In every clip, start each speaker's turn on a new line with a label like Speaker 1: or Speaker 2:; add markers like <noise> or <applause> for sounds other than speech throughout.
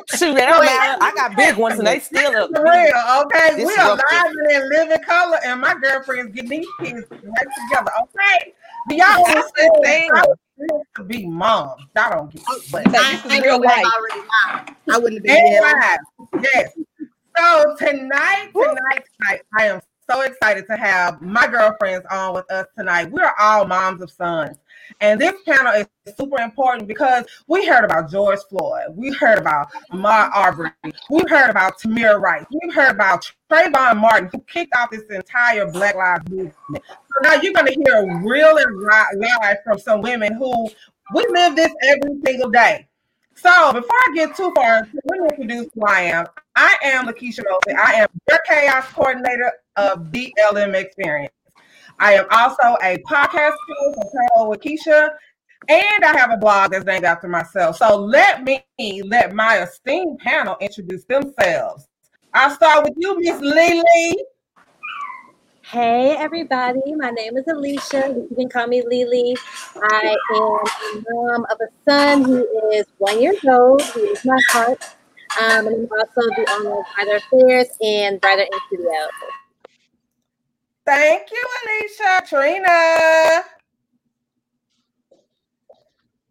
Speaker 1: <laughs>
Speaker 2: Shoot, that don't matter. I got big ones and they still up.
Speaker 3: For real, okay?
Speaker 2: This
Speaker 3: We are
Speaker 2: okay.
Speaker 3: live and in living color, and my girlfriends get these kids right together, okay? Do y'all
Speaker 1: That's the
Speaker 3: understand?
Speaker 1: thing.
Speaker 3: To be mom. Y'all don't get it, but
Speaker 1: I, I know
Speaker 2: real life.
Speaker 1: already lied. I wouldn't have been
Speaker 3: and
Speaker 1: here.
Speaker 3: live. Yes. So tonight, tonight, tonight, I am so excited to have my girlfriends on with us tonight. We are all moms of sons. And this panel is super important because we heard about George Floyd. We heard about Ahmaud Arbery. We heard about Tamir Rice. We heard about Trayvon Martin, who kicked off this entire Black Lives Movement. So now you're going to hear real and live from some women who we live this every single day. So before I get too far, let me introduce who I am. I am Lakeisha Mosley. I am your chaos coordinator of BLM Experience. I am also a podcast host of Parallel with Keisha, and I have a blog that's named after myself. So let me let my esteemed panel introduce themselves. I'll start with you, Miss Lily.
Speaker 4: Hey everybody, my name is Alicia. You can call me Lily. I am a mom of a son who is one years old. He is my heart. Um, and I'm also the owner of Brighter Affairs and Brighter in Studio.
Speaker 3: Thank you, Alicia. Trina.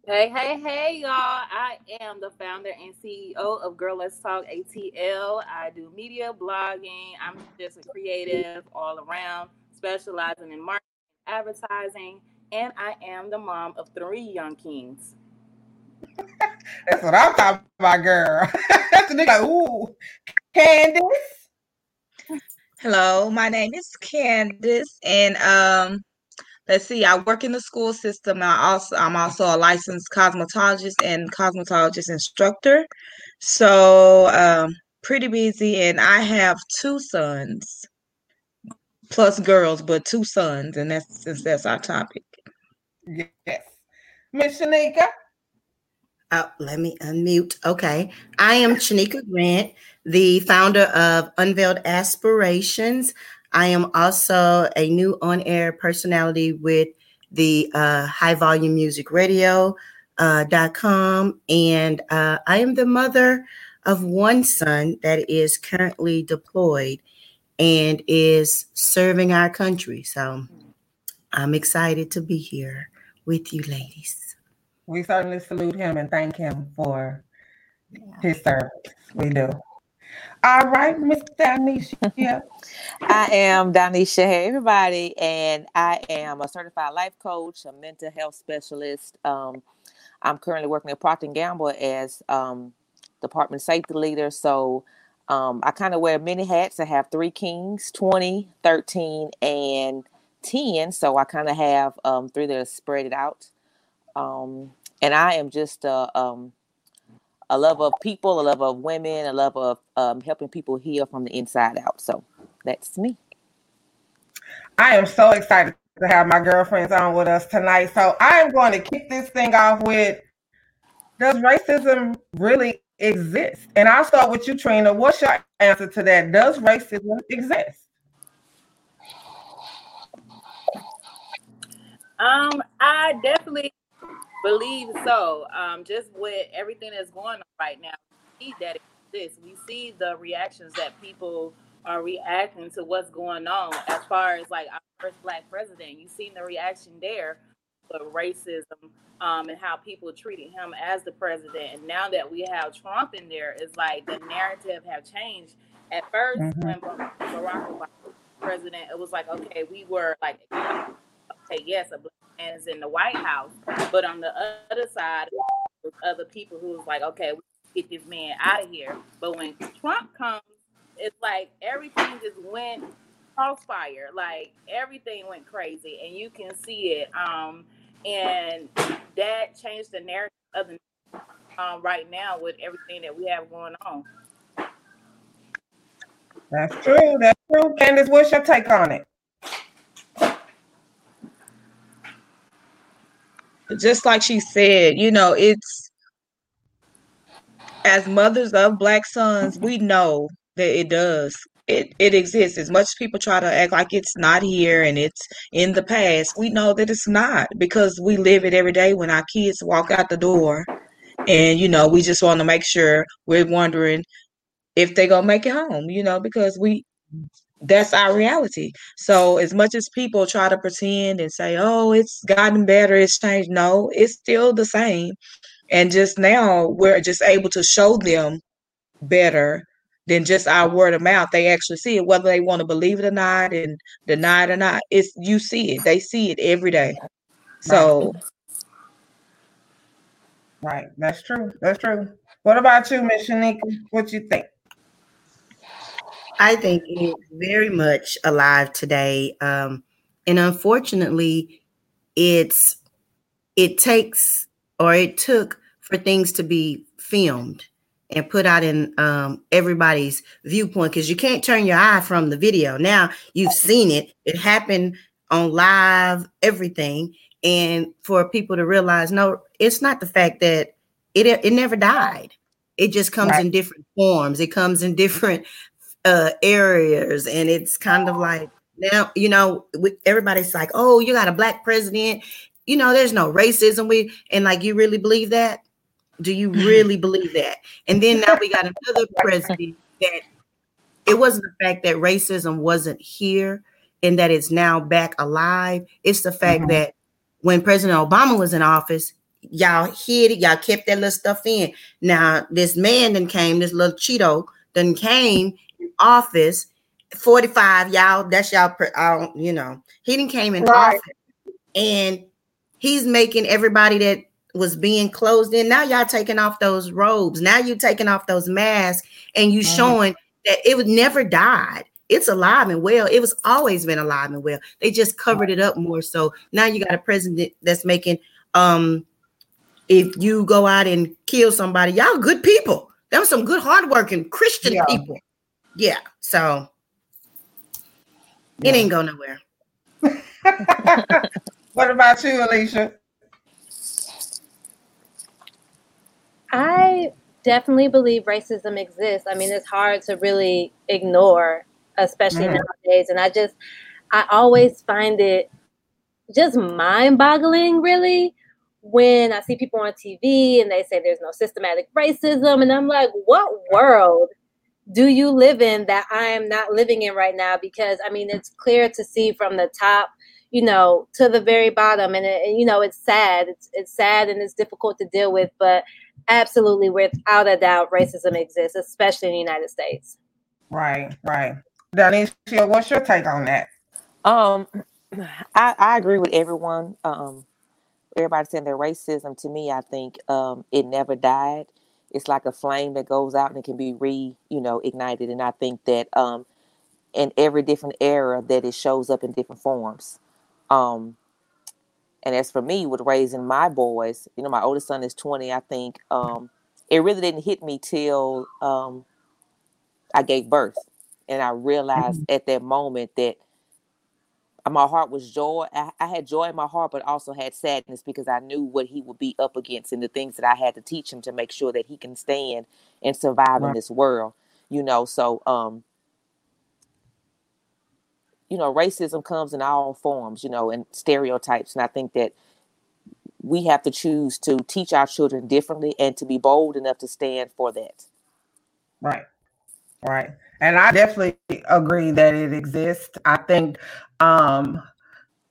Speaker 5: Hey, hey, hey, y'all. I am the founder and CEO of Girl Let's Talk ATL. I do media, blogging. I'm just a creative all around, specializing in marketing, advertising, and I am the mom of three young kings. <laughs>
Speaker 3: That's what I'm talking about, girl. <laughs> That's the nigga. Ooh, Candace.
Speaker 1: Hello, my name is Candace, and um, let's see, I work in the school system. I also I'm also a licensed cosmetologist and cosmetologist instructor. So um, pretty busy, and I have two sons, plus girls, but two sons, and that's since that's our topic.
Speaker 3: Yes. Miss Shanika.
Speaker 6: Oh, let me unmute. Okay. I am Shanika Grant, the founder of Unveiled Aspirations. I am also a new on air personality with the uh, High Volume Music Radio. Uh, dot com, and uh, I am the mother of one son that is currently deployed and is serving our country. So I'm excited to be here with you, ladies.
Speaker 3: We certainly salute him and thank him for his service. We do. All right, Miss Danisha. Yeah. <laughs>
Speaker 2: I am Donisha. Hey, everybody. And I am a certified life coach, a mental health specialist. Um, I'm currently working at Procter & Gamble as um, department safety leader. So um, I kind of wear many hats. I have three kings, 20, 13, and 10. So I kind of have um, three that are spread it out. Um, and I am just a, um, a love of people, a love of women, a love of um, helping people heal from the inside out. So that's me.
Speaker 3: I am so excited to have my girlfriends on with us tonight. So I am going to kick this thing off with Does racism really exist? And I'll start with you, Trina. What's your answer to that? Does racism exist?
Speaker 5: Um, I definitely believe so. Um, just with everything that's going on right now, we see that it exists. We see the reactions that people are reacting to what's going on as far as like our first black president. You've seen the reaction there. with racism um, and how people treated him as the president. And now that we have Trump in there, it's like the narrative have changed. At 1st
Speaker 3: Mhm.
Speaker 5: when Barack Obama was president, it was like, okay, we were like, okay, yes, a black in the White House, but on the other side, other people who was like, okay, we get this man out of here. But when Trump comes, it's like everything just went crossfire. Like everything went crazy, and you can see it. Um, and that changed the narrative of the um, right now with everything that we have going on.
Speaker 3: That's true. That's true. Candace, what's your take on it?
Speaker 1: Just like she said, you know, it's as mothers of black sons, we know that it does. It it exists. As much as people try to act like it's not here and it's in the past, we know that it's not because we live it every day when our kids walk out the door. And you know, we just want to make sure we're wondering if they're gonna make it home, you know, because we that's our reality. So as much as people try to pretend and say, "Oh, it's gotten better, it's changed," no, it's still the same. And just now we're just able to show them better than just our word of mouth. They actually see it, whether they want to believe it or not, and deny it or not. It's you see it. They see it every day. So
Speaker 3: Right. That's true. That's true. What about you, Miss Shanika? What you think?
Speaker 6: I think it's very much alive today. Um, and unfortunately, it's it takes or it took for things to be filmed and put out in um, everybody's viewpoint because you can't turn your eye from the video. Now you've seen it; it happened on live, everything, and for people to realize, no, it's not the fact that it it never died. It just comes
Speaker 3: Right.
Speaker 6: in different forms. It comes in <laughs> different uh areas and it's kind of like now you know everybody's like oh you got a black president. You know there's no racism. We and like you really believe that? Do you <laughs> really believe that? And then now we got another president that it wasn't the fact that racism wasn't here and that it's now back alive. It's the fact
Speaker 3: Mhm.
Speaker 6: that when president obama was in office y'all hid it. Y'all kept that little stuff in. Now this man then came this little cheeto then came office 45 y'all that's y'all pre- I don't, you know. He didn't came in
Speaker 3: Right.
Speaker 6: office and he's making everybody that was being closed in now y'all taking off those robes. Now you taking off those masks and you
Speaker 3: Mhm.
Speaker 6: showing that it would never died. It's alive and well. It was always been alive and well. They just covered it up more so. Now you got a president that's making um if you go out and kill somebody y'all good people. Them some good hardworking christian
Speaker 3: Yeah.
Speaker 6: people yeah so
Speaker 3: Yeah.
Speaker 6: it ain't go nowhere <laughs>
Speaker 3: what about you, Alicia?
Speaker 4: I definitely believe racism exists. I mean, it's hard to really ignore, especially
Speaker 3: Mhm.
Speaker 4: nowadays. And I just, I always find it just mind boggling, really, when I see people on TV and they say there's no systematic racism. And I'm like, what world do you live in that I am not living in right now? Because I mean, it's clear to see from the top, you know, to the very bottom, and, it, and you know, it's sad. It's it's sad and it's difficult to deal with, but absolutely, without a doubt, racism exists, especially in the United States.
Speaker 3: Right, right. Danisha, what's your take on that?
Speaker 2: Um, <clears throat> I, I agree with everyone. Um, everybody saying that racism to me, I think um, it never died. It's like a flame that goes out and it can be re, you know, ignited. And I think that um, in every different era that it shows up in different forms. Um, and as for me, with raising my boys, you know, my oldest son is 20. I think um, it really didn't hit me till um, I gave birth. And I realized at that moment that my heart was joy. I, I had joy in my heart, but also had sadness because I knew what he would be up against and the things that I had to teach him to make sure that he can stand and survive in this world. You know, so um, you know, racism comes in all forms, you know, and stereotypes. And I think that we have to choose to teach our children differently and to be bold enough to stand for that.
Speaker 3: Right. Right. And I definitely agree that it exists. I think um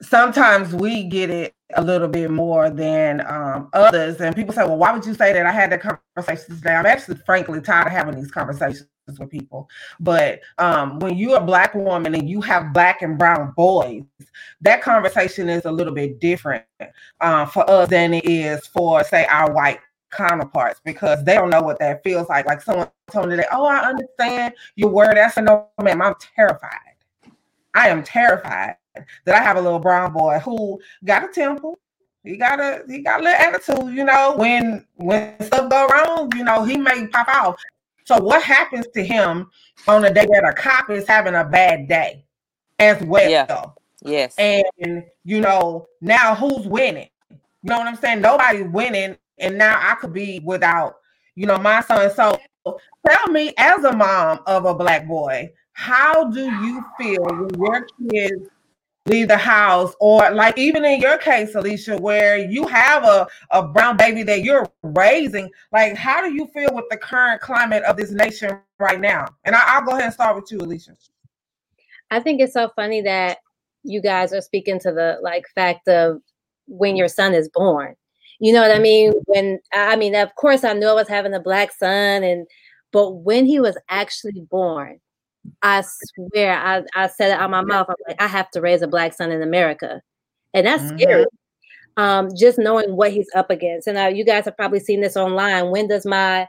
Speaker 3: sometimes we get it a little bit more than um, others. And people say, well, why would you say that? I had that conversation today. I'm actually, frankly, tired of having these conversations with people. But um, when you're a black woman and you have black and brown boys, that conversation is a little bit different uh, for us than it is for, say, our white counterparts because they don't know what that feels like. Like someone told me that, oh, I understand your word. I said, no, ma'am, I'm terrified. I am terrified that I have a little brown boy who got a temple. He got a he got a little attitude, you know. When when stuff go wrong, you know, he may pop out. So what happens to him on a day that a cop is having a bad day as well?
Speaker 2: Yeah. Yes.
Speaker 3: And you know, now who's winning? You know what I'm saying? Nobody's winning, and now I could be without, you know, my son. So tell me, as a mom of a black boy, how do you feel when your kids leave the house or like even in your case alicia where you have a, a brown baby that you're raising like how do you feel with the current climate of this nation right now? And I, will go ahead and start with you alicia.
Speaker 4: I think it's so funny that you guys are speaking to the like fact of when your son is born. You know what i mean? When i mean of course i knew i was having a black son and but when he was actually born I swear, I, I said it out my mouth. I'm like, I have to raise a black son in America. And that's mm-hmm. scary. Um, just knowing what he's up against. And uh, you guys have probably seen this online. When does my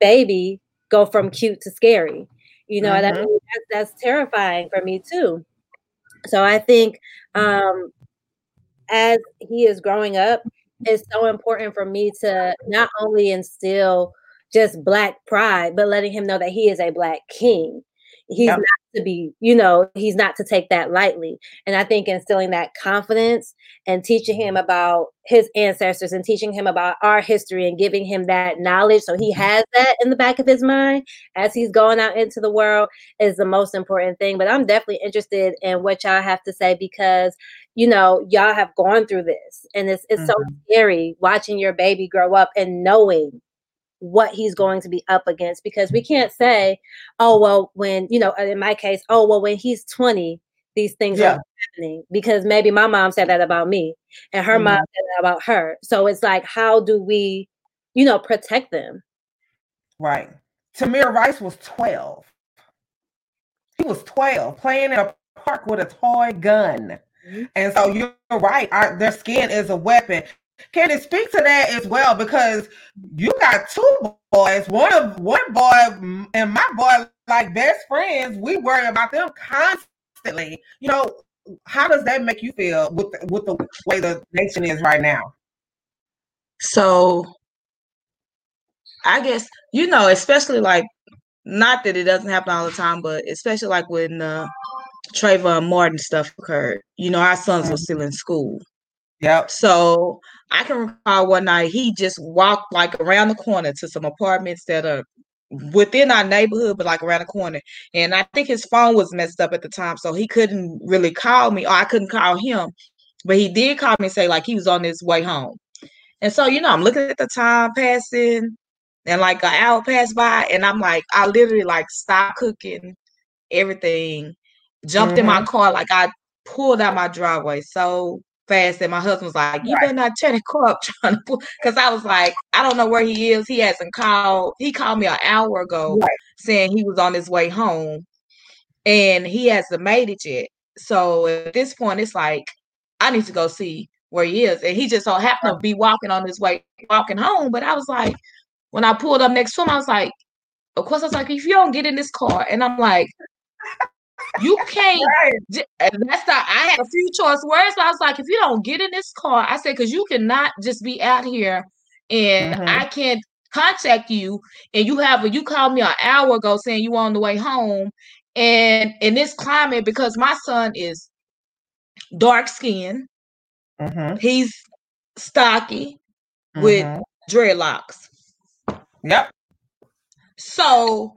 Speaker 4: baby go from cute to scary? You know, mm-hmm. that, that's, that's terrifying for me too. So I think um, as he is growing up, it's so important for me to not only instill just black pride, but letting him know that he is a black king he's yep. not to be you know he's not to take that lightly and i think instilling that confidence and teaching him about his ancestors and teaching him about our history and giving him that knowledge so he mm-hmm. has that in the back of his mind as he's going out into the world is the most important thing but i'm definitely interested in what y'all have to say because you know y'all have gone through this and it's, it's mm-hmm. so scary watching your baby grow up and knowing what he's going to be up against because we can't say, oh, well, when, you know, in my case, oh, well, when he's 20, these things yeah. are happening because maybe my mom said that about me and her mm-hmm. mom said that about her. So it's like, how do we, you know, protect them?
Speaker 3: Right. Tamir Rice was 12. He was 12 playing in a park with a toy gun. Mm-hmm. And so you're right. Our, their skin is a weapon. Can it speak to that as well? Because you got two boys. One of one boy and my boy like best friends. We worry about them constantly. You know, how does that make you feel with with the way the nation is right now?
Speaker 1: So, I guess you know, especially like not that it doesn't happen all the time, but especially like when uh, Trayvon Martin stuff occurred. You know, our sons were mm-hmm. still in school.
Speaker 3: Yep.
Speaker 1: So I can recall one night he just walked like around the corner to some apartments that are within our neighborhood, but like around the corner. And I think his phone was messed up at the time, so he couldn't really call me, or I couldn't call him. But he did call me and say like he was on his way home. And so, you know, I'm looking at the time passing, and like an hour passed by, and I'm like, I literally like stopped cooking everything, jumped mm-hmm. in my mm-hmm. car, like I pulled out my driveway so fast and my husband was like, "You right. better not tear the car up <laughs> trying to pull," because I was like, "I don't know where he is. He hasn't called. He called me an hour ago right. saying he was on his way home, and he hasn't made it yet. So at this point, it's like I need to go see where he is, and he just so happened to be walking on his way, walking home. But I was like, when I pulled up next to him, I was like, of course, I was like, if you don't get in this car, and I'm like, you can't. Right. That's not. I had a few choice words, but I was like, if you don't get in this car, I said, because you cannot just be out here and mm-hmm. I can't contact you, and you have a you called me an hour ago saying you were on the way home, and in this climate, because my son is dark skinned, mm-hmm. he's stocky mm-hmm. with dreadlocks.
Speaker 3: Yep.
Speaker 1: So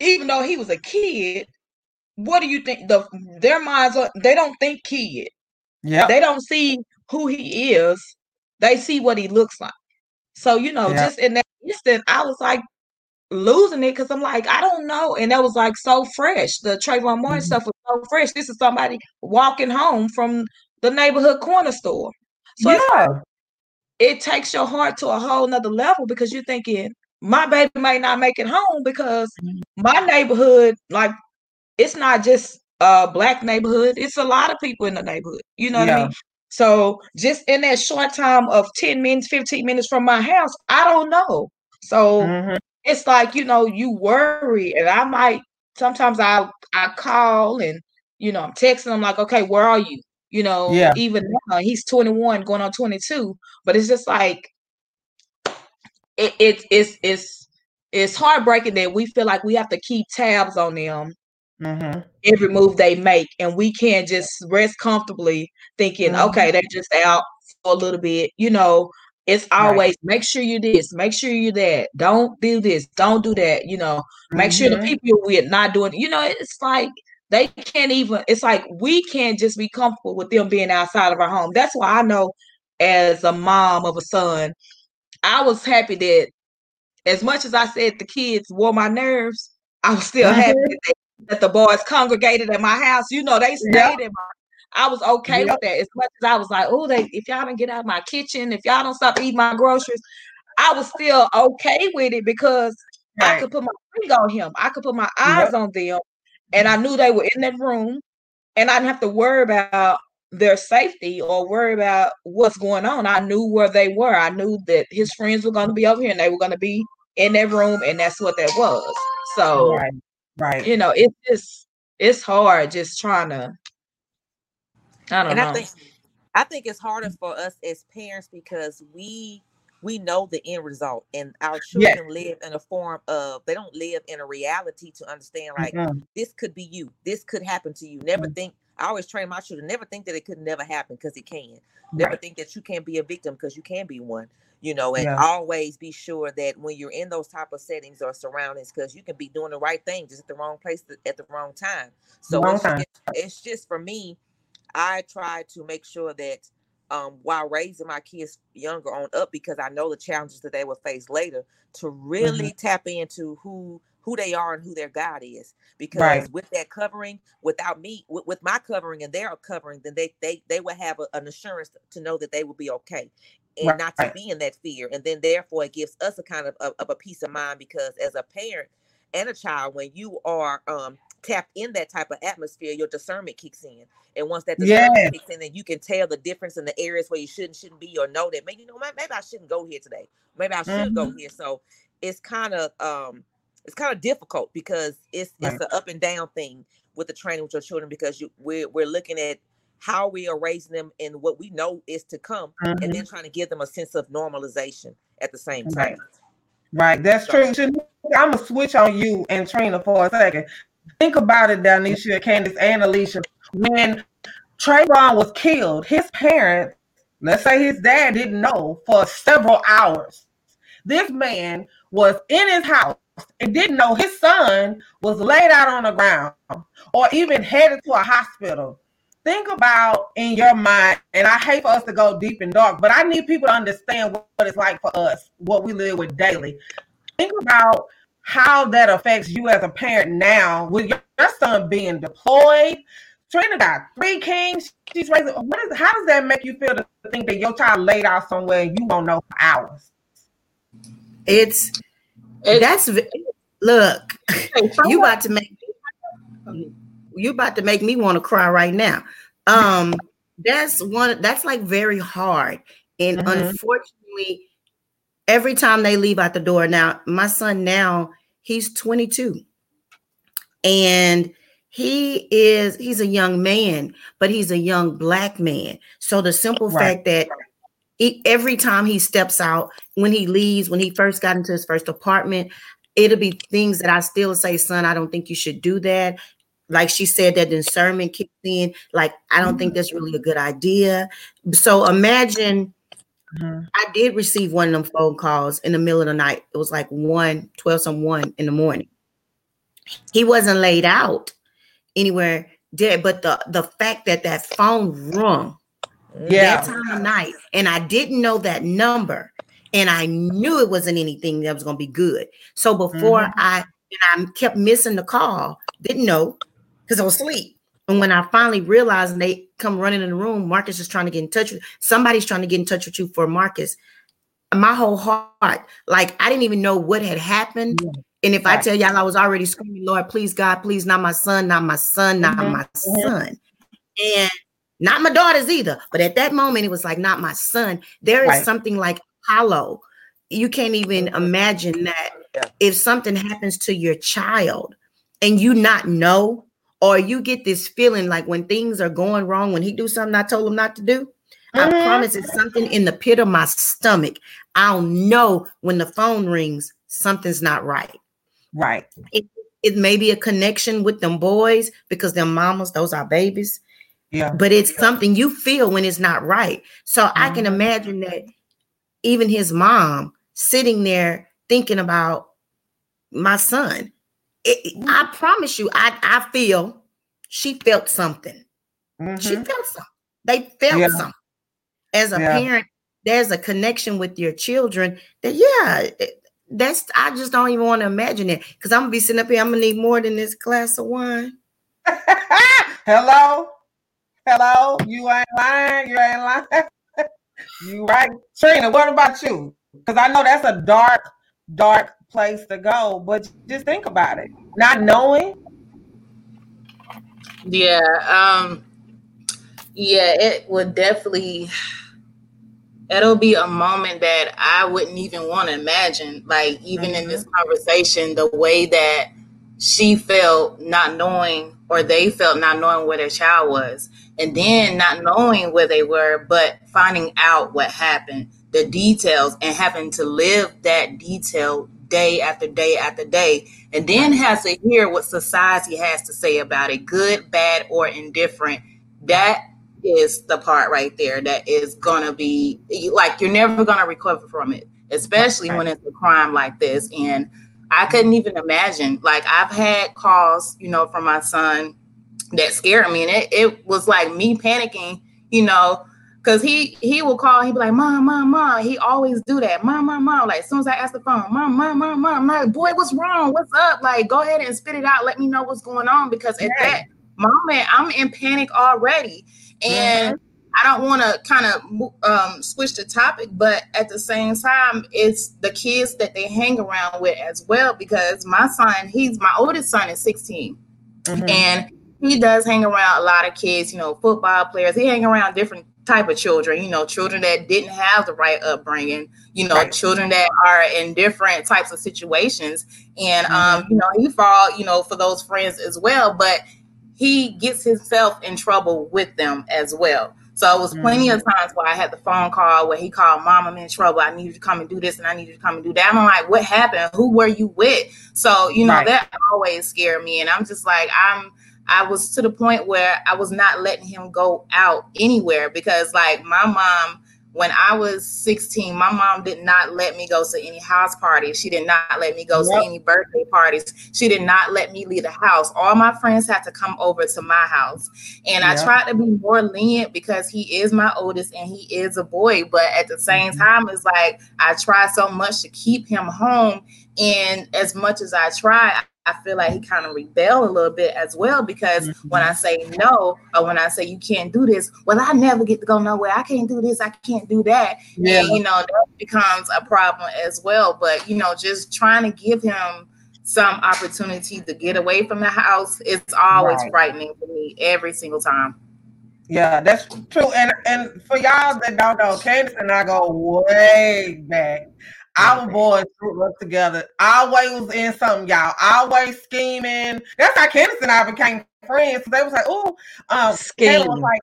Speaker 1: even though he was a kid, what do you think? The their minds are they don't think kid.
Speaker 3: Yeah.
Speaker 1: They don't see who he is. They see what he looks like. So, you know, just in that instant, I was like losing it because I'm like, I don't know. And that was like so fresh. The Trayvon Martin mm-hmm. stuff was so fresh. This is somebody walking home from the neighborhood corner store. So
Speaker 3: Yeah.
Speaker 1: it takes your heart to a whole nother level because you're thinking my baby may not make it home because my neighborhood, like it's not just a black neighborhood, it's a lot of people in the neighborhood. You know what I mean? So just in that short time of 10 minutes, 15 minutes from my house, I don't know. So
Speaker 3: Mhm.
Speaker 1: it's like, you know, you worry, and I might sometimes I I call and you know, I'm texting him like, okay, where are you? You know,
Speaker 3: Yeah.
Speaker 1: even now he's 21 going on 22, but it's just like it, it it's it's it's heartbreaking that we feel like we have to keep tabs on them
Speaker 3: Mhm.
Speaker 1: every move they make and we can't just rest comfortably thinking
Speaker 3: Mhm.
Speaker 1: okay they're just out for a little bit you know it's
Speaker 3: Right.
Speaker 1: always make sure you this make sure you that don't do this don't do that you know make sure the
Speaker 3: Mhm.
Speaker 1: people you're with not doing you know it's like they can't even it's like we can't just be comfortable with them being outside of our home that's why i know as a mom of a son i was happy that as much as i said the kids wore my nerves i was still happy
Speaker 3: Mhm.
Speaker 1: that, they, that the boys congregated at my house you know they stayed
Speaker 3: Yep.
Speaker 1: in my I was okay
Speaker 3: Yep.
Speaker 1: with that as much as I was like, oh, they if y'all don't get out of my kitchen, if y'all don't stop eating my groceries, I was still okay with it because I could put my finger on him. I could put my eyes
Speaker 3: Yep.
Speaker 1: on them, and I knew they were in that room, and I didn't have to worry about their safety or worry about what's going on. I knew where they were. I knew that his friends were going to be over here, and they were going to be in that room, and that's what that was. So
Speaker 3: Right. Right.
Speaker 1: you know, it's just it's hard just trying to. I don't
Speaker 2: and
Speaker 1: know.
Speaker 2: I think I think it's harder for us as parents because we we know the end result and our
Speaker 3: Yes.
Speaker 2: children live in a form of they don't live in a reality to understand like
Speaker 3: Mhm.
Speaker 2: this could be you this could happen to you never think i always train my children never think that it could never happen because it can never
Speaker 3: Right.
Speaker 2: think that you can't be a victim because you can be one you know and
Speaker 3: Yeah.
Speaker 2: always be sure that when you're in those type of settings or surroundings because you can be doing the right thing just at the wrong place at the wrong time so
Speaker 3: Wrong
Speaker 2: it's,
Speaker 3: time.
Speaker 2: Just, it's just for me i try to make sure that um, while raising my kids younger on up because I know the challenges that they will face later to really tap into who who they are and who their God is. Because
Speaker 3: Right.
Speaker 2: with that covering without me with, with my covering and their covering then they they they will have a, an assurance to know that they will be okay and not to be in that fear. And then therefore it gives us a kind of, of, of a peace of mind because as a parent and a child when you are um tapped in that type of atmosphere your discernment kicks in and once that discernment
Speaker 3: Yes.
Speaker 2: kicks in, then you can tell the difference in the areas where you shouldn't shouldn't be, or know that maybe you know maybe I shouldn't go here today. Maybe I should go
Speaker 3: Mhm.
Speaker 2: here. So it's kind of um it's kind of difficult because it's
Speaker 3: Right.
Speaker 2: it's an up and down thing with the training with your children because you we're we're looking at how we are raising them and what we know is to come, and
Speaker 3: Mhm.
Speaker 2: then trying to give them a sense of normalization at the same
Speaker 3: Right.
Speaker 2: time.
Speaker 3: Right, that's
Speaker 2: So-
Speaker 3: true. I'm gonna switch on you and Trina for a second. Think about it, Danisha, Candace, and Alicia. When Trayvon was killed, his parents, let's say his dad, didn't know for several hours. This man was in his house and didn't know his son was laid out on the ground or even headed to a hospital. Think about in your mind, and I hate for us to go deep and dark, but I need people to understand what it's like for us, what we live with daily. Think about how that affects you as a parent now with your, your son being deployed. Trina got three kings. She's raising. What is? How does that make you feel to think that your child laid out somewhere and you won't know for hours?
Speaker 6: It's that's look. <laughs> You about to make you about to make me want to cry right now. Um, that's one. That's like very hard, and
Speaker 3: Mhm.
Speaker 6: unfortunately, every time they leave out the door. Now, my son now he's 22, and he is he's a young man, but he's a young black man. So the simple
Speaker 3: Right.
Speaker 6: fact that he, every time he steps out, when he leaves, when he first got into his first apartment, it'll be things that I still say, son, I don't think you should do that. Like she said, that discernment kicks in. Like, I don't think mm-hmm. that's really a good idea. So imagine
Speaker 3: Mhm.
Speaker 6: I did receive one of them phone calls in the middle of the night. It was like 1, 12 some 1 in the morning. He wasn't laid out anywhere dead, but the the fact that that phone rung
Speaker 3: Yeah.
Speaker 6: that time of night, and I didn't know that number, and I knew it wasn't anything that was going to be good. So before
Speaker 3: Mhm.
Speaker 6: I and I kept missing the call, didn't know because I was asleep. And when I finally realized and they come running in the room, Marcus is trying to get in touch with somebody's trying to get in touch with you for Marcus. My whole heart, like I didn't even know what had happened. Yeah. And if right. I tell y'all I was already screaming, Lord, please, God, please, not my son, not my son, not mm-hmm. my mm-hmm. son. And not my daughters either. But at that moment, it was like, not my son. There is right. something like hollow. You can't even mm-hmm. imagine that yeah. if something happens to your child and you not know or you get this feeling like when things are going wrong, when he do something I told him not to do, mm-hmm. I promise it's something in the pit of my stomach. I'll know when the phone rings, something's not right.
Speaker 3: Right.
Speaker 6: It, it may be a connection with them boys because them mamas, those are babies.
Speaker 3: Yeah.
Speaker 6: But it's something you feel when it's not right. So mm-hmm. I can mm-hmm. imagine that even his mom sitting there thinking about my son it, I promise you, I, I feel she felt something. Mm-hmm. She felt something. They felt yeah. something. As a yeah. parent, there's a connection with your children that, yeah, it, that's, I just don't even want to imagine it because I'm gonna be sitting up here. I'm gonna need more than this glass of wine. <laughs>
Speaker 3: Hello, hello, you ain't lying. You ain't lying. <laughs> you right, Trina. What about you? Because I know that's a dark, dark place to go. But just think about it. Not knowing.
Speaker 7: Yeah. Um yeah, it would definitely it'll be a moment that I wouldn't even want to imagine. Like even mm-hmm. in this mm-hmm. conversation, the way that she felt not knowing or they felt not knowing where their child was and then not knowing where they were but finding out what happened the details and having to live that detail day after day after day, and then has to hear what society has to say about it, good, bad, or indifferent. That is the part right there that is gonna be like you're never gonna recover from it, especially when it's a crime like this. And I couldn't even imagine. Like I've had calls, you know, from my son that scared me, and it, it was like me panicking, you know, Cause he he will call, he'd be like, Mom, Mom, Mom. He always do that. Mom, Mom, Mom. Like as soon as I ask the phone, Mom, Mom, Mom, Mom. I'm like, boy, what's wrong? What's up? Like, go ahead and spit it out. Let me know what's going on. Because at yeah. that moment, I'm in panic already. And mm-hmm. I don't want to kind of um, switch the topic, but at the same time, it's the kids that they hang around with as well. Because my son, he's my oldest son is 16. Mm-hmm. And he does hang around a lot of kids, you know, football players. He hang around different type of children, you know, children that didn't have the right upbringing, you know, right. children that are in different types of situations. And um, mm-hmm. um, you know, he fall, you know, for those friends as well, but he gets himself in trouble with them as well. So it was plenty mm-hmm. of times where I had the phone call where he called, Mom, I'm in trouble. I need you to come and do this and I need you to come and do that. I'm like, what happened? Who were you with? So, you know, right. that always scared me. And I'm just like, I'm I was to the point where I was not letting him go out anywhere because, like, my mom, when I was 16, my mom did not let me go to any house parties. She did not let me go yep. to any birthday parties. She did not let me leave the house. All my friends had to come over to my house. And yep. I tried to be more lenient because he is my oldest and he is a boy. But at the same mm-hmm. time, it's like I try so much to keep him home. And as much as I try, I feel like he kind of rebelled a little bit as well because mm-hmm. when I say no or when I say you can't do this, well, I never get to go nowhere. I can't do this. I can't do that. Yeah. And, you know, that becomes a problem as well. But, you know, just trying to give him some opportunity to get away from the house, it's always right. frightening for me every single time.
Speaker 3: Yeah, that's true. And and for y'all that don't know, Candace and I go way back. Our boys grew up together. Always in something, y'all. Always scheming. That's how Candace and I became friends. So they was like, "Oh, um, Scheme. was like,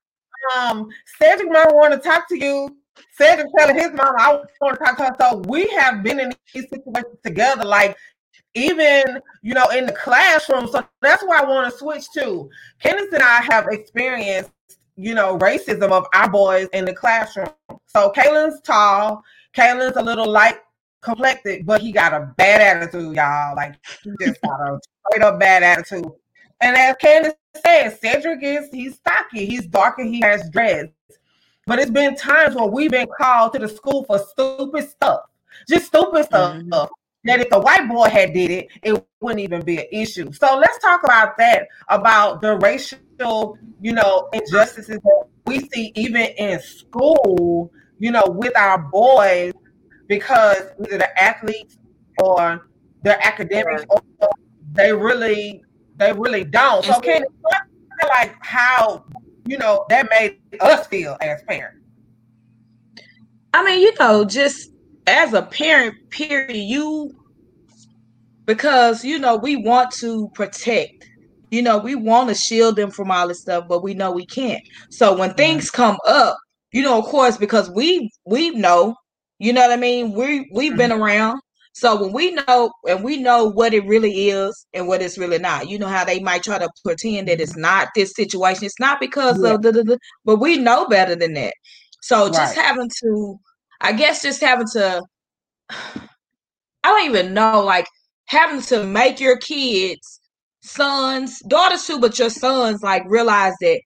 Speaker 3: um, Cedric might want to talk to you." Cedric telling his mom, "I want to talk to her." So we have been in these situations together, like even you know in the classroom. So that's why I want to switch to. Candace and I have experienced, you know, racism of our boys in the classroom. So Kaylin's tall. Kaylin's a little light complected, but he got a bad attitude, y'all. Like he just got a straight up bad attitude. And as Candace said, Cedric is he's stocky, he's dark, and he has dreads. But it's been times when we've been called to the school for stupid stuff, just stupid stuff. Mm-hmm. That if the white boy had did it, it wouldn't even be an issue. So let's talk about that, about the racial racial, you know, injustices that we see even in school, you know, with our boys because either the athletes or their academics, or they really, they really don't. So can like how you know that made us feel as parents?
Speaker 1: I mean, you know, just as a parent, period, you because you know we want to protect you know we want to shield them from all this stuff but we know we can't so when things come up you know of course because we we know you know what i mean? We we've been mm-hmm. around. So when we know and we know what it really is and what it's really not you know how they might try to pretend that it's mm-hmm. not this situation. It's not because
Speaker 3: Yeah.
Speaker 1: of the, the, the but we know better than that. So just
Speaker 3: Right.
Speaker 1: having to i guess just having to I don't even know, like having to make your kids, sons, daughters too, but your sons, like realize that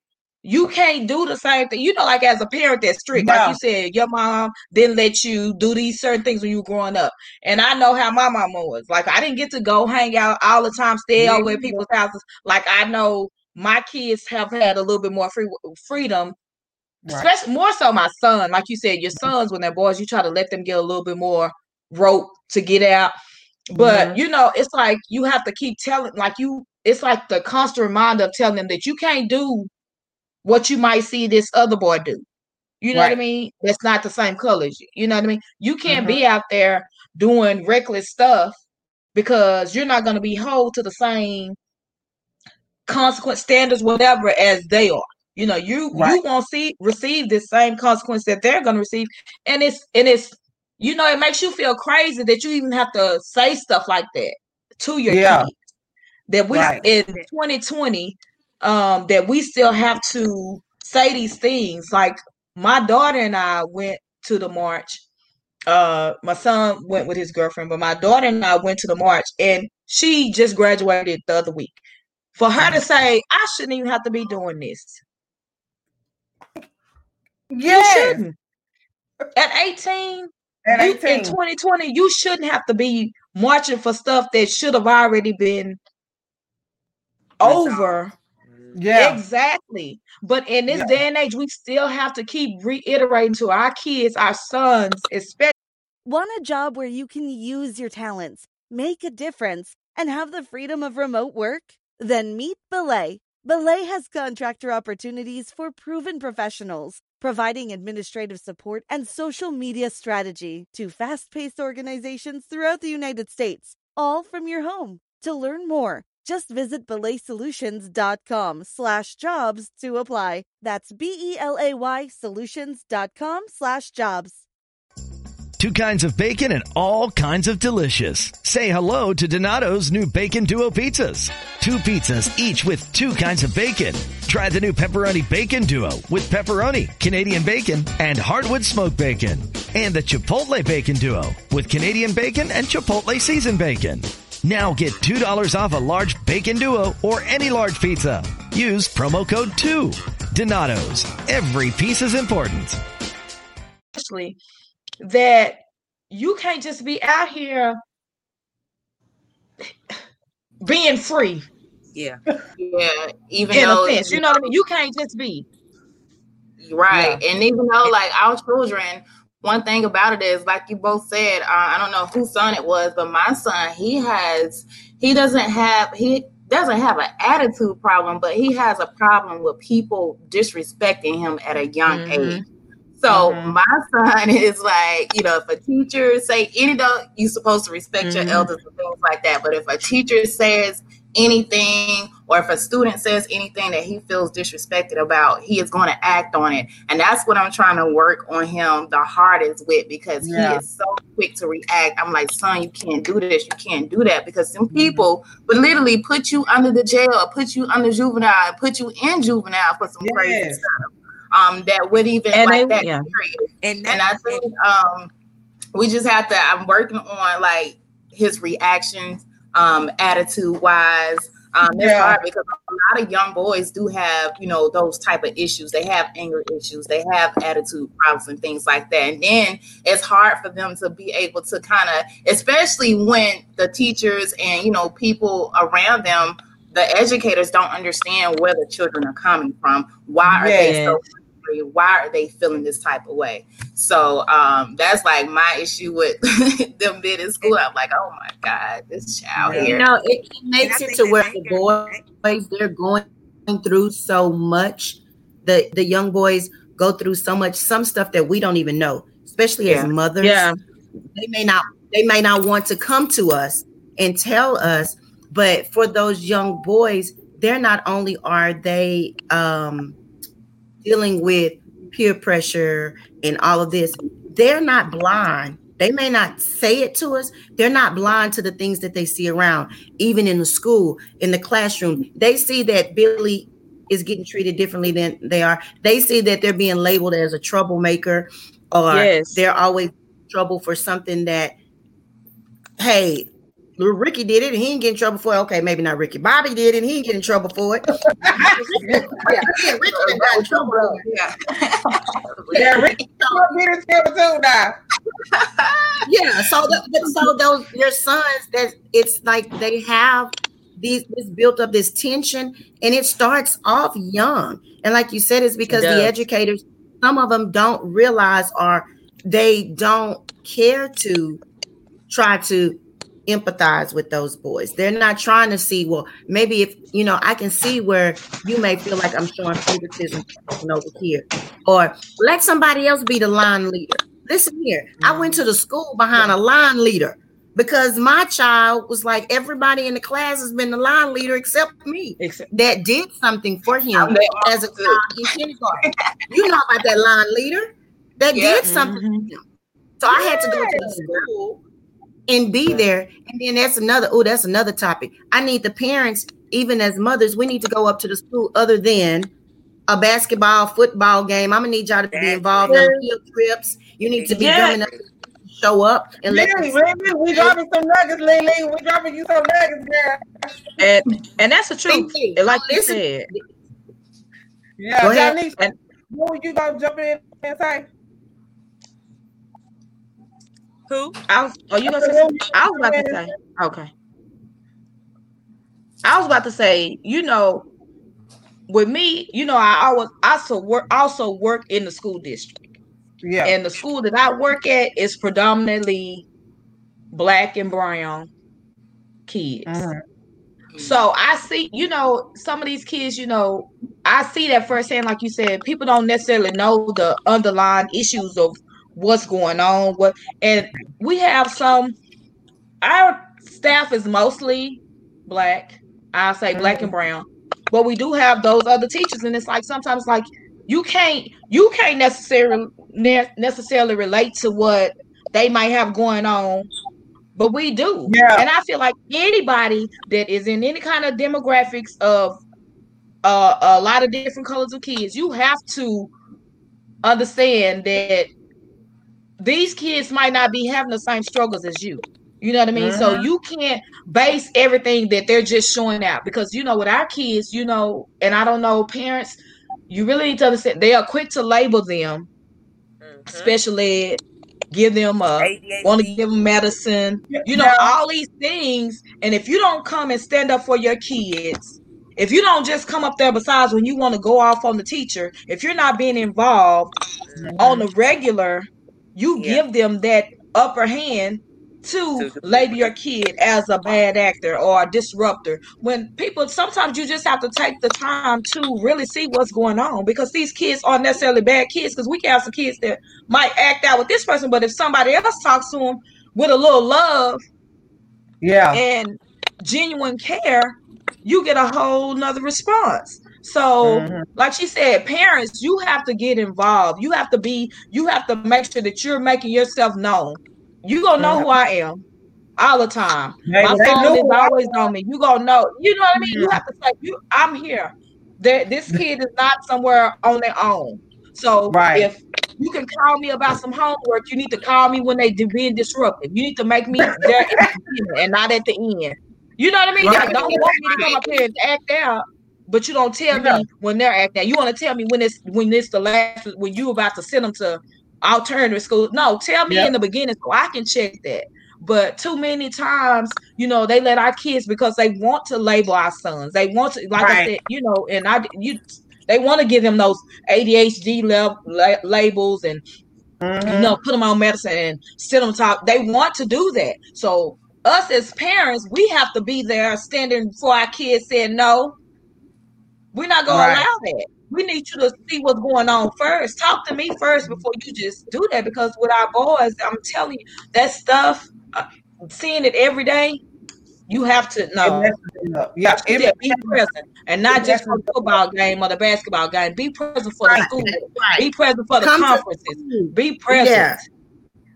Speaker 1: you can't do the same thing. You know, like as a parent that's strict, like you said, your mom didn't let you do these certain things when you were growing up. And I know how my mama was. Like I didn't get to go hang out all the time, stay
Speaker 3: Yeah.
Speaker 1: over at people's houses. Like I know my kids have had a little bit more free freedom especially more so my son like you said your sons when they're boys you try to let them get a little bit more rope to get out but
Speaker 3: Mhm.
Speaker 1: you know it's like you have to keep telling like you it's like the constant reminder of telling them that you can't do what you might see this other boy do. You know what i mean? That's not the same color as you. You know what i mean? You can't mm-hmm. be out there doing reckless stuff because you're not going to be held to the same consequence standards whatever as they are. You know you you
Speaker 3: Right.
Speaker 1: won't see receive the same consequence that they're going to receive and it's and it's you know it makes you feel crazy that you even have to say stuff like that to your
Speaker 3: Yeah.
Speaker 1: kids. That we
Speaker 3: Right.
Speaker 1: in 2020 um that we still have to say these things. Like my daughter and I went to the march uh my son went with his girlfriend but my daughter and I went to the march and she just graduated the other week. For her to say I shouldn't even have to be doing this. You shouldn't. At 18
Speaker 3: At
Speaker 1: you, in 2020 you shouldn't have to be marching for stuff that should have already been over
Speaker 3: Yeah.
Speaker 1: exactly but in this
Speaker 3: Yeah.
Speaker 1: day and age we still have to keep reiterating to our kids our sons especially
Speaker 8: Want a job where you can use your talents, make a difference, and have the freedom of remote work? Then meet Belay. Belay has contractor opportunities for proven professionals, providing administrative support and social media strategy to fast paced organizations throughout the United States, all from your home. To learn more, just visit belaysolutions.com slash jobs to apply. That's B E L A Y solutions.com slash jobs.
Speaker 9: Two kinds of bacon and all kinds of delicious. Say hello to Donato's new Bacon Duo pizzas. Two pizzas, each with two kinds of bacon. Try the new Pepperoni Bacon Duo with pepperoni, Canadian bacon, and hardwood smoked bacon. And the Chipotle Bacon Duo with Canadian bacon and Chipotle seasoned bacon. Now get $2 off a large bacon duo or any large pizza. Use promo code 2. Donato's. Every piece is important.
Speaker 1: Actually, that you can't just be out here being free
Speaker 7: Yeah. Yeah. Even
Speaker 1: in
Speaker 7: though
Speaker 1: a sense you know what i mean you can't just be
Speaker 7: Right. And even though like our children, one thing about it is like you both said, uh, I don't know whose son it was, but my son, he has he doesn't have he doesn't have an attitude problem, but he has a problem with people disrespecting him at a young
Speaker 1: Mhm.
Speaker 7: age. So my <laughs> son is like, you know, if a teacher say any though you're supposed to respect your
Speaker 1: Mhm.
Speaker 7: elders and things like that. But if a teacher says anything or if a student says anything that he feels disrespected about, he is going to act on it. And that's what I'm trying to work on him the hardest with because
Speaker 3: Yeah.
Speaker 7: he is so quick to react. I'm like, son, you can't do this, you can't do that because some people would literally put you under the jail or put you under juvenile put you in juvenile for some crazy stuff. Um, that would even
Speaker 1: And
Speaker 7: like
Speaker 1: they-
Speaker 7: that
Speaker 1: yeah.
Speaker 7: period.
Speaker 2: And,
Speaker 7: And I think um we just have to I'm working on like his reactions, um, attitude wise. Um, it's
Speaker 3: Yeah.
Speaker 7: hard because a lot of young boys do have, you know, those type of issues. They have anger issues, they have attitude problems and things like that. And then it's hard for them to be able to kind of, especially when the teachers and you know people around them the educators don't understand where the children are coming from. Why are they so angry? Why are they feeling this type of way? So um, that's like my issue with <laughs> them being in school. I'm like, oh my God, this child
Speaker 6: You know, it, it makes it to where the boys they're going through so much. The the young boys go through so much, some stuff that we don't even know, especially
Speaker 1: Yeah.
Speaker 6: as mothers.
Speaker 1: Yeah.
Speaker 6: They may not they may not want to come to us and tell us, but for those young boys, they're not only are they um dealing with peer pressure and all of this, they're not blind. They may not say it to us. They're not blind to the things that they see around, even in the school, in the classroom. They see that Billy is getting treated differently than they are. They see that they're being labeled as a troublemaker or
Speaker 1: Yes.
Speaker 6: they're always trouble for something that, hey, Ricky did it and he didn't get in trouble for it. Okay, maybe not Ricky. Bobby did it and he didn't get in trouble for it. <laughs> <laughs> yeah, yeah, Ricky got in trouble.
Speaker 7: Yeah.
Speaker 3: Yeah, Ricky get in trouble too now. <laughs>
Speaker 6: yeah so the, so those your sons that it's like they have these this built up this tension and it starts off young and like you said it's because the educators some of them don't realize or they don't care to try to empathize with those boys. They're not trying to see well maybe if you know i can see where you may feel like i'm showing favoritism over here. Or let somebody else be the line leader. Listen here. I went to the school behind a line leader because my child was like everybody in the class has been the line leader except me except- that did something for him as a child in kindergarten. You know about that line leader that
Speaker 7: Yeah.
Speaker 6: did something for mm-hmm. him. So i had to go to the school and be there. And then that's another, oh, that's another topic. I need the parents, even as mothers, we need to go up to the school other than a basketball, football game. I'm gonna need y'all to be involved in field trips. You need to be
Speaker 3: Yeah.
Speaker 6: coming up, show up and let
Speaker 3: Lily,
Speaker 6: them
Speaker 3: Lily, we dropping some nuggets, Lily. We dropping you some nuggets, girl.
Speaker 1: And and that's the truth. And like oh, you
Speaker 6: Listen.
Speaker 1: said.
Speaker 3: Yeah,
Speaker 1: Go ahead.
Speaker 3: Janice, what were you gonna jump in and say?
Speaker 1: Who? I was, oh, you gonna say something? I was about to say. Okay. I was about to say, you know, with me, you know, I always also work also work in the school district.
Speaker 3: Yeah.
Speaker 1: And the school that I work at is predominantly black and brown kids. Mm-hmm. So I see, you know, some of these kids, you know, I see that firsthand, like you said, people don't necessarily know the underlying issues of what's going on. What and we have some our staff is mostly black. I say black and brown. But we do have those other teachers, and it's like sometimes like you can't you can't necessarily ne- necessarily relate to what they might have going on but we do.
Speaker 3: Yeah.
Speaker 1: And I feel like anybody that is in any kind of demographics of uh, a lot of different colors of kids, you have to understand that these kids might not be having the same struggles as you. You know what I mean? So
Speaker 3: Mhm.
Speaker 1: you can't base everything that they're just showing out because you know with our kids, you know, and I don't know parents, you really need to understand they are quick to label them special ed, give them a want to give them medicine, you know, all these things. And if you don't come and stand up for your kids, if you don't just come up there besides when you want to go off on the teacher, if you're not being involved on the regular, you give them that upper hand to label your kid as a bad actor or a disruptor. When people sometimes you just have to take the time to really see what's going on because these kids aren't necessarily bad kids because we can have some kids that might act out with this person, but if somebody else talks to them with a little love
Speaker 3: Yeah.
Speaker 1: and genuine care, you get a whole nother response. So,
Speaker 3: Mhm.
Speaker 1: like she said, parents, you have to get involved. You have to be, you have to make sure that you're making yourself known. You gonna know who I am all the time.
Speaker 3: Hey,
Speaker 1: My phone is always on me. You gonna know. You know what I mean? You
Speaker 3: Mhm.
Speaker 1: have to say, "You, I'm here." There, this <laughs> kid is not somewhere on their own. So
Speaker 3: Right.
Speaker 1: if you can call me about some homework, you need to call me when they do being disruptive. You need to make me there at the beginning and not at the end. You know what I mean?
Speaker 3: Right.
Speaker 1: Like, don't want me to come up here and act out, but you don't tell
Speaker 3: Yeah.
Speaker 1: me when they're acting. You want to tell me when it's when it's the last when you about to send them to alternative school. No, tell me in the beginning so I can check that. But too many times, you know, they let our kids because they want to label our sons. They want to, like I said, you know, and I you they want to give them those ADHD level la- labels and
Speaker 3: Mm-hmm.
Speaker 1: you know put them on medicine and sit on top. They want to do that. So us as parents, we have to be there standing for our kids saying no. We're not gonna
Speaker 3: Right.
Speaker 1: allow that. We need you to see what's going on first. Talk to me first before you just do that. Because with our boys, I'm telling you, that stuff, uh, seeing it every day, you have to know.
Speaker 3: messes it up. Yeah,
Speaker 1: you
Speaker 3: it
Speaker 1: said, be present, and not just for the football game or the basketball game. Be present for the
Speaker 6: Right,
Speaker 1: school.
Speaker 6: right.
Speaker 1: Be present for the
Speaker 6: Come to
Speaker 1: conferences. Be present.
Speaker 6: Yeah.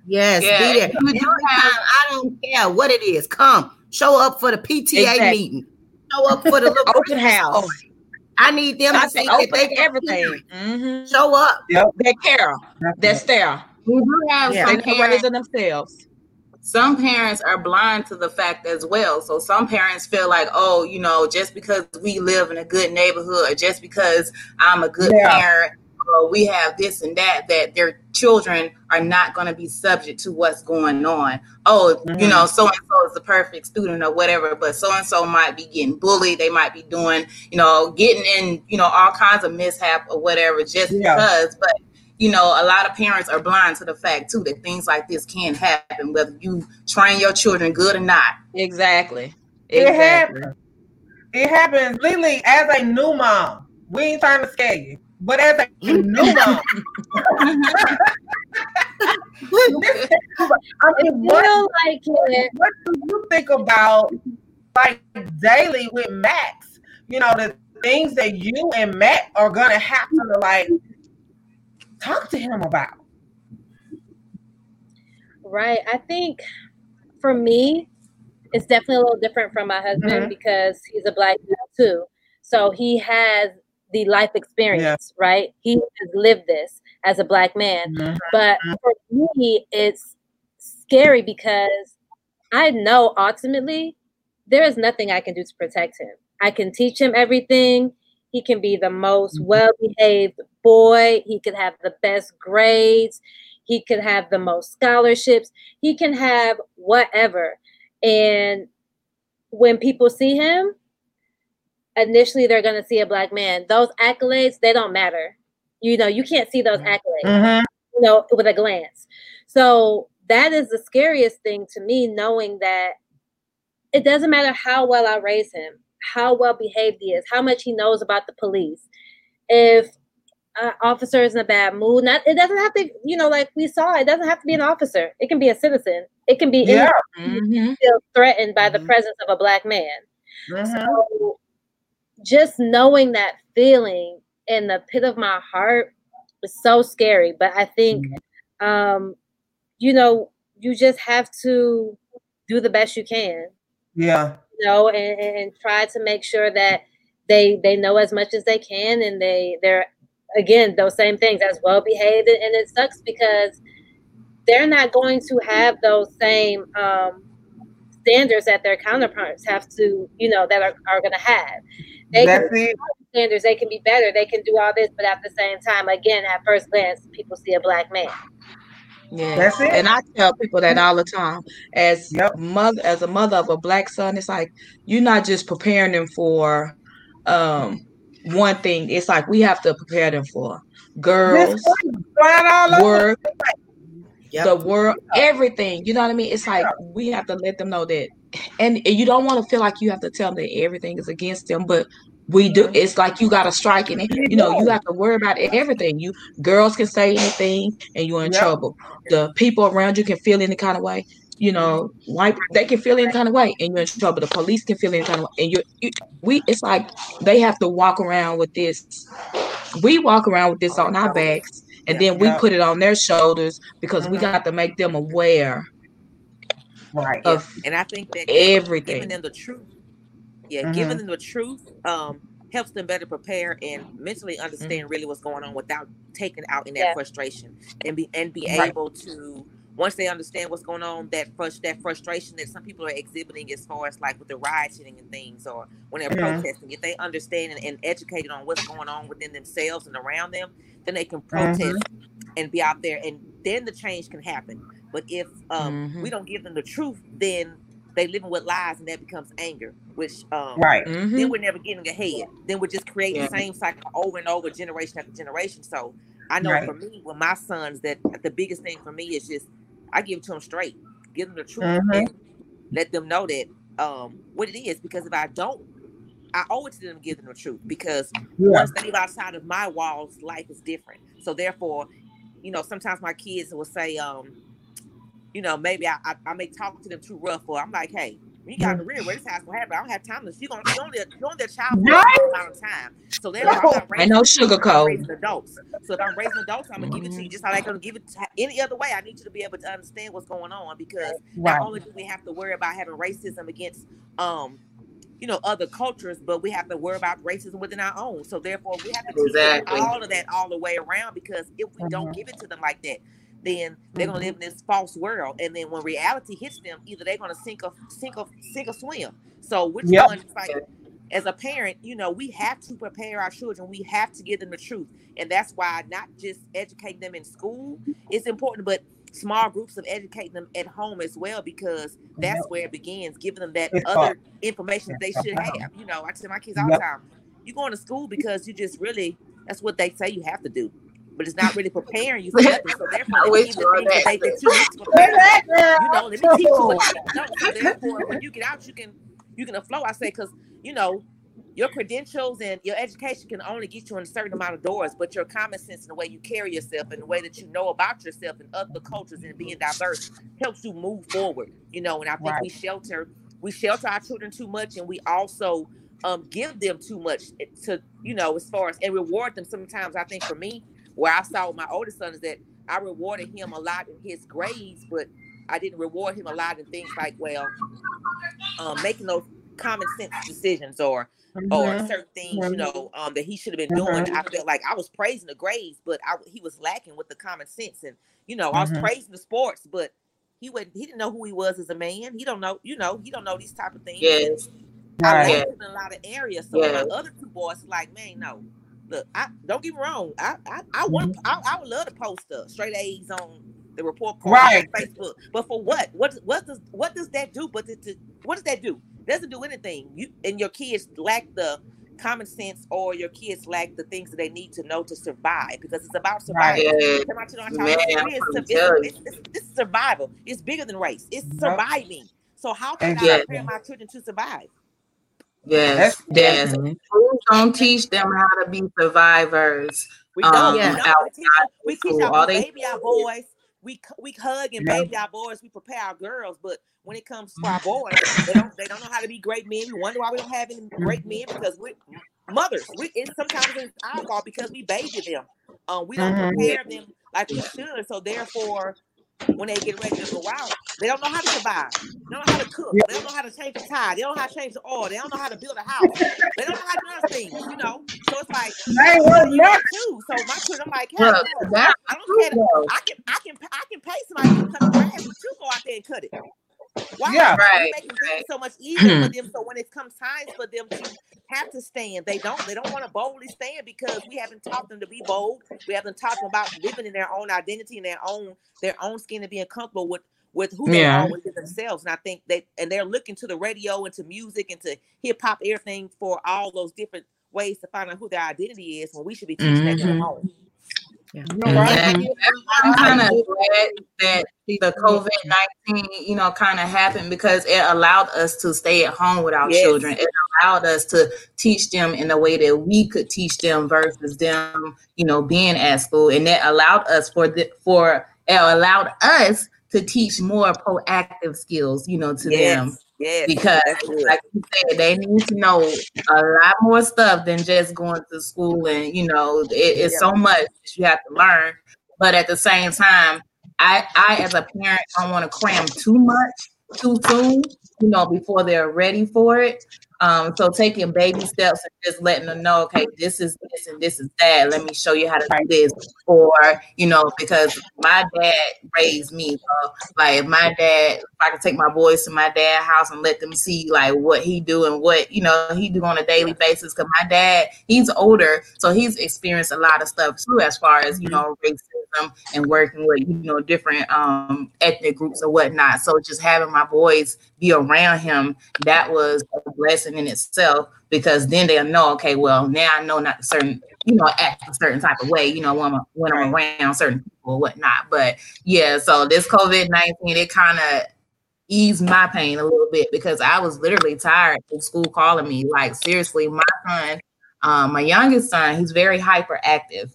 Speaker 6: Yes,
Speaker 7: Yeah,
Speaker 6: be there.
Speaker 7: you
Speaker 6: Every
Speaker 7: do
Speaker 6: time,
Speaker 7: have-
Speaker 6: I don't care what it is. Come, show up for the PTA
Speaker 1: Exactly.
Speaker 6: meeting. Show up for the little <laughs>
Speaker 1: Open
Speaker 6: Christmas
Speaker 1: house.
Speaker 6: Party. I need them
Speaker 1: I
Speaker 6: to
Speaker 1: say
Speaker 6: see that
Speaker 1: open
Speaker 6: they can
Speaker 1: everything. Mm-hmm.
Speaker 6: show up.
Speaker 3: Yep.
Speaker 1: That care. That's there.
Speaker 7: We do have
Speaker 6: Yeah.
Speaker 1: They
Speaker 7: some
Speaker 1: know
Speaker 7: parents
Speaker 1: raising themselves.
Speaker 7: some parents are blind to the fact as well. So some parents feel like, oh, you know, just because we live in a good neighborhood, or just because I'm a good
Speaker 3: Yeah.
Speaker 7: parent, or we have this and that, that their children are not going to be subject to what's going on. Oh, you
Speaker 3: Mhm.
Speaker 7: know, so and so is the perfect student or whatever, but so and so might be getting bullied. They might be doing, you know, getting in, you know, all kinds of mishap or whatever just
Speaker 3: Yeah.
Speaker 7: because. But you know, a lot of parents are blind to the fact too that things like this can happen, whether you train your children good or not.
Speaker 1: Exactly.
Speaker 3: It happens. It happens. Lily, as a new mom, we ain't trying to scare you, but as a new I
Speaker 4: I
Speaker 3: mean, what,
Speaker 4: feel like it.
Speaker 3: what do you think about like daily with Max? You know, the things that you and Matt are gonna have to like talk to him about.
Speaker 4: Right. I think for me, it's definitely a little different from my husband
Speaker 3: Mhm.
Speaker 4: because he's a black male too. So he has the life experience, right? He has lived this as a black man.
Speaker 3: Mhm.
Speaker 4: But for me, it's scary because I know ultimately there is nothing I can do to protect him. I can teach him everything. He can be the most well behaved boy. He could have the best grades. He could have the most scholarships. He can have whatever. And when people see him, initially they're going to see a black man. Those accolades, they don't matter. You know, you can't see those accolades
Speaker 3: Mhm.
Speaker 4: you know, with a glance. So that is the scariest thing to me, knowing that it doesn't matter how well I raise him, how well behaved he is, how much he knows about the police. If an officer is in a bad mood, not it doesn't have to, you know, like we saw, it doesn't have to be an officer. It can be a citizen. It can be
Speaker 3: Yeah.
Speaker 1: Mhm.
Speaker 4: who feels threatened by the
Speaker 1: Mhm.
Speaker 4: presence of a black man.
Speaker 3: Mhm.
Speaker 4: So just knowing that feeling in the pit of my heart was so scary. But I think, um, you know, you just have to do the best you can,
Speaker 3: Yeah.
Speaker 4: you know, and, and try to make sure that they they know as much as they can, and they they're again those same things as well behaved. And and it sucks because they're not going to have those same um, standards that their counterparts have to, you know, that are, are going to have. They can
Speaker 3: it.
Speaker 4: standards, they can be better, they can do all this, but at the same time, again, at first glance, people see a black man.
Speaker 1: Yeah.
Speaker 3: That's it.
Speaker 1: And I tell people that all the time. As
Speaker 3: Yep.
Speaker 1: mother as a mother of a black son, it's like you're not just preparing them for um one thing. It's like we have to prepare them for girls,
Speaker 3: Flying
Speaker 1: work,
Speaker 6: Yep.
Speaker 1: the world, everything. You know what I mean? It's like we have to let them know that, and, you don't want to feel like you have to tell them that everything is against them, but we do. It's like you got to strike and You know, you have to worry about everything. You girls can say anything, and you're in
Speaker 3: Yep.
Speaker 1: trouble. The people around you can feel any kind of way. You know, white they can feel any kind of way, and you're in trouble. The police can feel any kind of way, and you're you, we. It's like they have to walk around with this. We walk around with this on our backs, and then we put it on their shoulders because we
Speaker 3: Mhm.
Speaker 1: got to make them aware
Speaker 3: Right.
Speaker 1: of
Speaker 2: And I think that
Speaker 1: everything giving
Speaker 2: them the truth, yeah, giving
Speaker 3: Mhm.
Speaker 2: them the truth um, helps them better prepare and mentally understand really what's going on without taking out in that
Speaker 4: Yeah.
Speaker 2: frustration and be and be
Speaker 3: Right.
Speaker 2: able to once they understand what's going on that frus- that frustration that some people are exhibiting as far as like with the rioting and things or when they're
Speaker 3: Mhm.
Speaker 2: protesting if they understand and, and educated on what's going on within themselves and around them then they can protest and be out there and then the change can happen. But if um,
Speaker 10: Mhm.
Speaker 2: we don't give them the truth, then they living with lies, and that becomes anger, which um,
Speaker 3: Right.
Speaker 2: then we're never getting ahead. Then we're just creating
Speaker 7: Yeah.
Speaker 2: the same cycle over and over, generation after generation. So I know
Speaker 3: Right.
Speaker 2: for me, with my sons, that the biggest thing for me is just I give it to them straight, give them the truth,
Speaker 3: Mhm.
Speaker 2: and let them know that um, what it is. Because if I don't, I owe it to them to give them the truth. Because
Speaker 3: Yeah.
Speaker 2: once they leave outside of my walls, life is different. So therefore, you know, sometimes my kids will say, um, you know, maybe I, I, I may talk to them too rough, or I'm like, hey, when you got in the rear, where this house gonna happen? I don't have time to. See you gonna you only you only a child for a
Speaker 3: Right.
Speaker 2: certain amount of time. So therefore, I'm not
Speaker 10: Ain't
Speaker 2: raising,
Speaker 10: no
Speaker 2: I'm
Speaker 10: sugarcoat.
Speaker 2: raising adults. So if I'm raising adults, I'm gonna give it to you just how they're gonna give it to any other way. I need you to be able to understand what's going on because
Speaker 3: Right.
Speaker 2: not only do we have to worry about having racism against um you know other cultures, but we have to worry about racism within our own. So therefore, we have to teach them
Speaker 7: Exactly.
Speaker 2: all of that all the way around because if we don't
Speaker 3: Mhm.
Speaker 2: give it to them like that, then they're gonna live in this false world. And then when reality hits them, either they're gonna sink or sink or sink or swim. So which
Speaker 3: Yep.
Speaker 2: one? It's like as a parent, you know, we have to prepare our children. We have to give them the truth, and that's why not just educate them in school is important, but small groups of educating them at home as well, because that's
Speaker 3: Yep.
Speaker 2: where it begins. Giving them that
Speaker 3: It's
Speaker 2: other
Speaker 3: hard.
Speaker 2: information that they should have. You know, I tell my kids all
Speaker 3: Yep.
Speaker 2: the time, you going to school because you just really that's what they say you have to do. But it's not really preparing you for <laughs> nothing. So therefore,
Speaker 7: I
Speaker 2: let me
Speaker 7: wish
Speaker 2: give
Speaker 7: you
Speaker 2: you the
Speaker 7: were
Speaker 2: that, they, that you need to prepare. you. Know, let me teach you what you know. So <laughs> therefore, when you get out, you can you can flow. I say because you know your credentials and your education can only get you in a certain amount of doors, but your common sense and the way you carry yourself and the way that you know about yourself and other cultures and being diverse helps you move forward. You know, and I think we shelter we shelter our children too much, and we also um give them too much to you know as far as and reward them. Sometimes I think for me, where I saw with my oldest son is that I rewarded him a lot in his grades, but I didn't reward him a lot in things like well, um, making those common sense decisions or or
Speaker 3: Mhm.
Speaker 2: certain things, you
Speaker 3: Mhm.
Speaker 2: know, um, that he should have been doing.
Speaker 3: Mhm.
Speaker 2: I felt like I was praising the grades, but I he was lacking with the common sense, and you know, I was
Speaker 3: Mhm.
Speaker 2: praising the sports, but he would he didn't know who he was as a man. He don't know, you know, he don't know these type of things.
Speaker 7: Yes.
Speaker 2: I
Speaker 3: Right.
Speaker 2: lacked him in a lot of areas. So
Speaker 7: Yes.
Speaker 2: my other two boys like, man, no. Look, I don't get me wrong. I I, I want I, I would love to post up straight A's on the report card
Speaker 3: Right.
Speaker 2: on Facebook. But for what? What what does what does that do? But to, to, what does that do? Doesn't do anything. You and your kids lack the common sense or your kids lack the things that they need to know to survive because it's about survival.
Speaker 7: Yeah.
Speaker 2: Come out to know
Speaker 7: Man,
Speaker 2: it's, it's, it's, it's, it's survival. It's bigger than race. It's surviving. So how can I prepare my children to survive?
Speaker 7: Yes,
Speaker 3: That's
Speaker 7: yes.
Speaker 10: Definitely.
Speaker 7: Schools don't teach them how to be survivors.
Speaker 2: We
Speaker 7: Um,
Speaker 2: don't.
Speaker 6: Yeah.
Speaker 2: We don't. We teach,
Speaker 7: outside
Speaker 2: we teach
Speaker 7: school,
Speaker 2: our
Speaker 7: all
Speaker 2: we
Speaker 7: they
Speaker 2: baby our boys. We c- we hug and
Speaker 3: Yeah.
Speaker 2: baby our boys. We prepare our girls. But when it comes to our boys, they don't they don't know how to be great men. We wonder why we don't have any great men because we mothers. We it's sometimes it's our fault because we baby them. Um, we don't
Speaker 3: Mhm.
Speaker 2: prepare them like we should. So therefore, when they get ready to go out, they don't know how to survive. They don't know how to cook. They don't know how to change the tire. They don't know how to change the oil. They don't know how to build a house. They don't know how to do things. You know. So it's like
Speaker 3: They
Speaker 2: I
Speaker 3: was
Speaker 2: to
Speaker 3: not.
Speaker 2: too. So my children, I'm like, hey, I, don't care. I can, I can, I can pay somebody to cut the grass, but you go out there and cut it. Why?
Speaker 3: Yeah.
Speaker 2: You're
Speaker 7: Right,
Speaker 2: making things
Speaker 7: right.
Speaker 2: so much easier for <clears throat> them. So when it comes time for them to have to stand, they don't. They don't want to boldly stand because we haven't taught them to be bold. We haven't taught them about living in their own identity and their own their own skin and being comfortable with with who they
Speaker 10: Yeah.
Speaker 2: are within themselves. And I think they and they're looking to the radio and to music and to hip hop, everything for all those different ways to find out who their identity is when we should be teaching that in the
Speaker 10: Mhm.
Speaker 2: home.
Speaker 3: You're right.
Speaker 7: Yeah, mm-hmm. I'm kind of glad that the COVID nineteen, you know, kind of happened because it allowed us to stay at home with our
Speaker 2: Yes.
Speaker 7: children. It allowed us to teach them in a way that we could teach them versus them, you know, being at school, and that allowed us for the for it allowed us to teach more proactive skills, you know, to them
Speaker 2: Yes,
Speaker 7: because like you said they need to know a lot more stuff than just going to school and you know it, it's
Speaker 2: Yeah.
Speaker 7: so much that you have to learn. But at the same time i i as a parent don't want to cram too much too soon you know before they're ready for it um so taking baby steps and just letting them know okay this is this and this is that. Let me show you how to do this. Or you know because my dad raised me so like my dad if i could take my boys to my dad's house and let them see like what he do and what you know he do on a daily basis because my dad he's older so he's experienced a lot of stuff too as far as you know racism and working with you know different um, ethnic groups or whatnot. So just having my boys be around him that was a blessing in itself because then they'll know okay well now I know not certain you know act a certain type of way you know when I'm when I'm around certain people or whatnot. But yeah, so this COVID nineteen it kind of eased my pain a little bit because I was literally tired of school calling me. Like seriously, my son, um, my youngest son, he's very hyperactive.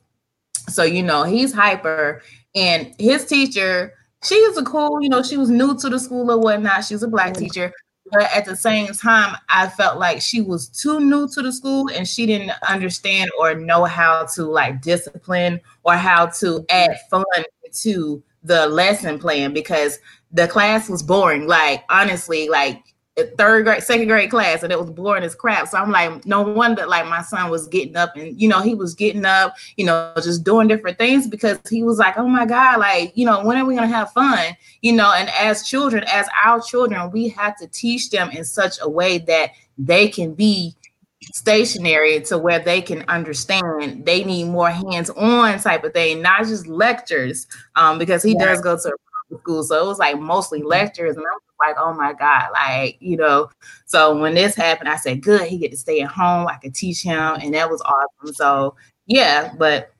Speaker 7: So you know he's hyper, and his teacher, she is a cool. You know, she was new to the school or whatnot. She was a black teacher, but at the same time, I felt like she was too new to the school and she didn't understand or know how to like discipline or how to add fun to the lesson plan because the class was boring. Like honestly, like third grade, second grade class, and it was boring as crap. So I'm like, no wonder like my son was getting up and you know, he was getting up, you know, just doing different things because he was like, Oh my God, like, you know, when are we gonna have fun? You know, and as children, as our children, we have to teach them in such a way that they can be stationary to where they can understand they need more hands-on type of thing not just lectures um because he yeah. does go to school. So it was like mostly lectures. And I was like, oh my God, like, you know. So when this happened, I said, good, he get to stay at home. I could teach him. And that was awesome. So yeah, but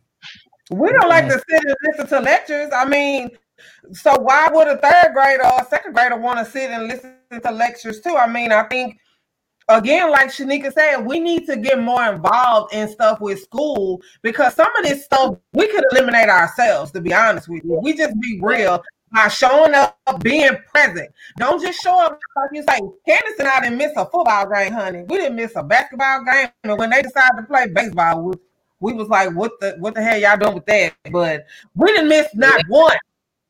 Speaker 3: we don't like to sit and listen to lectures. I mean, so why would a third grader or second grader want to sit and listen to lectures too? I mean, I think again, like Shanika said, we need to get more involved in stuff with school because some of this stuff we could eliminate ourselves, to be honest with you. We just be real by showing up, being present. Don't just show up like you say. Candace and I didn't miss a football game, honey. We didn't miss a basketball game. And when they decided to play baseball, we, we was like, what the what the hell y'all doing with that? But we didn't miss not one.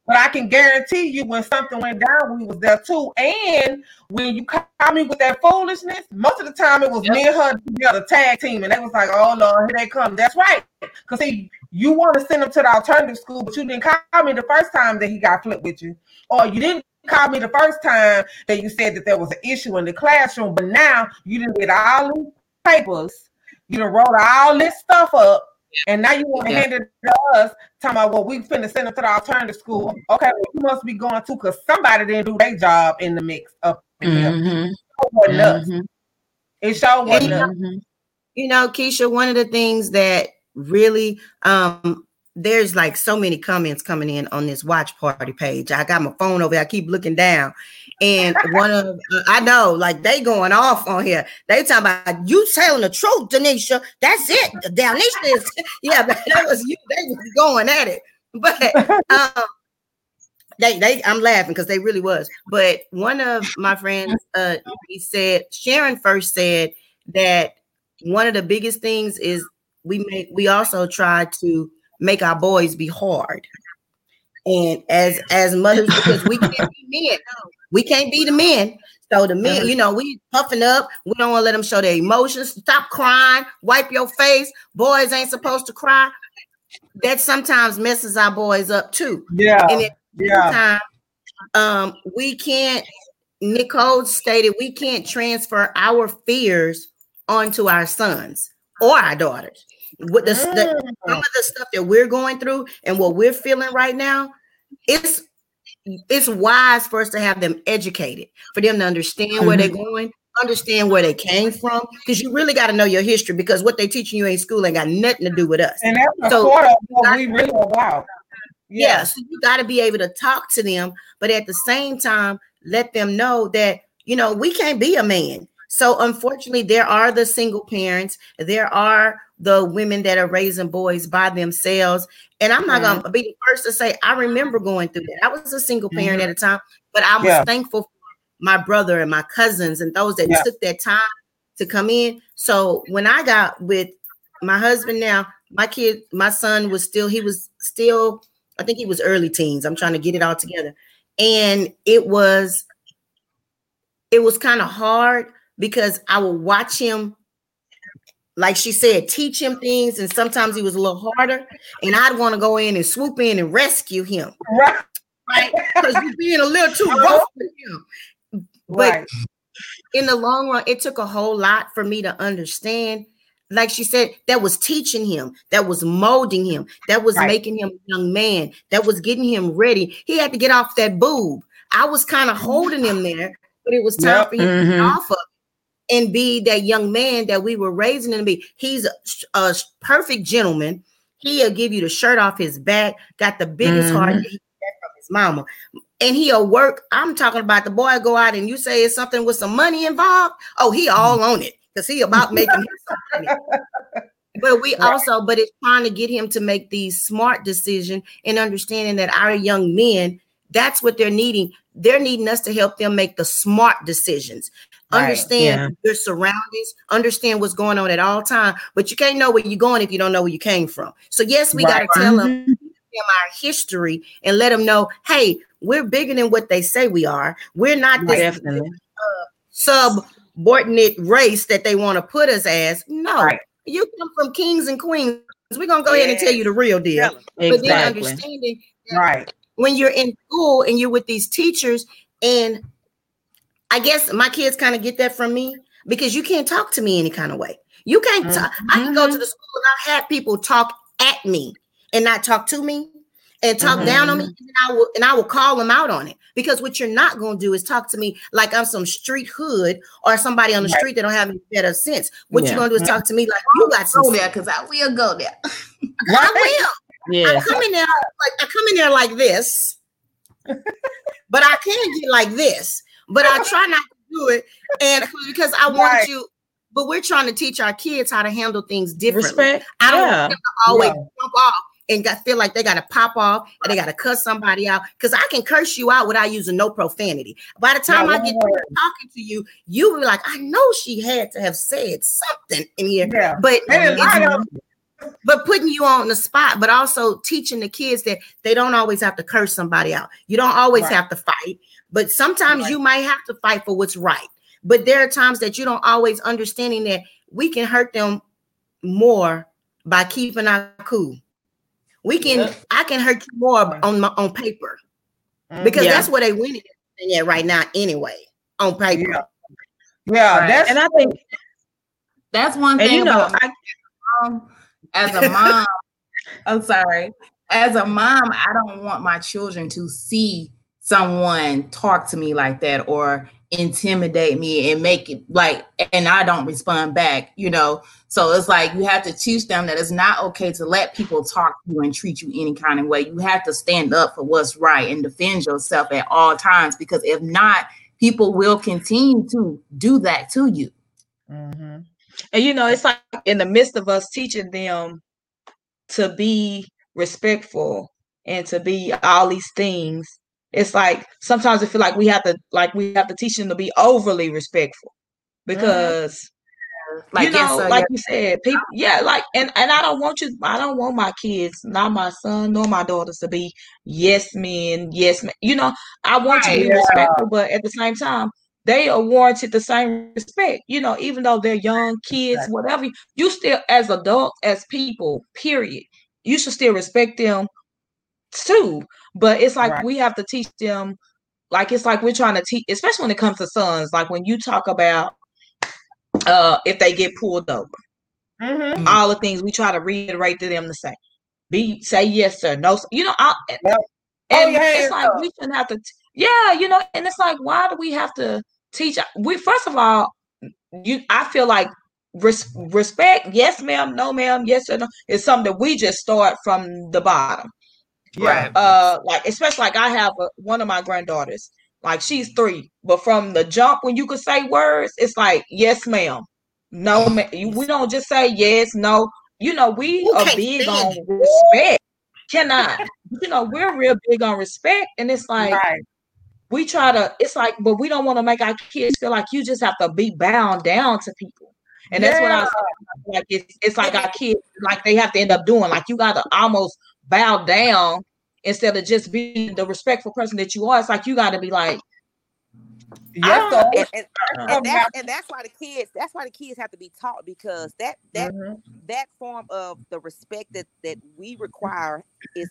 Speaker 3: But I can guarantee you when something went down, we was there too. And when you call me with that foolishness, most of the time it was yep. me and her together tag team, and they was like, "Oh Lord, here they come." That's right. Cause see, you want to send him to the alternative school, but you didn't call me the first time that he got flipped with you, or you didn't call me the first time that you said that there was an issue in the classroom. But now you didn't get all these papers, you done wrote all this stuff up and now you want to yeah. hand it to us, talking about well, we finna send it to the alternative school. Okay, well, you must be going to because somebody didn't do their job in the mix up. Mm-hmm. It mm-hmm. It sure wasn't
Speaker 6: mm-hmm. You know, Keisha, one of the things that really um there's like so many comments coming in on this watch party page. I got my phone over. I keep looking down, and one of uh, I know, like they going off on here. They talking about you telling the truth, Denisha. That's it. Denisha is <laughs> yeah, but that was you. They was going at it, but <laughs> um, they they I'm laughing because they really was. But one of my friends, uh, he said Sharon first said that one of the biggest things is we make we also try to make our boys be hard. And as as mothers, <laughs> because we can't be men, we can't be the men. So the men, you know, we puffing up. We don't want to let them show their emotions. Stop crying. Wipe your face. Boys ain't supposed to cry. That sometimes messes our boys up too.
Speaker 3: Yeah.
Speaker 6: And at yeah. time, um, we can't. Nicole stated we can't transfer our fears onto our sons or our daughters. With the, the some of the stuff that we're going through and what we're feeling right now, it's it's wise for us to have them educated, for them to understand mm-hmm. where they're mm-hmm. going, understand where they came from, because you really got to know your history. Because what they teaching you in school ain't got nothing to do with us.
Speaker 3: And that's so, part of what we really about.
Speaker 6: Yeah. yeah, so you got to be able to talk to them, but at the same time, let them know that you know we can't be a man. So unfortunately, there are the single parents. There are the women that are raising boys by themselves. And I'm not mm-hmm. gonna be the first to say I remember going through that. I was a single parent mm-hmm. at a time, but I was yeah. thankful for my brother and my cousins and those that yeah. took that time to come in. So when I got with my husband now, my kid, my son was still, he was still, I think he was early teens. I'm trying to get it all together. And it was, it was kind of hard because I would watch him like she said, teach him things, and sometimes he was a little harder. And I'd want to go in and swoop in and rescue him, right? Right, because you're being a little too rough with him. But right. in the long run, it took a whole lot for me to understand. like she said, that was teaching him, that was molding him, that was
Speaker 3: Right.
Speaker 6: making him a young man, that was getting him ready. He had to get off that boob. I was kind of holding him there, but it was time
Speaker 3: Yep.
Speaker 6: for him to get
Speaker 3: Mhm.
Speaker 6: off of it and be that young man that we were raising him to be. He's a, a perfect gentleman. He'll give you the shirt off his back, got the biggest heart
Speaker 3: Mhm.
Speaker 6: that he from his mama. And he'll work. I'm talking about the boy go out and you say it's something with some money involved. Oh, he all on it because he about making him some money. <laughs> But we
Speaker 3: Right.
Speaker 6: also, but it's trying to get him to make these smart decisions and understanding that our young men, that's what they're needing. They're needing us to help them make the smart decisions.
Speaker 3: Right,
Speaker 6: Understand
Speaker 3: yeah.
Speaker 6: your surroundings, understand what's going on at all time. But you can't know where you're going if you don't know where you came from. So yes, we
Speaker 3: Right.
Speaker 6: got to tell them
Speaker 3: Mhm.
Speaker 6: our history and let them know, hey, we're bigger than what they say we are. We're not this
Speaker 3: Definitely.
Speaker 6: subordinate race that they want to put us as. No, you come from kings and queens. We're gonna go ahead and tell you the real deal. But then
Speaker 3: Exactly.
Speaker 6: understanding
Speaker 3: Right.
Speaker 6: when you're in school and you're with these teachers, and I guess my kids kind of get that from me because you can't talk to me any kind of way. You can't. talk. I can go to mm-hmm. the school and I've had people talk at me and not talk to me and talk down on me, mm-hmm. and I will and I will call them out on it because what you're not going to do is talk to me like I'm some street hood or somebody on the
Speaker 7: Right.
Speaker 6: street that don't have any better sense. What
Speaker 7: Yeah.
Speaker 6: you're going to do is talk to me like you got some
Speaker 7: go there because I will go there. <laughs>
Speaker 6: I will.
Speaker 7: Yeah.
Speaker 6: I come in there like I come in there like this, but I can't get like this. But I try not to do it, and because I want
Speaker 3: Right.
Speaker 6: you. But we're trying to teach our kids how to handle things differently.
Speaker 3: Respect,
Speaker 6: I don't
Speaker 3: yeah.
Speaker 6: want them to always
Speaker 3: Yeah.
Speaker 6: jump off and got, feel like they got to pop off or they got to cuss somebody out. Because I can curse you out without using no profanity. By the time
Speaker 3: No,
Speaker 6: I get
Speaker 3: no
Speaker 6: through talking to you, you will be like, I know she had to have said something in here.
Speaker 3: Yeah.
Speaker 6: But
Speaker 3: And it's
Speaker 6: it's-
Speaker 3: not
Speaker 6: but putting you on the spot, but also teaching the kids that they don't always have to curse somebody out. You don't always
Speaker 3: Right.
Speaker 6: have to fight, but sometimes you might have to fight for what's right. But there are times that you don't always understanding that we can hurt them more by keeping our cool. We can,
Speaker 3: Yep.
Speaker 6: I can hurt you more on my on paper mm. because
Speaker 3: Yeah.
Speaker 6: that's what they winning at right now anyway on paper.
Speaker 3: Yeah,
Speaker 7: Right.
Speaker 3: that's
Speaker 5: And I think
Speaker 7: That's one
Speaker 5: And
Speaker 7: thing
Speaker 5: you know,
Speaker 7: about me as a mom- as a mom. <laughs> I'm sorry. As a mom, I don't want my children to see someone talk to me like that or intimidate me and make it like and I don't respond back, you know. So it's like you have to teach them that it's not okay to let people talk to you and treat you any kind of way. You have to stand up for what's right and defend yourself at all times because if not, people will continue to do that to you. Mm-hmm.
Speaker 1: And you know, it's like in the midst of us teaching them to be respectful and to be all these things, it's like sometimes I feel like we have to like we have to teach them to be overly respectful mm-hmm. because
Speaker 7: Like,
Speaker 1: you know,
Speaker 7: sir,
Speaker 1: like
Speaker 7: yes.
Speaker 1: you said, people yeah, like and and I don't want you I don't want my kids, not my son nor my daughters to be yes men, yes men. You know, I want you to be
Speaker 3: Right.
Speaker 1: respectful, but at the same time, they are warranted the same respect. You know, even though they're young kids, whatever, you still as adults, as people, period, you should still respect them too. But it's like
Speaker 3: Right.
Speaker 1: we have to teach them, like it's like we're trying to teach, especially when it comes to sons. Like when you talk about uh if they get pulled over,
Speaker 3: Mhm.
Speaker 1: all the things we try to reiterate to them to say. Be say yes sir, no. sir. You know, I,
Speaker 3: Yep.
Speaker 1: and
Speaker 3: Oh, your
Speaker 1: it's
Speaker 3: hands
Speaker 1: like we shouldn't have to. T- yeah, you know, and it's like why do we have to teach? We first of all, you I feel like res, respect. Yes, ma'am. No, ma'am. Yes or no. Is something that we just start from the bottom.
Speaker 3: Yeah.
Speaker 1: Uh, like especially like I have a, one of my granddaughters. Like she's three, but from the jump when you could say words, it's like yes, ma'am. No, ma'am. We don't just say yes, no. You know, we
Speaker 6: Who
Speaker 1: are big on
Speaker 6: it?
Speaker 1: respect. Cannot. You know, we're real big on respect, and it's like
Speaker 3: Right.
Speaker 1: We try to. It's like, but we don't want to make our kids feel like you just have to be bound down to people. And that's what I was saying, like. It's it's like our kids like they have to end up doing. Like you got to almost bow down instead of just being the respectful person that you are. It's like you got to be like,
Speaker 3: Yes, sir.
Speaker 2: and, and,
Speaker 3: That's
Speaker 2: and, that's,
Speaker 3: what
Speaker 2: and that's why the kids that's why the kids have to be taught because that that
Speaker 3: Mhm.
Speaker 2: that form of the respect that that we require is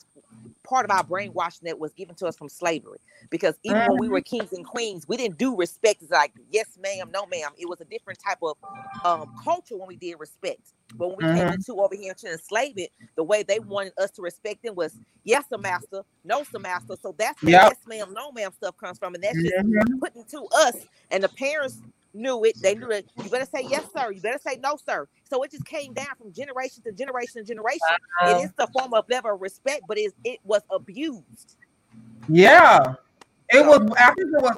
Speaker 2: part of our brainwashing that was given to us from slavery. Because even when we were
Speaker 3: Mm-hmm.
Speaker 2: kings and queens, we didn't do respect. It's like yes, ma'am, no, ma'am. It was a different type of um, culture when we did respect. But when we came
Speaker 3: Mhm.
Speaker 2: into over here into enslavement, the way they wanted us to respect them was yes, sir, master, no, sir, master. So that's where
Speaker 3: Yep.
Speaker 2: yes, ma'am, no, ma'am stuff comes from, and that's just
Speaker 3: Mhm.
Speaker 2: putting to us. And the parents knew it. They knew that you better say yes, sir. You better say no, sir. So it just came down from generation to generation to generation.
Speaker 3: Wow.
Speaker 2: It uh-huh. is the form of level of respect, but it, it was abused.
Speaker 3: Yeah. It was I think it was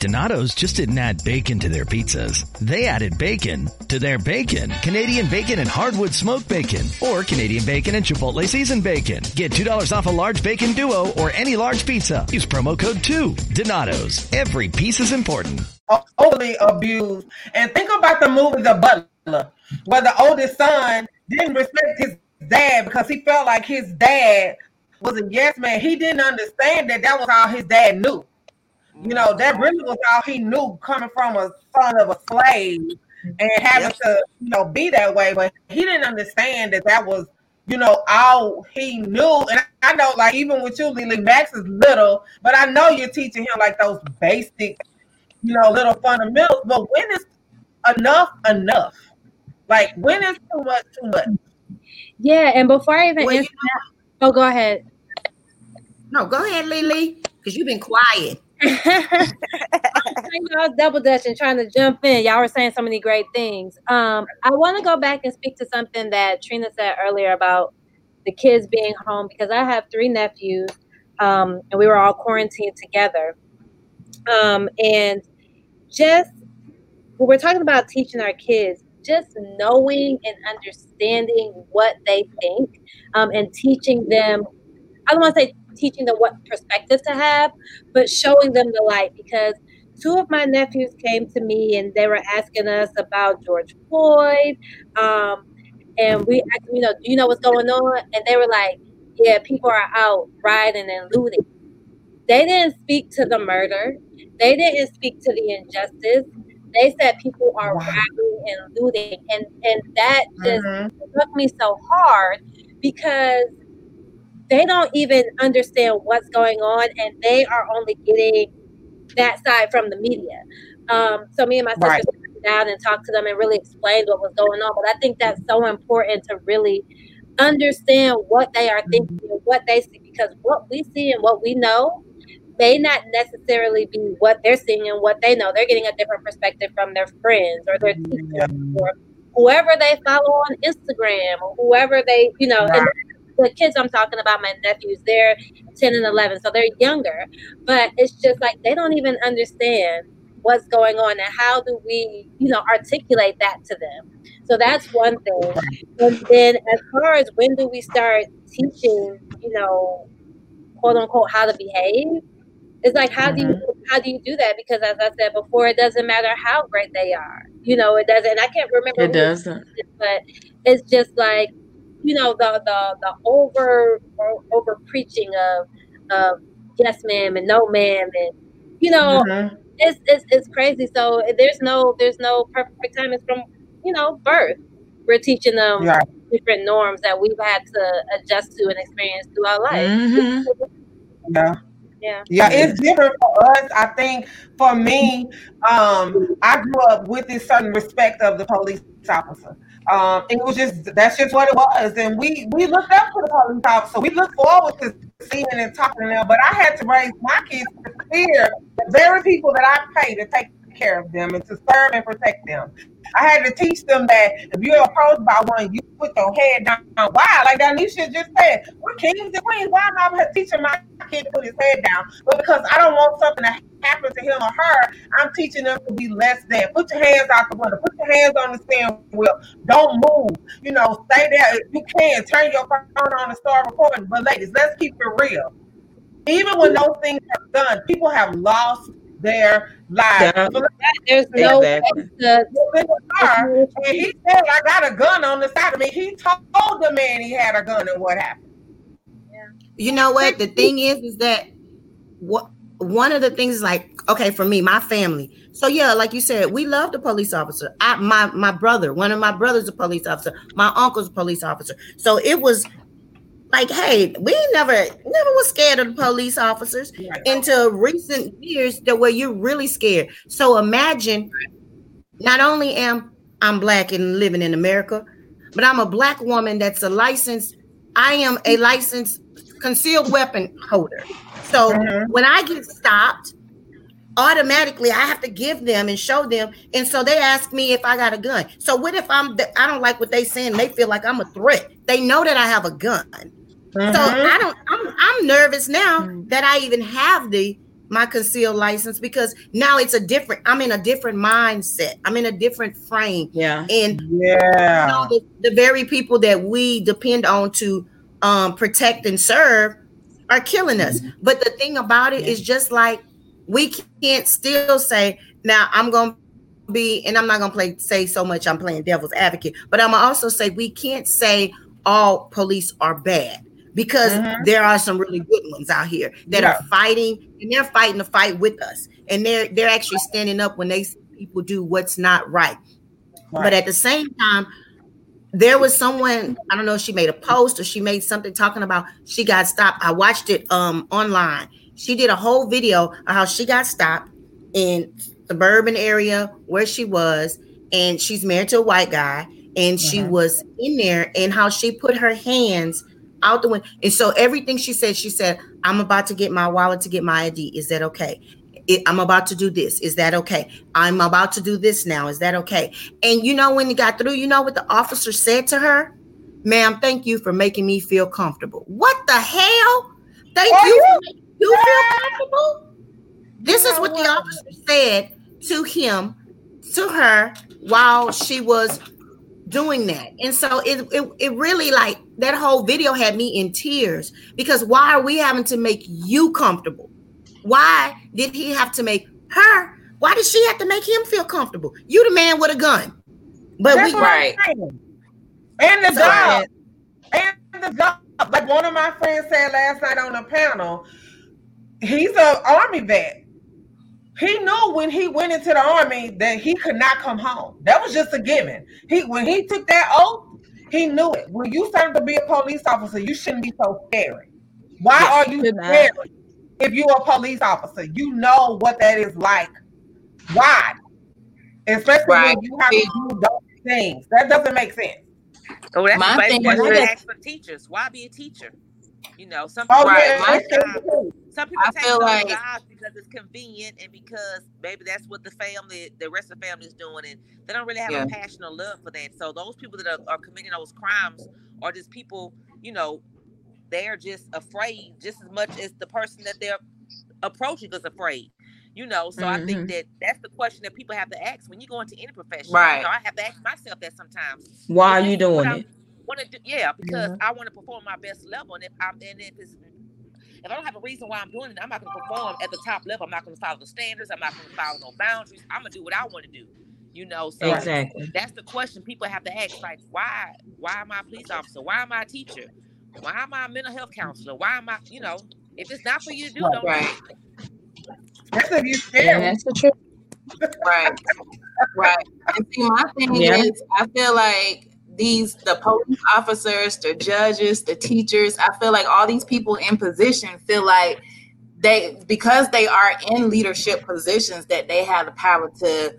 Speaker 9: Donato's just didn't add bacon to their pizzas. They added bacon to their bacon. Canadian bacon and hardwood smoked bacon. Or Canadian bacon and Chipotle seasoned bacon. Get $2 off a large bacon duo or any large pizza. Use promo code 2. Donato's. Every piece is important.
Speaker 3: Uh, overly abused. And think about the movie The Butler, where the oldest son didn't respect his dad because he felt like his dad was a yes man. He didn't understand that that was all his dad knew. You know, that really was all he knew coming from a son of a slave and having to, you know, be that way. But he didn't understand that that was, you know, all he knew. And I know, like, even with you, Lily, Max is little, but I know you're teaching him, like, those basic, you know, little fundamentals. But when is enough enough? Like, when is too much too much?
Speaker 4: Yeah, and before I even
Speaker 6: Well,
Speaker 4: answer that, oh, go ahead.
Speaker 6: No, go ahead, Lily, because you've been quiet.
Speaker 4: Was double dutching, trying to jump in. Y'all were saying so many great things. Um, I want to go back and speak to something that Trina said earlier about the kids being home because I have three nephews, um, and we were all quarantined together. Um, and just when we're talking about teaching our kids, just knowing and understanding what they think, um, and teaching them. I don't want to say teaching them what perspective to have, but showing them the light because two of my nephews came to me and they were asking us about George Floyd. Um, and we asked them, you know, do you know what's going on? And they were like, yeah, people are out rioting and looting. They didn't speak to the murder. They didn't speak to the injustice. They said people are rioting and looting. And, and that just struck me so hard because they don't even understand what's going on and they are only getting that side from the media. Um, so me and my sister
Speaker 3: Right.
Speaker 4: sat down and talked to them and really explained what was going on. But I think that's so important to really understand what they are thinking and what they see because what we see and what we know may not necessarily be what they're seeing and what they know. They're getting a different perspective from their friends or their teachers or whoever they follow on Instagram or whoever they, you know,
Speaker 3: Right.
Speaker 4: The kids I'm talking about, my nephews, they're 10 and 11, so they're younger. But it's just like they don't even understand what's going on and how do we, you know, articulate that to them. So that's one thing. And then as far as when do we start teaching, you know, quote unquote, how to behave? It's like how do you mm-hmm. how do you do that? Because as I said before, it doesn't matter how great they are. You know, it doesn't. And I can't remember.
Speaker 1: It doesn't.
Speaker 4: it, but it's just like you know the the the over over preaching of of yes ma'am and no ma'am and you know
Speaker 3: Mhm.
Speaker 4: it's, it's it's crazy. So there's no there's no perfect time. It's from you know birth. We're teaching them
Speaker 3: Right.
Speaker 4: different norms that we've had to adjust to and experience through our life.
Speaker 1: Mhm.
Speaker 3: Yeah.
Speaker 4: Yeah.
Speaker 3: Yeah, it's different for us. I think for me, um, I grew up with this certain respect of the police officer. Um, it was just that's just what it was, and we we looked up to the police officer. We looked forward to seeing and talking to them. But I had to raise my kids to fear the very people that I pay to take care of them and to serve and protect them. I had to teach them that if you're approached by one, you put your head down. Why? Like Danisha just said, we're kings and queens. Why am I teaching my kid to put his head down? But because I don't want something to happen to him or her, I'm teaching them to be less than. Put your hands out the window. Put your hands on the steering wheel. Don't move. You know, stay there. If you can, turn your phone on and start recording. But ladies, let's keep it real. even when those things are done, people have lost their lives.
Speaker 2: Yeah. There's no
Speaker 3: Exactly. and he said, I got a gun on the side of me. He told the man he had a gun and what happened.
Speaker 6: You know what? The thing is, is that what one of the things is like, okay, for me, my family. So yeah, like you said, we love the police officer. I my my brother, one of my brothers, a police officer. My uncle's a police officer. So it was like, hey, we never never was scared of the police officers until recent years that where you're really scared. So imagine, not only am I'm black and living in America, but I'm a black woman that's a licensed. I am a licensed concealed weapon holder. So uh-huh. when I get stopped, automatically I have to give them and show them. And so they ask me if I got a gun. So what if I'm I don't like what they saying? They feel like I'm a threat. They know that I have a gun. So mm-hmm. I don't I'm I'm nervous now mm-hmm. that I even have the my concealed license because now it's a different I'm in a different mindset. I'm in a different frame.
Speaker 1: Yeah.
Speaker 6: And
Speaker 3: yeah.
Speaker 6: you know, the, the very people that we depend on to um protect and serve are killing us. Mm-hmm. But the thing about it is just like we can't still say now I'm gonna be and I'm not gonna play say so much I'm playing devil's advocate, but I'm also say we can't say all police are bad because there are some really good ones out here that
Speaker 3: Yeah.
Speaker 6: are fighting and they're fighting the fight with us. And they're they're actually standing up when they see people do what's not right. But at the same time, there was someone i don't know if she made a post or she made something talking about she got stopped. I watched it um online. She did a whole video of how she got stopped in suburban area where she was and she's married to a white guy and she was in there and how she put her hands out the window and so everything she said she said i'm about to get my wallet to get my id is that okay it, I'm about to do this. Is that okay? I'm about to do this now. Is that okay? And you know, when it got through, you know what the officer said to her? Ma'am, thank you for making me feel comfortable. What the hell? Thank you- for making you feel comfortable. This is what the officer said to him, to her, while she was doing that. And so it, it, it really like that whole video had me in tears because why are we having to make you comfortable? Why did he have to make her? Why did she have to make him feel comfortable? You the man with a gun. But
Speaker 3: That's
Speaker 6: we
Speaker 3: what I'm. And the
Speaker 6: So-
Speaker 3: job. And the job. Like one of my friends said last night on the panel, he's an army vet. He knew when he went into the army that he could not come home. That was just a given. He when he took that oath, he knew it. When you serve to be a police officer, you shouldn't be so scary. Why
Speaker 1: Yes,
Speaker 3: are you
Speaker 1: should not.
Speaker 3: scared if you're a police officer? You know what that is like. Why? Especially
Speaker 2: Right.
Speaker 3: when you have to do those things. That doesn't make sense.
Speaker 2: Oh, that's
Speaker 3: My
Speaker 2: the same
Speaker 3: thing
Speaker 2: question
Speaker 3: is-
Speaker 2: I ask for teachers. Why be a teacher? You know, some
Speaker 3: Oh,
Speaker 2: people
Speaker 3: yeah,
Speaker 2: take
Speaker 3: that's
Speaker 2: jobs- some people
Speaker 7: I
Speaker 2: take those
Speaker 7: like-
Speaker 2: jobs because it's convenient and because maybe that's what the family, the rest of the family is doing, and they don't really have
Speaker 7: Yeah.
Speaker 2: a passion or love for that. So those people that are, are committing those crimes are just people, you know, they're just afraid just as much as the person that they're approaching is afraid. You know, so I
Speaker 1: Mhm.
Speaker 2: think that that's the question that people have to ask when you go into any profession.
Speaker 1: Right.
Speaker 2: You know, I have to ask myself that sometimes.
Speaker 1: Why are you
Speaker 2: this what
Speaker 1: doing
Speaker 2: I
Speaker 1: it?
Speaker 2: Want to do? Yeah, because
Speaker 1: Mhm.
Speaker 2: I want to perform my best level, and if I'm and if it's if I don't have a reason why I'm doing it, I'm not going to perform at the top level. I'm not going to follow the standards. I'm not going to follow no boundaries. I'm going to do what I want to do. You know, so
Speaker 1: Exactly.
Speaker 2: that's the question people have to ask. Like, why? Why am I a police officer? Why am I a teacher? Why am I a mental health counselor? Why am I? You know, if it's not for you to do, don't
Speaker 7: Right.
Speaker 3: That's if you
Speaker 1: Yeah,
Speaker 3: scared.
Speaker 1: that's the truth. <laughs>
Speaker 7: right right and see my thing
Speaker 1: Yeah.
Speaker 7: is i feel like these the police officers the judges the teachers i feel like all these people in position feel like they because they are in leadership positions that they have the power to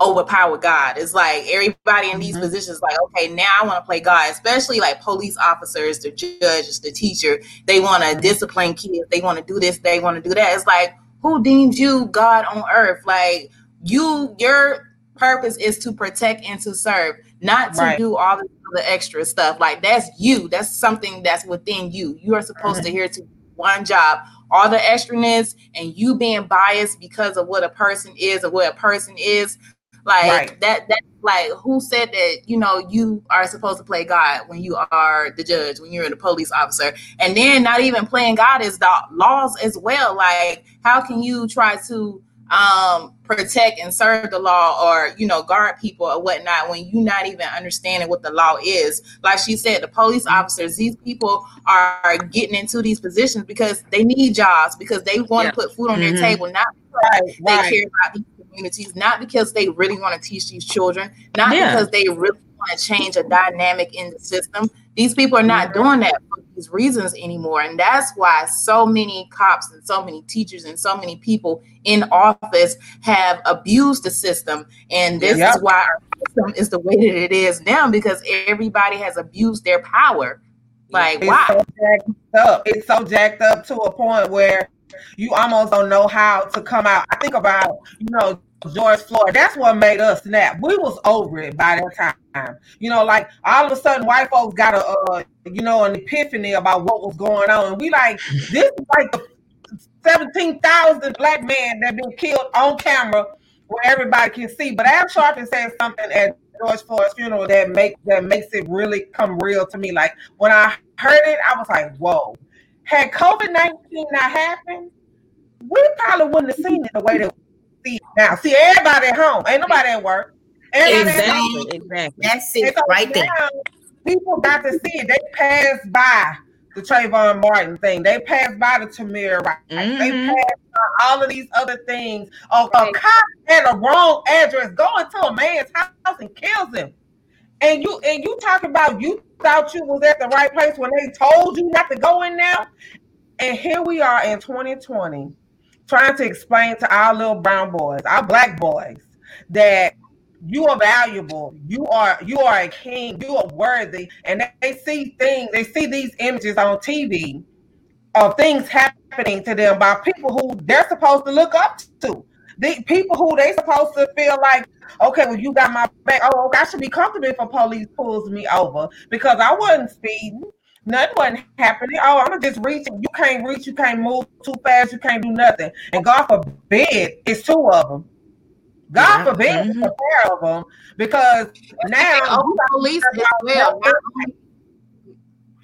Speaker 7: overpower god. It's like everybody in these mm-hmm. positions like okay now i want to play god especially like police officers the judges the teacher. They want to discipline kids. They want to do this. They want to do that. It's like who deemed you God on earth? Like you, your purpose is to protect and to serve, not to
Speaker 3: Right.
Speaker 7: do all the other extra stuff. Like that's you. That's something that's within you. You are supposed to here to one job. All the extraness and you being biased because of what a person is or what a person is. Like
Speaker 3: Right.
Speaker 7: that that like who said that, you know, you are supposed to play God when you are the judge, when you're the police officer. And then not even playing God is the laws as well. Like how can you try to um protect and serve the law or you know guard people or whatnot when you're not even understanding what the law is like she said the police officers these people are getting into these positions because they need jobs because they want to
Speaker 2: Yeah.
Speaker 7: put food on their
Speaker 2: Mhm.
Speaker 7: table not because they care about these communities not because they really want to teach these children not
Speaker 2: Yeah.
Speaker 7: because they really to change a dynamic in the system these people are not mm-hmm. doing that for these reasons anymore and that's why so many cops and so many teachers and so many people in office have abused the system and this
Speaker 3: Yep.
Speaker 7: is why our system is the way that it is now because everybody has abused their power like
Speaker 3: It's
Speaker 7: why
Speaker 3: so jacked up. It's so jacked up to a point where you almost don't know how to come out. I think about, you know, George Floyd. That's what made us snap. We was over it by that time. You know, like all of a sudden white folks got a uh, you know, an epiphany about what was going on. We like, this is like the 17,000 black men that been killed on camera where everybody can see. But Al Sharpton said something at George Floyd's funeral that make that makes it really come real to me. Like when I heard it, I was like, whoa. Had COVID 19 not happened, we probably wouldn't have seen it the way that see now. See, everybody at home. Ain't nobody at work. Everybody at home.
Speaker 2: Exactly. Exactly.
Speaker 6: That's it
Speaker 3: so
Speaker 6: right there.
Speaker 3: People got to see it. They passed by the Trayvon Martin thing. They passed by the Tamir right. They
Speaker 2: Mhm.
Speaker 3: passed by all of these other things. A, a cop at a wrong address go into a man's house and kills him. And you and you talking about you thought you was at the right place when they told you not to go in there. And here we are in 2020 trying to explain to our little brown boys, our black boys, that you are valuable, you are you are a king, you are worthy, and they, see things, they see these images on TV of things happening to them by people who they're supposed to look up to. The people who they supposed to feel like, okay, well, you got my back. Oh, I should be comfortable if a police pulls me over because I wasn't speeding. Nothing wasn't happening. Oh, I'm just reaching. You can't reach. You can't move too fast. You can't do nothing. And God forbid it's two of them. God
Speaker 2: Yeah.
Speaker 3: forbid it's a pair of them because now
Speaker 7: they over police as well. Not only-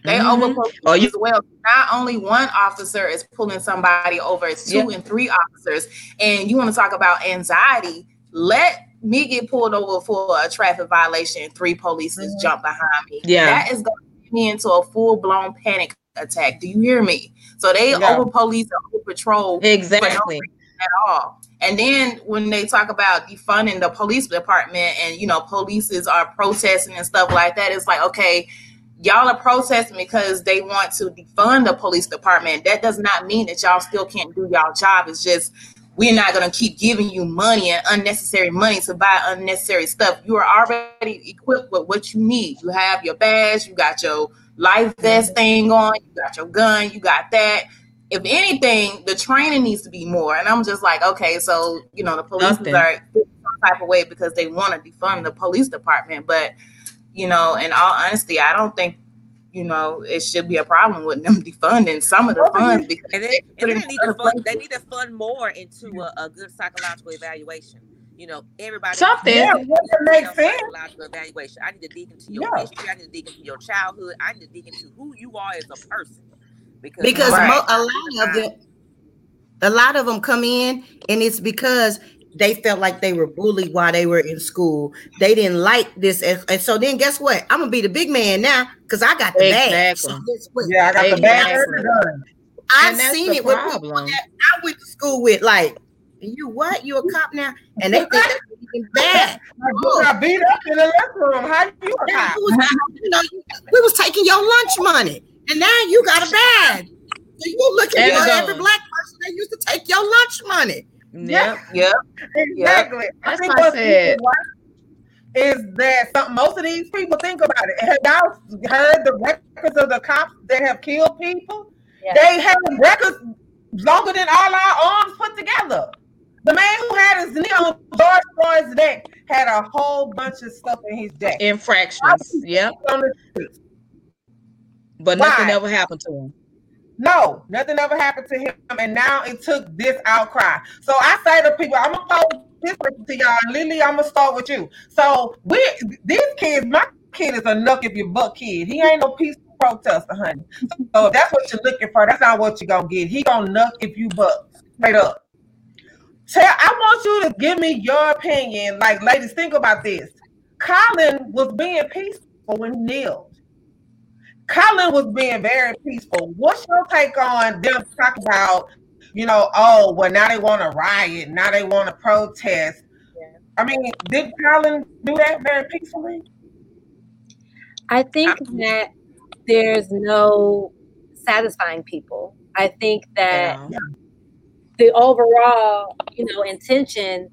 Speaker 7: They
Speaker 2: Mhm.
Speaker 7: over police
Speaker 2: Oh, you-
Speaker 7: as well. Not only one officer is pulling somebody over, it's two
Speaker 2: Yeah.
Speaker 7: and three officers. And you want to talk about anxiety? Let me get pulled over for a traffic violation and three police
Speaker 3: Mm-hmm.
Speaker 7: jump behind me.
Speaker 2: Yeah.
Speaker 7: That is going to get me into a full blown panic attack. Do you hear me? So they
Speaker 3: Yeah.
Speaker 7: over police and over patrol
Speaker 2: Exactly.
Speaker 7: at all. And then when they talk about defunding the police department and you know polices are protesting and stuff like that, it's like okay, y'all are protesting because they want to defund the police department. That does not mean that y'all still can't do y'all job. It's just we're not gonna keep giving you money and unnecessary money to buy unnecessary stuff. You are already equipped with what you need. You have your badge, you got your life vest thing on, you got your gun, you got that if anything, the training needs to be more. And I'm just like, okay, so you know, the police
Speaker 2: Nothing.
Speaker 7: are some type of way because they want to defund the police department. But you know, in all honesty, I don't think you know it should be a problem with them <laughs> defunding some of the funds because
Speaker 2: And
Speaker 7: they
Speaker 2: they, and they need to fund. They need to fund more into a, a good psychological evaluation. You know, everybody
Speaker 5: Something.
Speaker 3: Yeah, what that makes sense.
Speaker 2: Psychological evaluation. I need to dig into your
Speaker 3: Yeah.
Speaker 2: history. I need to dig into your childhood. I need to dig into who you are as a person. Because,
Speaker 6: because
Speaker 7: Right.
Speaker 6: mo- a lot of them a lot of them come in and it's because they felt like they were bullied while they were in school they didn't like this and, and so then guess what i'm gonna be the big man now because i got the badge
Speaker 2: Exactly.
Speaker 6: guess what?
Speaker 3: Yeah, I got the badge and the
Speaker 2: Exactly.
Speaker 3: gun.
Speaker 6: i've seen
Speaker 2: the
Speaker 6: it with people that i went to school with like you what you a cop now and they think that's <laughs> even bad
Speaker 3: Like, oh. you got beat up in the lunchroom. How do you a cop?
Speaker 6: you was- you know, you- we was taking your lunch money and now you got a badge so you
Speaker 2: look
Speaker 6: at every black person that used to take your lunch money <laughs>
Speaker 2: Yep.
Speaker 7: Yep.
Speaker 3: Exactly. I
Speaker 5: That's
Speaker 3: think
Speaker 5: why I said-
Speaker 3: is that some, most of these people think about it. Have y'all heard the records of the cops that have killed people?
Speaker 11: Yeah.
Speaker 3: They have records longer than all our arms put together. The man who had his knee on George Floyd's neck had a whole bunch of stuff in his neck.
Speaker 2: Infractions. Yep.
Speaker 3: On the streets.
Speaker 2: But nothing ever happened to him.
Speaker 3: No, nothing ever happened to him, and now it took this outcry. So I say to people, I'm opposed this to y'all. Lily, I'm gonna start with you. So we these kids, my kid is a nuck if you buck kid. He ain't no peaceful protester, honey. So if that's what you're looking for. That's not what you're gonna get. He gonna nuck if you buck. Straight up. Tell I want you to give me your opinion. Like, ladies, think about this. Colin was being peaceful when he kneeled. Colin was being very peaceful. What's your take on them talking about, you know, oh, well, now they want to riot, now they want to protest. I mean, did Colin do that very peacefully?
Speaker 4: I think that there's no satisfying people. I think that
Speaker 3: Yeah.
Speaker 4: the overall, you know, intention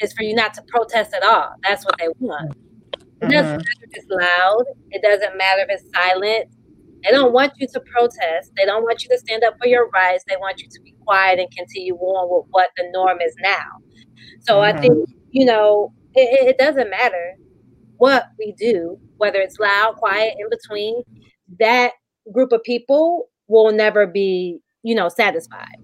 Speaker 4: is for you not to protest at all. That's what they want. It doesn't
Speaker 3: Mhm.
Speaker 4: matter if it's loud. It doesn't matter if it's silent. They don't want you to protest. They don't want you to stand up for your rights. They want you to be quiet and continue on with what the norm is now. So I think, you know, it, it- it doesn't matter what we do, whether it's loud, quiet, in between, that group of people will never be, you know, satisfied.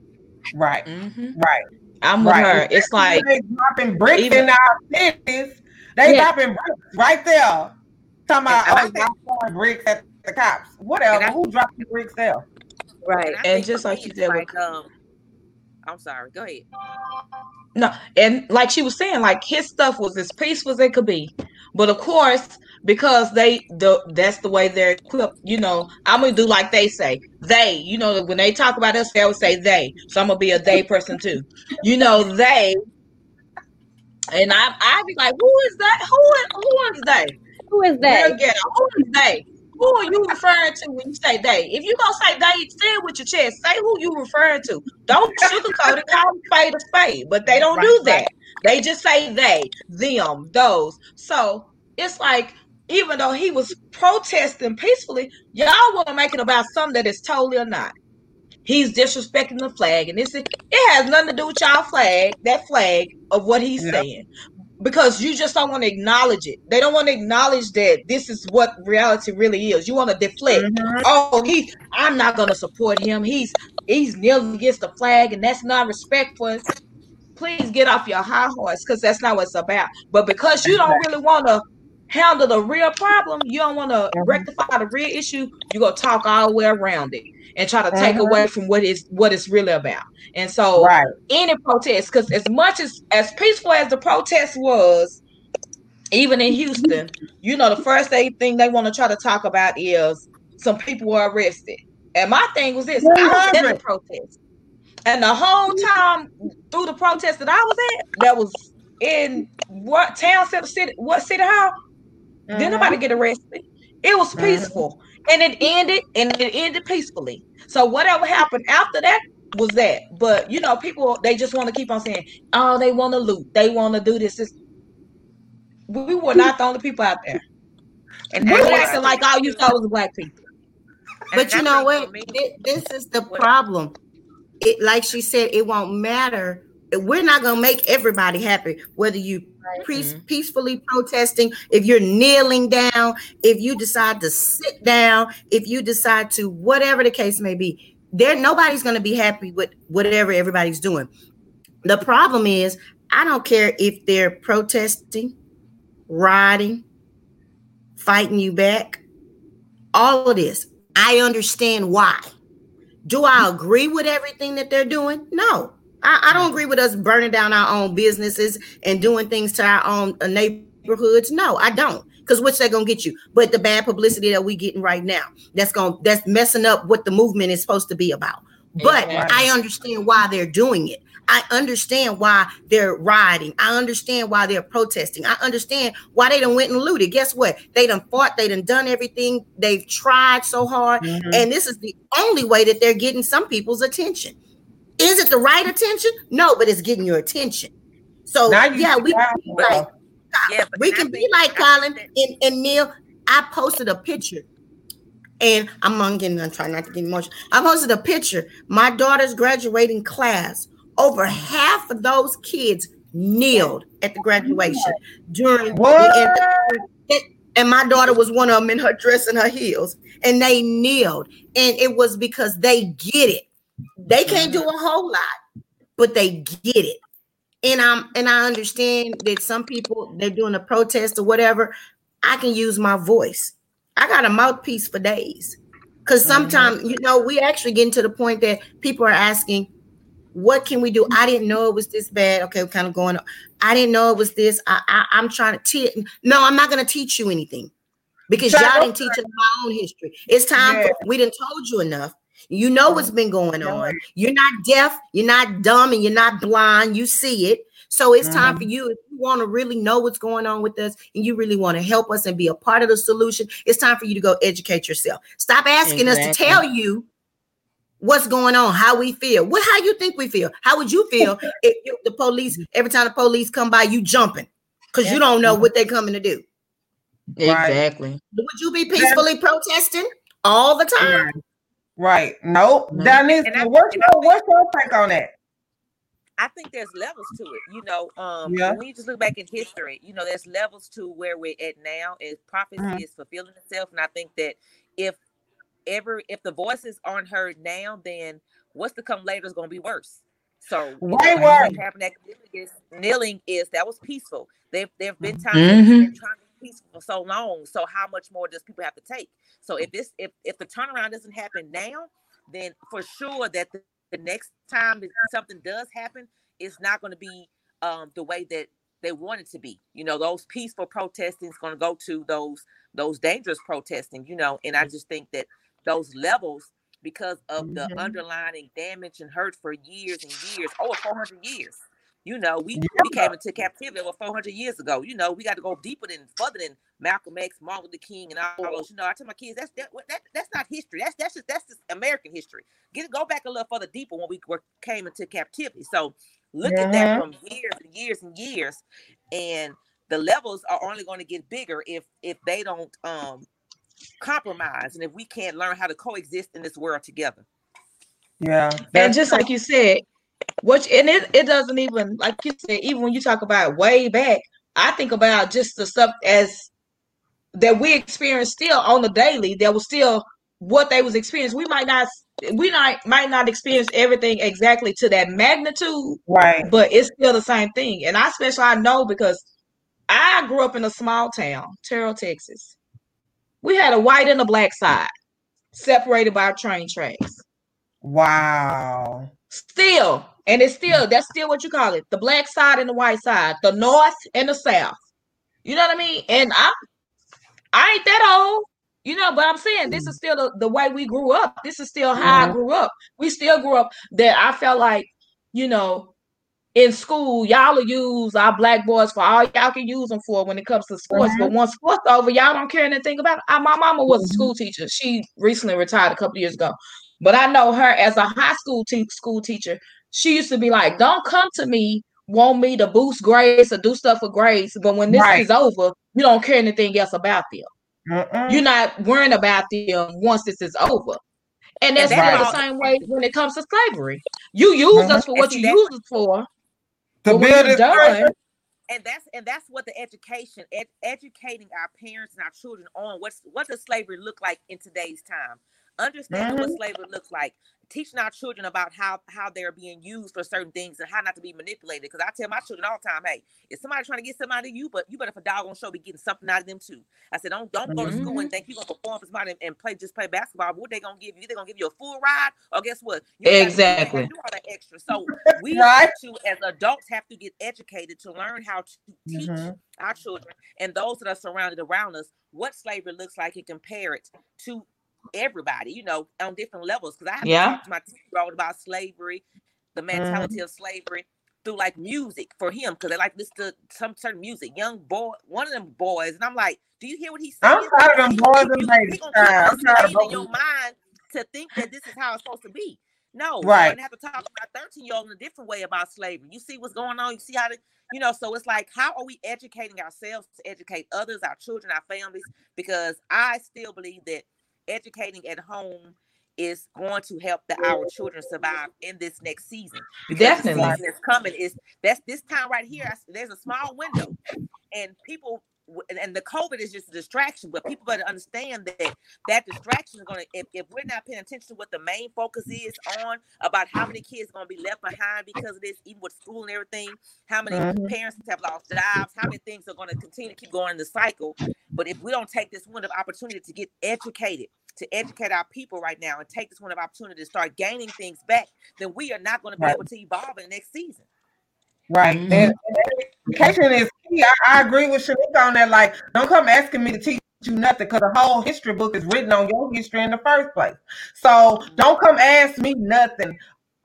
Speaker 3: Right.
Speaker 1: Mm-hmm.
Speaker 3: Right.
Speaker 1: I'm with
Speaker 3: Right.
Speaker 1: her. It's like
Speaker 3: dropping bricks
Speaker 1: even-
Speaker 3: in our cities. They
Speaker 4: Yeah.
Speaker 3: dropping bricks right there. Talking about
Speaker 2: I
Speaker 3: oh, y'all throwing bricks at the cops. Whatever. Who dropped the bricks there?
Speaker 4: Right.
Speaker 2: And,
Speaker 1: And just like
Speaker 2: me,
Speaker 1: you said
Speaker 2: like, um, I'm sorry. Go ahead.
Speaker 1: No, and like she was saying, like his stuff was as peaceful as it could be. But of course, because they the that's the way they're equipped, you know, I'm gonna do like they say. They, you know, when they talk about us, they always say they. So I'm gonna be a they person too. You know, they and I I be like, who is that? Who is who is they?
Speaker 4: Who is that?
Speaker 1: Who is they? Who are you referring to when you say they? If you gonna say they, say it with your chest. Say who you referring to. Don't sugarcoat it. Call them spade a spade. But they don't do that. They just say they, them, those. So it's like even though he was protesting peacefully, y'all want to make it about something that is totally or not. He's disrespecting the flag, and this is, it has nothing to do with y'all flag, that flag of what he's
Speaker 3: Yeah.
Speaker 1: saying, because you just don't want to acknowledge it. They don't want to acknowledge that this is what reality really is. You want to deflect.
Speaker 3: Mhm.
Speaker 1: Oh, he, I'm not gonna support him. He's he's kneeling against the flag, and that's not respectful. Please get off your high horse, because that's not what it's about. But because you don't really want to handle the real problem, you don't want to rectify the real issue, you're gonna talk all the way around it and try to take
Speaker 3: Mhm.
Speaker 1: away from what is what it's really about. And so
Speaker 3: Right.
Speaker 1: any protest, because as much as as peaceful as the protest was, even in Houston, <laughs> you know, the first they, thing they want to try to talk about is some people were arrested. And my thing was this: I was at the
Speaker 3: 100.
Speaker 1: protest, and the whole time through the protest that I was at, that was in what town center city, what city hall? Didn't nobody get arrested. It was
Speaker 3: Mhm.
Speaker 1: peaceful, and it ended, and it ended peacefully. So whatever happened after that was that. But you know, people they just want to keep on saying, "Oh, they want to loot, they want to do this." this. We were not the only people out there, and
Speaker 2: And
Speaker 1: we
Speaker 2: that's
Speaker 1: acting like all you saw was black people.
Speaker 6: But you know what? This is the problem. It like she said, it won't matter. We're not gonna make everybody happy, whether you peace, mm-hmm. peacefully protesting, if you're kneeling down, if you decide to sit down, if you decide to whatever the case may be. There, nobody's gonna be happy with whatever everybody's doing. The problem is, I don't care if they're protesting, rioting, fighting you back, all of this. I understand why. Do I mm-hmm. agree with everything that they're doing? No. I, I don't agree with us burning down our own businesses and doing things to our own uh, neighborhoods. No, I don't. Because what's that gonna get you? But the bad publicity that we getting right now, that's to that's messing up what the movement is supposed to be about. But
Speaker 1: Exactly.
Speaker 6: I understand why they're doing it. I understand why they're rioting. I understand why they're protesting. I understand why they done went and looted. Guess what? They done fought. They done done everything. They've tried so hard.
Speaker 3: Mhm.
Speaker 6: And this is the only way that they're getting some people's attention. Is it the right attention? No, but it's getting your attention. So
Speaker 3: you
Speaker 6: yeah, we can be
Speaker 3: well.
Speaker 6: like
Speaker 2: Yeah,
Speaker 6: we can be like Colin and, and kneel. I posted a picture, and I'm on getting. I'm trying not to get emotional. I posted a picture. My daughter's graduating class. Over half of those kids kneeled at the graduation during
Speaker 3: What?
Speaker 6: the and, and my daughter was one of them in her dress and her heels, and they kneeled, and it was because they get it. They can't do a whole lot, but they get it. and I'm and I understand that some people they're doing a protest or whatever. I can use my voice. I got a mouthpiece for days. Because sometimes, mm-hmm. you know, we actually getting to the point that people are asking, what can we do? I didn't know it was this bad. Okay, we're kind of going. I didn't know it was this. I, I am trying to teach. No, I'm not going to teach you anything because y'all didn't teach us my own history. It's time. Yeah. For, we didn't told you enough. You know what's been going on. You're not deaf. You're not dumb, and you're not blind. You see it. So it's mm-hmm. time for you if you want to really know what's going on with us and you really want to help us and be a part of the solution. It's time for you to go educate yourself. Stop asking exactly. us to tell you what's going on, how we feel. What how you think we feel? How would you feel <laughs> if you, the police every time the police come by you jumping because you don't know what they're coming to do?
Speaker 2: Exactly.
Speaker 6: Right. Would you be peacefully protesting all the time?
Speaker 3: Right. Nope. No. Denise, what's your, what's your take on that?
Speaker 2: I think there's levels to it. You know, um, yeah. when you just look back in history, you know, there's levels to where we're at now. Is prophecy mm-hmm. is fulfilling itself, and I think that if ever if the voices aren't heard now, then what's to come later is going to be worse. So
Speaker 3: way worse.
Speaker 2: Happened is kneeling is that was peaceful. There there have been times mm-hmm. trying peaceful for so long. So how much more does people have to take? So if this if if the turnaround doesn't happen now, then for sure that the, the next time that something does happen, it's not going to be um, the way that they want it to be. You know, those peaceful protesting is going to go to those those dangerous protesting. You know, and I just think that those levels because of mm-hmm. the underlying damage and hurt for years and years, over 400 years. You know, we, yeah. we came into captivity over 400 years ago. You know, we got to go deeper than further than Malcolm X, Martin Luther King, and all those. You know, I tell my kids that's that, that that's not history. That's that's just that's just American history. Get go back a little further deeper when we were, came into captivity. So look at that from years and years and years, and the levels are only going to get bigger if if they don't um compromise and if we can't learn how to coexist in this world together.
Speaker 3: Yeah.
Speaker 1: And just like you said, which and it, it doesn't even like you said, even when you talk about way back, I think about just the stuff as that we experience still on the daily, that was still what they was experiencing. We might not we might might not experience everything exactly to that magnitude,
Speaker 3: right?
Speaker 1: But it's still the same thing. And I especially I know because I grew up in a small town, Terrell, Texas. We had a white and a black side separated by train tracks.
Speaker 3: Wow.
Speaker 1: Still, and it's still that's still what you call it the black side and the white side, the north and the south. You know what I mean? And I I ain't that old, you know, but I'm saying this is still the, the way we grew up. This is still how I mm-hmm. grew up. We still grew up that I felt like, you know, in school, y'all will use our black boys for all y'all can use them for when it comes to sports. Mm-hmm. But once sports over, y'all don't care anything about it. my mama was a mm-hmm. school teacher. She recently retired a couple years ago. But I know her as a high school te- school teacher. She used to be like, "Don't come to me, want me to boost grades or do stuff for grades, but when this right. is over, you don't care anything else about them. Mm-mm. You're not worrying about them once this is over." And that's, and that's the same way when it comes to slavery. You use mm-hmm. us for what you use us for,
Speaker 3: to build it done,
Speaker 2: and that's and that's what the education ed, educating our parents and our children on what's what does slavery look like in today's time understanding mm-hmm. what slavery looks like teaching our children about how how they're being used for certain things and how not to be manipulated. Because I tell my children all the time, hey, if somebody trying to get something out of you, but you better for doggone show be getting something out of them too. I said, don't don't mm-hmm. go to school and mm-hmm. think you're gonna perform for somebody and, play just play basketball. What they gonna give you? They're gonna give you a full ride, or guess what?
Speaker 1: You exactly.
Speaker 2: Do all that extra. So <laughs> we right. to as adults have to get educated to learn how to teach mm-hmm. our children and those that are surrounded around us what slavery looks like and compare it to everybody, you know, on different levels. Because I have yeah. talked to my two-year-old about slavery, the mentality mm. of slavery through like music for him because they like listen to some certain music. Young boy, one of them boys, and I'm like, do you hear what he's saying?
Speaker 3: I'm tired of them boys and ladies. I'm
Speaker 2: tired of your mind to think that this is how it's supposed to be. No,
Speaker 3: right.
Speaker 2: You have to talk about 13 year old in a different way about slavery. You see what's going on. You see how to, you know. So it's like, how are we educating ourselves to educate others, our children, our families? Because I still believe that educating at home is going to help the our children survive in this next season.
Speaker 1: Because Definitely,
Speaker 2: the season is coming. Is that's this time right here? There's a small window, and people and the COVID is just a distraction, but people better understand that that distraction is going to, if, if we're not paying attention to what the main focus is on about how many kids are going to be left behind because of this, even with school and everything, how many mm-hmm. parents have lost jobs, how many things are going to continue to keep going in the cycle. But if we don't take this window of opportunity to get educated, to educate our people right now and take this window of opportunity to start gaining things back, then we are not going to be right. able to evolve in the next season.
Speaker 3: Right. Mm-hmm. And, education is key. I, I, agree with Shanika on that. Like, don't come asking me to teach you nothing because the whole history book is written on your history in the first place. So don't come ask me nothing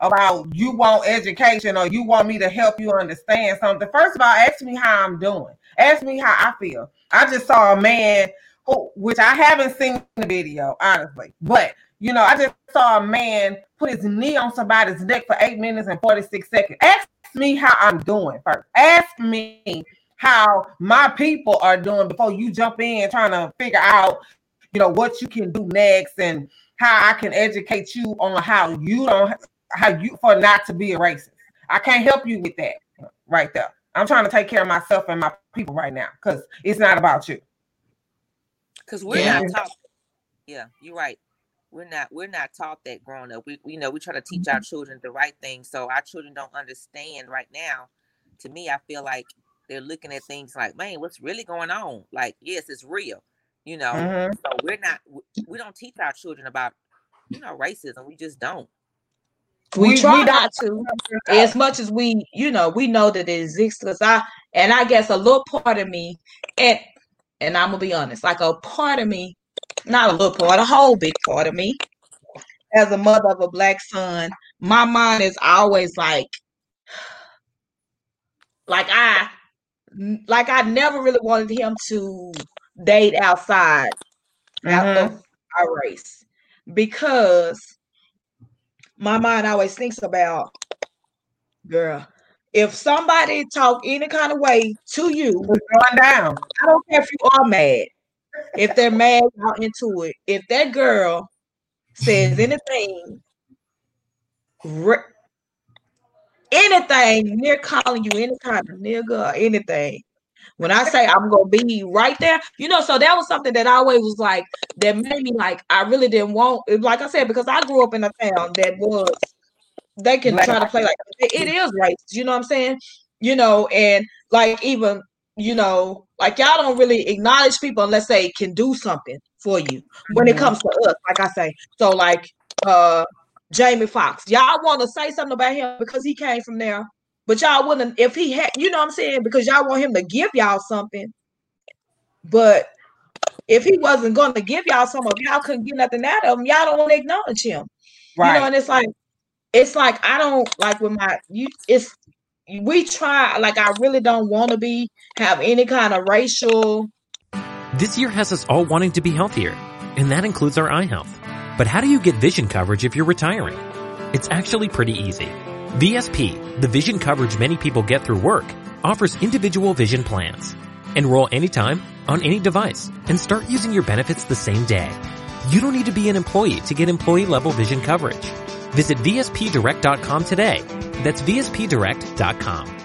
Speaker 3: about you want education or you want me to help you understand something. First of all, ask me how I'm doing. Ask me how I feel. I just saw a man who, Oh, which I haven't seen the video, honestly, but you know, I just saw a man put his knee on somebody's neck for eight minutes and 46 seconds. Ask me how I'm doing first. Ask me how my people are doing before you jump in trying to figure out, you know, what you can do next and how I can educate you on how you don't how you for not to be a racist. I can't help you with that right there. I'm trying to take care of myself and my people right now because it's not about you.
Speaker 2: Because we're yeah. not taught. Yeah, you're right. We're not we're not taught that growing up. We you know we try to teach our mm-hmm. children the right thing, so our children don't understand right now. To me, I feel like they're looking at things like, man, what's really going on? Like, yes, it's real, you know. Mm-hmm. So we're not we don't teach our children about you know racism. We just don't.
Speaker 1: We, we try we not to as much as we you know we know that it exists because i and i guess a little part of me and and i'm gonna be honest like a part of me not a little part a whole big part of me as a mother of a black son my mind is always like like i like i never really wanted him to date outside mm-hmm. our race because my mind always thinks about, girl, if somebody talk any kind of way to you,
Speaker 3: going down.
Speaker 1: I don't care if you are mad. If they're mad out into it, if that girl says anything, anything near calling you any kind of nigga or anything, when I say I'm gonna be right there, you know, so that was something that I always was like that made me like I really didn't want like I said, because I grew up in a town that was they can try to play like it is right, you know what I'm saying? You know, and like even you know, like y'all don't really acknowledge people unless they can do something for you when it mm-hmm. comes to us, like I say. So like uh Jamie Foxx, y'all want to say something about him because he came from there but y'all wouldn't if he had, you know what I'm saying? Because y'all want him to give y'all something. But if he wasn't going to give y'all some of y'all couldn't get nothing out of him, y'all don't want to acknowledge him. Right. You know, and it's like it's like I don't like when my you it's we try like I really don't want to be have any kind of racial
Speaker 10: This year has us all wanting to be healthier, and that includes our eye health. But how do you get vision coverage if you're retiring? It's actually pretty easy. VSP, the vision coverage many people get through work, offers individual vision plans. Enroll anytime, on any device, and start using your benefits the same day. You don't need to be an employee to get employee level vision coverage. Visit VSPDirect.com today. That's VSPDirect.com.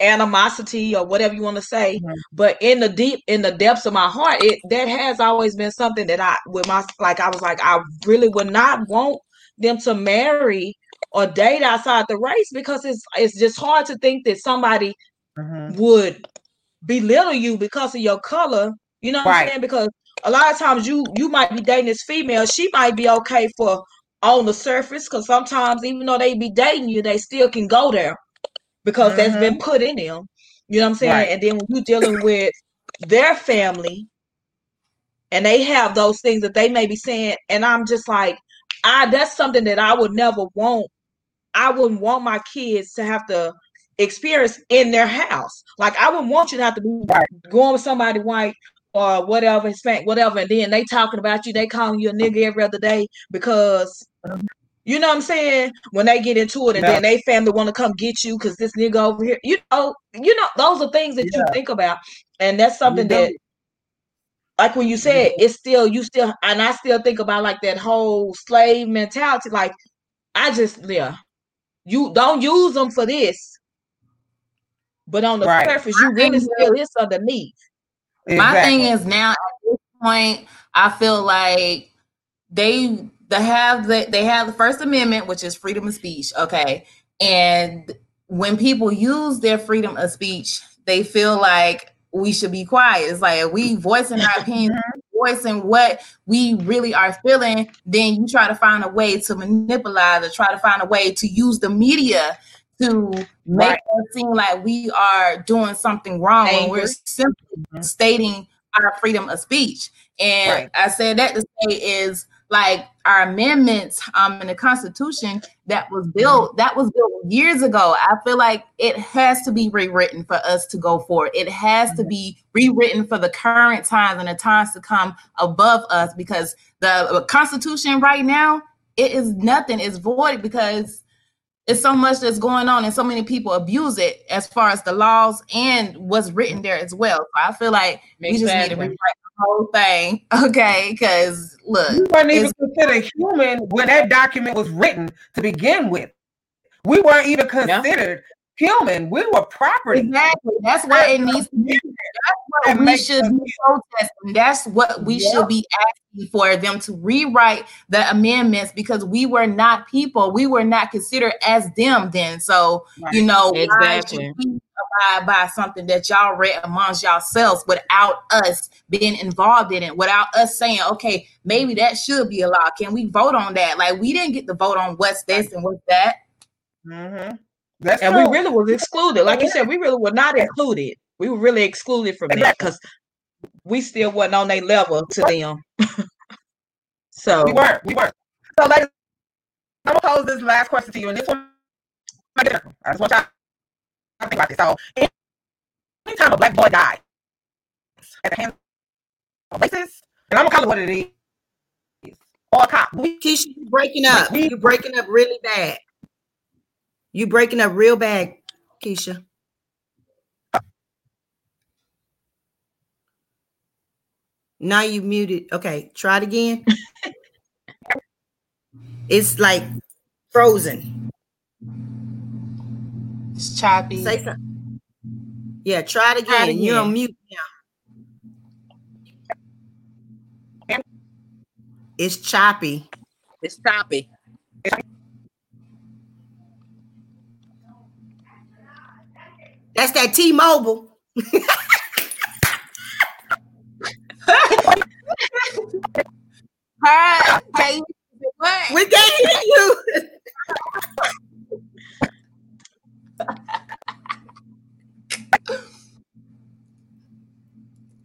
Speaker 1: animosity or whatever you want to say mm-hmm. but in the deep in the depths of my heart it that has always been something that i with my like i was like i really would not want them to marry or date outside the race because it's it's just hard to think that somebody mm-hmm. would belittle you because of your color you know what right. i'm saying because a lot of times you you might be dating this female she might be okay for on the surface because sometimes even though they be dating you they still can go there because mm-hmm. that's been mm-hmm. put in them. You know what I'm saying? Right. And then when you're dealing with their family and they have those things that they may be saying, and I'm just like, I that's something that I would never want. I wouldn't want my kids to have to experience in their house. Like I wouldn't want you to have to be going with somebody white or whatever, Hispanic, whatever, and then they talking about you, they calling you a nigga every other day because you know what I'm saying? When they get into it and
Speaker 3: Yeah.
Speaker 1: then they family want to come get you because this nigga over here, you know, you know, those are things that you think about. And that's something
Speaker 3: do.
Speaker 1: that like when you said it's still you still and I still think about like that whole slave mentality. Like I just yeah, you don't use them for this, but on the
Speaker 3: Right.
Speaker 1: surface, you
Speaker 7: My
Speaker 1: really
Speaker 7: thing
Speaker 1: still is underneath.
Speaker 7: My thing is now at this point, I feel like they they have the they have the First Amendment, which is freedom of speech. Okay, and when people use their freedom of speech, they feel like we should be quiet. It's like we voicing our opinion, mm-hmm. voicing what we really are feeling, then you try to find a way to manipulate or try to find a way to use the media to make
Speaker 3: Right.
Speaker 7: us seem like we are doing something wrong when we're
Speaker 1: Angry.
Speaker 7: simply mm-hmm. stating our freedom of speech. And
Speaker 3: Right.
Speaker 7: I said that to say is like our amendments um in the Constitution that was built that was built years ago. I feel like it has to be rewritten for us to go forward. It has to be rewritten for the current times and the times to come above us because the uh, Constitution right now it is nothing. It's void because it's so much that's going on and so many people abuse it as far as the laws and what's written there as well. So I feel like we just need to rewrite whole thing, <laughs> okay? Because look,
Speaker 3: We weren't even considered human when that document was written to begin with. We weren't even considered human. We were property.
Speaker 7: Exactly. That's what it needs to be. That's what
Speaker 3: That
Speaker 7: we should be protesting. That's what we
Speaker 3: Yep.
Speaker 7: should be asking for them to rewrite the amendments because we were not people. We were not considered as them then. So, you know, why
Speaker 1: Exactly.
Speaker 7: should we abide by something that y'all read amongst yourselves without us being involved in it, without us saying, okay, maybe that should be a law. Can we vote on that? Like we didn't get to vote on what's this and what's that.
Speaker 3: Mm-hmm. That's
Speaker 1: and
Speaker 3: true.
Speaker 1: we really was excluded. Like you said, we really were not included. We were really excluded from that because we still wasn't on their level to them. <laughs> so
Speaker 3: We weren't. We weren't. So, ladies, I'm gonna pose this last question to you, and this one, I just want y'all to think about this. So, anytime a black boy dies at the hands of a racist, and I'm gonna call it what it is, or a cop, we
Speaker 6: Keisha, you breaking up. you're breaking up really bad. You breaking up real bad, Keisha. Now you muted. Okay, try it again. <laughs> it's like frozen.
Speaker 7: It's choppy.
Speaker 6: Say something. Yeah, try it
Speaker 7: Try it
Speaker 6: again. You're on mute now. It's choppy.
Speaker 2: It's choppy.
Speaker 6: That's that T-Mobile. <laughs>
Speaker 7: Hi, hey, what?
Speaker 6: We can't hear you.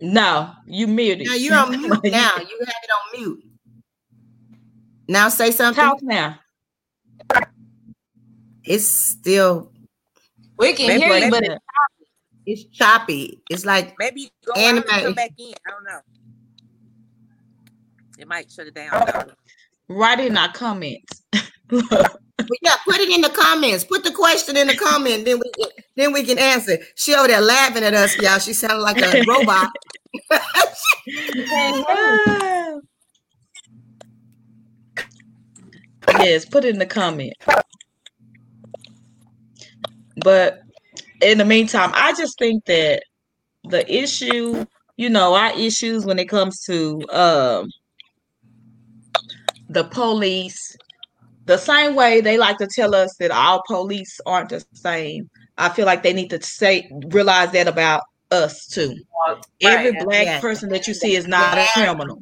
Speaker 6: <laughs>
Speaker 1: no, you muted.
Speaker 6: Now you're on mute now. You have it on mute. Now say something.
Speaker 1: Talk now.
Speaker 6: It's still
Speaker 7: We can
Speaker 2: Maybe
Speaker 7: hear you, but
Speaker 2: it-
Speaker 7: it's
Speaker 6: it's choppy. It's like
Speaker 2: Maybe you go out and come back in. I don't know. It might shut it down.
Speaker 1: Write in our comments. <laughs>
Speaker 6: But yeah, put it in the comments. Put the question in the comment. Then we can, then we can answer. She over there laughing at us, y'all. She sounded like a <laughs> robot. <laughs>
Speaker 1: yes, put it in the comment. But in the meantime, I just think that the issue, you know, our issues when it comes to um the police, the same way they like to tell us that all police aren't the same. I feel like they need to say realize that about us too. Every
Speaker 6: Right,
Speaker 1: black
Speaker 6: yes.
Speaker 1: person that you see is not a criminal.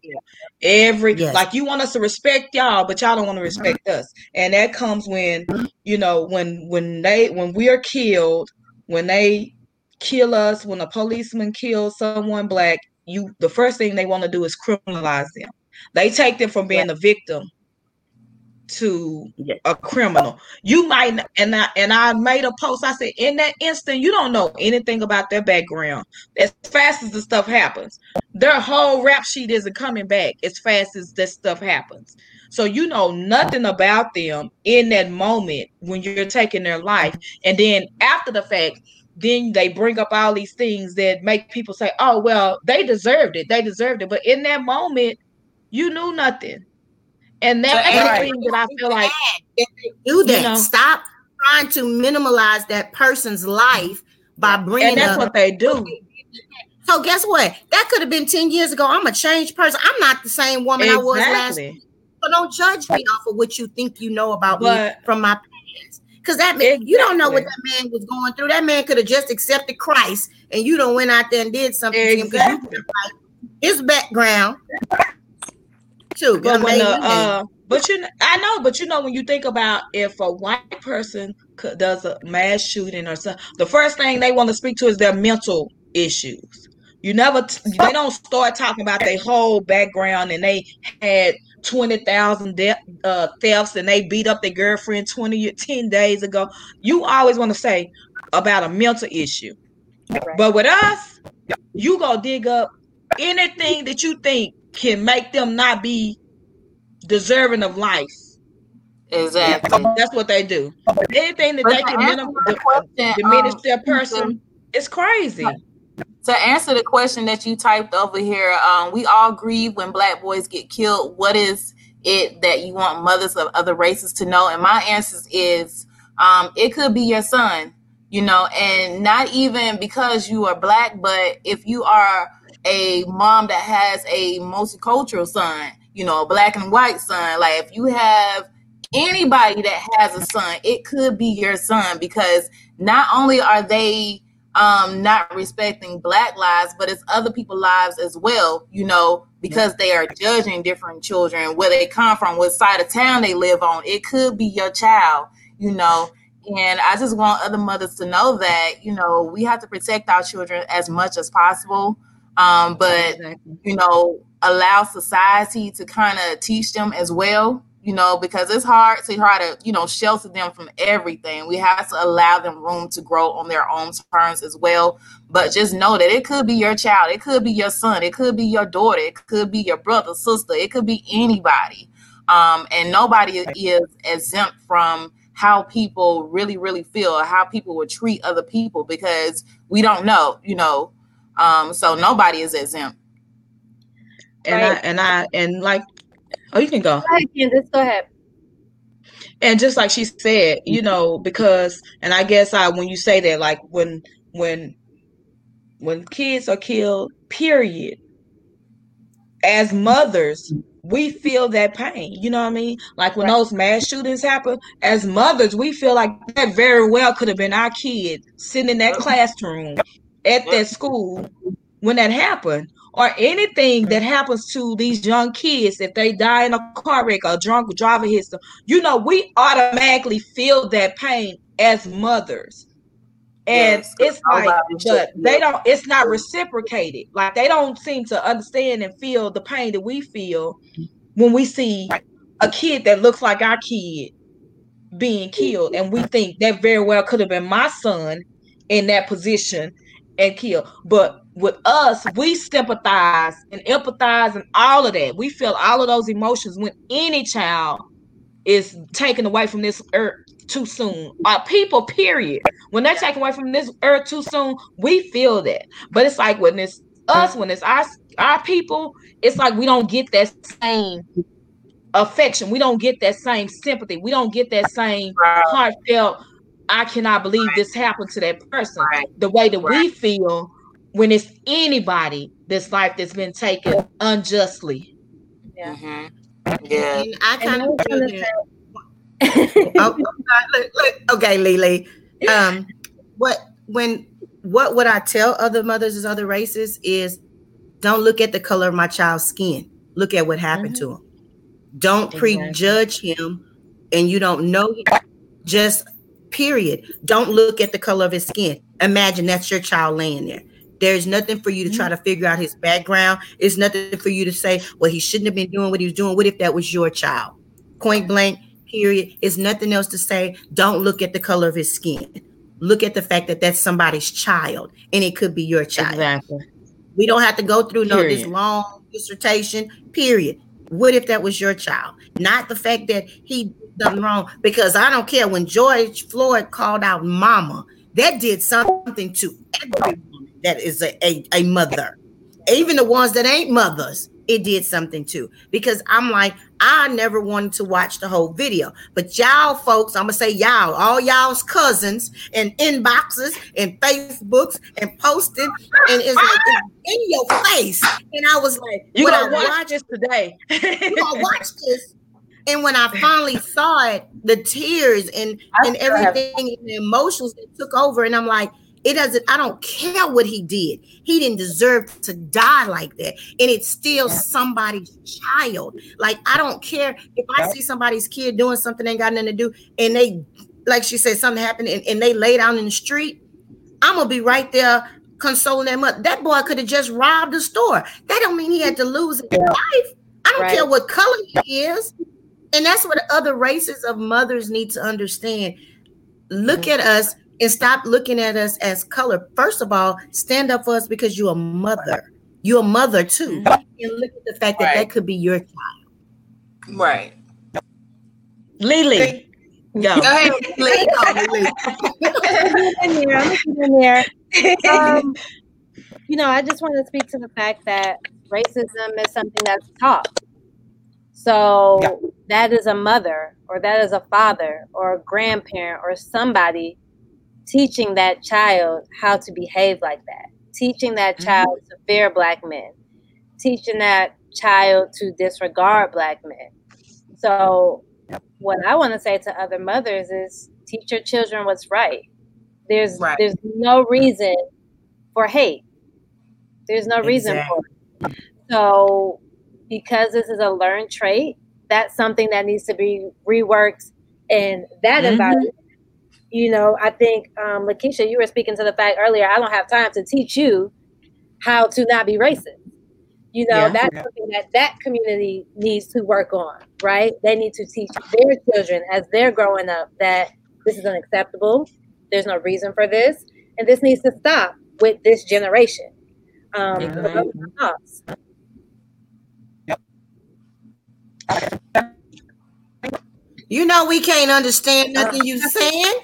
Speaker 1: Every
Speaker 6: Yes.
Speaker 1: like you want us to respect y'all, but y'all don't want to mm-hmm. respect us. And that comes when you know when when they when we are killed, when they kill us, when a policeman kills someone black, you the first thing they want to do is criminalize them. They take them from being a victim to a criminal. You might and I and I made a post. I said in that instant, you don't know anything about their background. As fast as the stuff happens, their whole rap sheet isn't coming back as fast as this stuff happens. So you know nothing about them in that moment when you're taking their life, and then after the fact, then they bring up all these things that make people say, "Oh well, they deserved it. They deserved it." But in that moment, you knew nothing. And that's
Speaker 6: So,
Speaker 1: the thing that I feel like
Speaker 6: If they do that,
Speaker 1: You know.
Speaker 6: stop trying to minimalize that person's life by bringing
Speaker 1: and that's what they do.
Speaker 6: So guess what? That could have been 10 years ago. I'm a changed person. I'm not the same woman I was last
Speaker 1: Exactly.
Speaker 6: So don't judge me off of what you think you know about me from my past. Because that man, you don't know what that man was going through. That man could have just accepted Christ and you don't went out there and did something to him because you
Speaker 1: Exactly.
Speaker 6: didn't like his background too.
Speaker 1: But when the, uh, but you, I know, but you know, when you think about if a white person does a mass shooting or something, the first thing they want to speak to is their mental issues. You never, t- they don't start talking about their whole background and they had twenty thousand de- uh, thefts and they beat up their girlfriend 20 year- 10 days ago. You always want to say about a mental issue, but with us, you go dig up anything that you think can make them not be deserving of life.
Speaker 7: Exactly.
Speaker 1: That's what they do. Anything that
Speaker 7: But
Speaker 1: they can minim-
Speaker 7: the question,
Speaker 1: diminish
Speaker 7: um,
Speaker 1: their person, it's crazy.
Speaker 7: To answer the question that you typed over here, um, we all grieve when black boys get killed. What is it that you want mothers of other races to know? And my answer is um, it could be your son, you know, and not even because you are black, but if you are a mom that has a multicultural son, you know, black and white son, like if you have anybody that has a son, it could be your son because not only are they um not respecting black lives but it's other people's lives as well you know because they are judging different children where they come from what side of town they live on. It could be your child you know. And i just want other mothers to know that you know we have to protect our children as much as possible um but you know allow society to kind of teach them as well you know because it's hard to try to you know shelter them from everything. We have to allow them room to grow on their own terms as well. But just know that it could be your child it could be your son it could be your daughter it could be your brother sister it could be anybody. Um, and nobody is exempt from how people really really feel how people would treat other people because we don't know you know um, so nobody is exempt
Speaker 1: And I and I and like, oh, you can go.
Speaker 4: Go ahead, Candace. Go ahead.
Speaker 1: And just like she said, you know, because and I guess I when you say that, like when when when kids are killed, period. As mothers, we feel that pain. You know what I mean? Like when those mass shootings happen, as mothers, we feel like that very well could have been our kid sitting in that classroom at that school when that happened. Or anything that happens to these young kids, if they die in a car wreck or a drunk driver hits them, you know, we automatically feel that pain as mothers. And
Speaker 7: Yes,
Speaker 1: it's like, but they don't, it's not reciprocated. Like they don't seem to understand and feel the pain that we feel when we see a kid that looks like our kid being killed. And we think that very well could have been my son in that position and kill. But with us, we sympathize and empathize and all of that. We feel all of those emotions when any child is taken away from this earth too soon. Our people, period. When they're taken away from this earth too soon, we feel that. But it's like when it's us, when it's our our people, it's like we don't get that same affection. We don't get that same sympathy. We don't get that same heartfelt. I cannot believe this happened to that person. The way that we feel when it's anybody this life that's been taken unjustly.
Speaker 7: Yeah.
Speaker 6: Mm-hmm.
Speaker 7: Yeah.
Speaker 6: And I kind of feel
Speaker 4: was
Speaker 6: oh, look, look, okay, Lily. Um, what when what would I tell other mothers of other races is don't look at the color of my child's skin. Look at what happened to him. Don't prejudge him, and you don't know him. Just period. Don't look at the color of his skin. Imagine that's your child laying there. There's nothing for you to try mm-hmm. to figure out his background. It's nothing for you to say, well, he shouldn't have been doing what he was doing. What if that was your child? Point blank, period. It's nothing else to say. Don't look at the color of his skin. Look at the fact that that's somebody's child, and it could be your child.
Speaker 1: Exactly.
Speaker 6: We don't have to go through no this long dissertation. Period. What if that was your child? Not the fact that he done wrong. Because I don't care when George Floyd called out "mama," that did something to every woman that is a, a, a mother, even the ones that ain't mothers. It did something too. Because I'm like, I never wanted to watch the whole video, but y'all folks, I'm gonna say y'all, all y'all's cousins and inboxes and Facebooks and posting, and it's like it's in your face. And I was like,
Speaker 1: You gonna
Speaker 6: I
Speaker 1: watch this today?
Speaker 6: you gonna watch this. And when I finally saw it, the tears and and everything and the emotions that took over, and I'm like, it doesn't. I don't care what he did. He didn't deserve to die like that, and it's still somebody's child. Like I don't care if I see somebody's kid doing something they ain't got nothing to do, and they, like she said, something happened, and, and they lay down in the street. I'm gonna be right there consoling them up. That boy could have just robbed the store. That don't mean he had to lose his life. I don't
Speaker 4: Right.
Speaker 6: care what color he is. And that's what other races of mothers need to understand. Look at us and stop looking at us as color. First of all, stand up for us because you're a mother. You're a mother too. And look at the fact that that could be your child.
Speaker 7: Right.
Speaker 1: Lily. Go.
Speaker 6: Go ahead, <laughs> Lily. Call me Lily.
Speaker 4: in there. I'm in there. Um, you know, I just want to speak to the fact that racism is something that's taught. So that is a mother, or that is a father, or a grandparent, or somebody teaching that child how to behave like that, teaching that mm-hmm. child to fear black men, teaching that child to disregard black men. So, what I want to say to other mothers is teach your children what's right. There's there's no reason for hate. There's no reason for it. So, because this is a learned trait, that's something that needs to be reworked in that
Speaker 12: Mhm.
Speaker 4: environment. You know, I think um, Lakeisha, you were speaking to the fact earlier. I don't have time to teach you how to not be racist. You know,
Speaker 12: Yeah.
Speaker 4: that's
Speaker 12: Yeah.
Speaker 4: something that that community needs to work on, right? They need to teach their children as they're growing up that this is unacceptable. There's no reason for this, and this needs to stop with this generation. Um, so those are my thoughts.
Speaker 6: You know we can't understand nothing you're saying.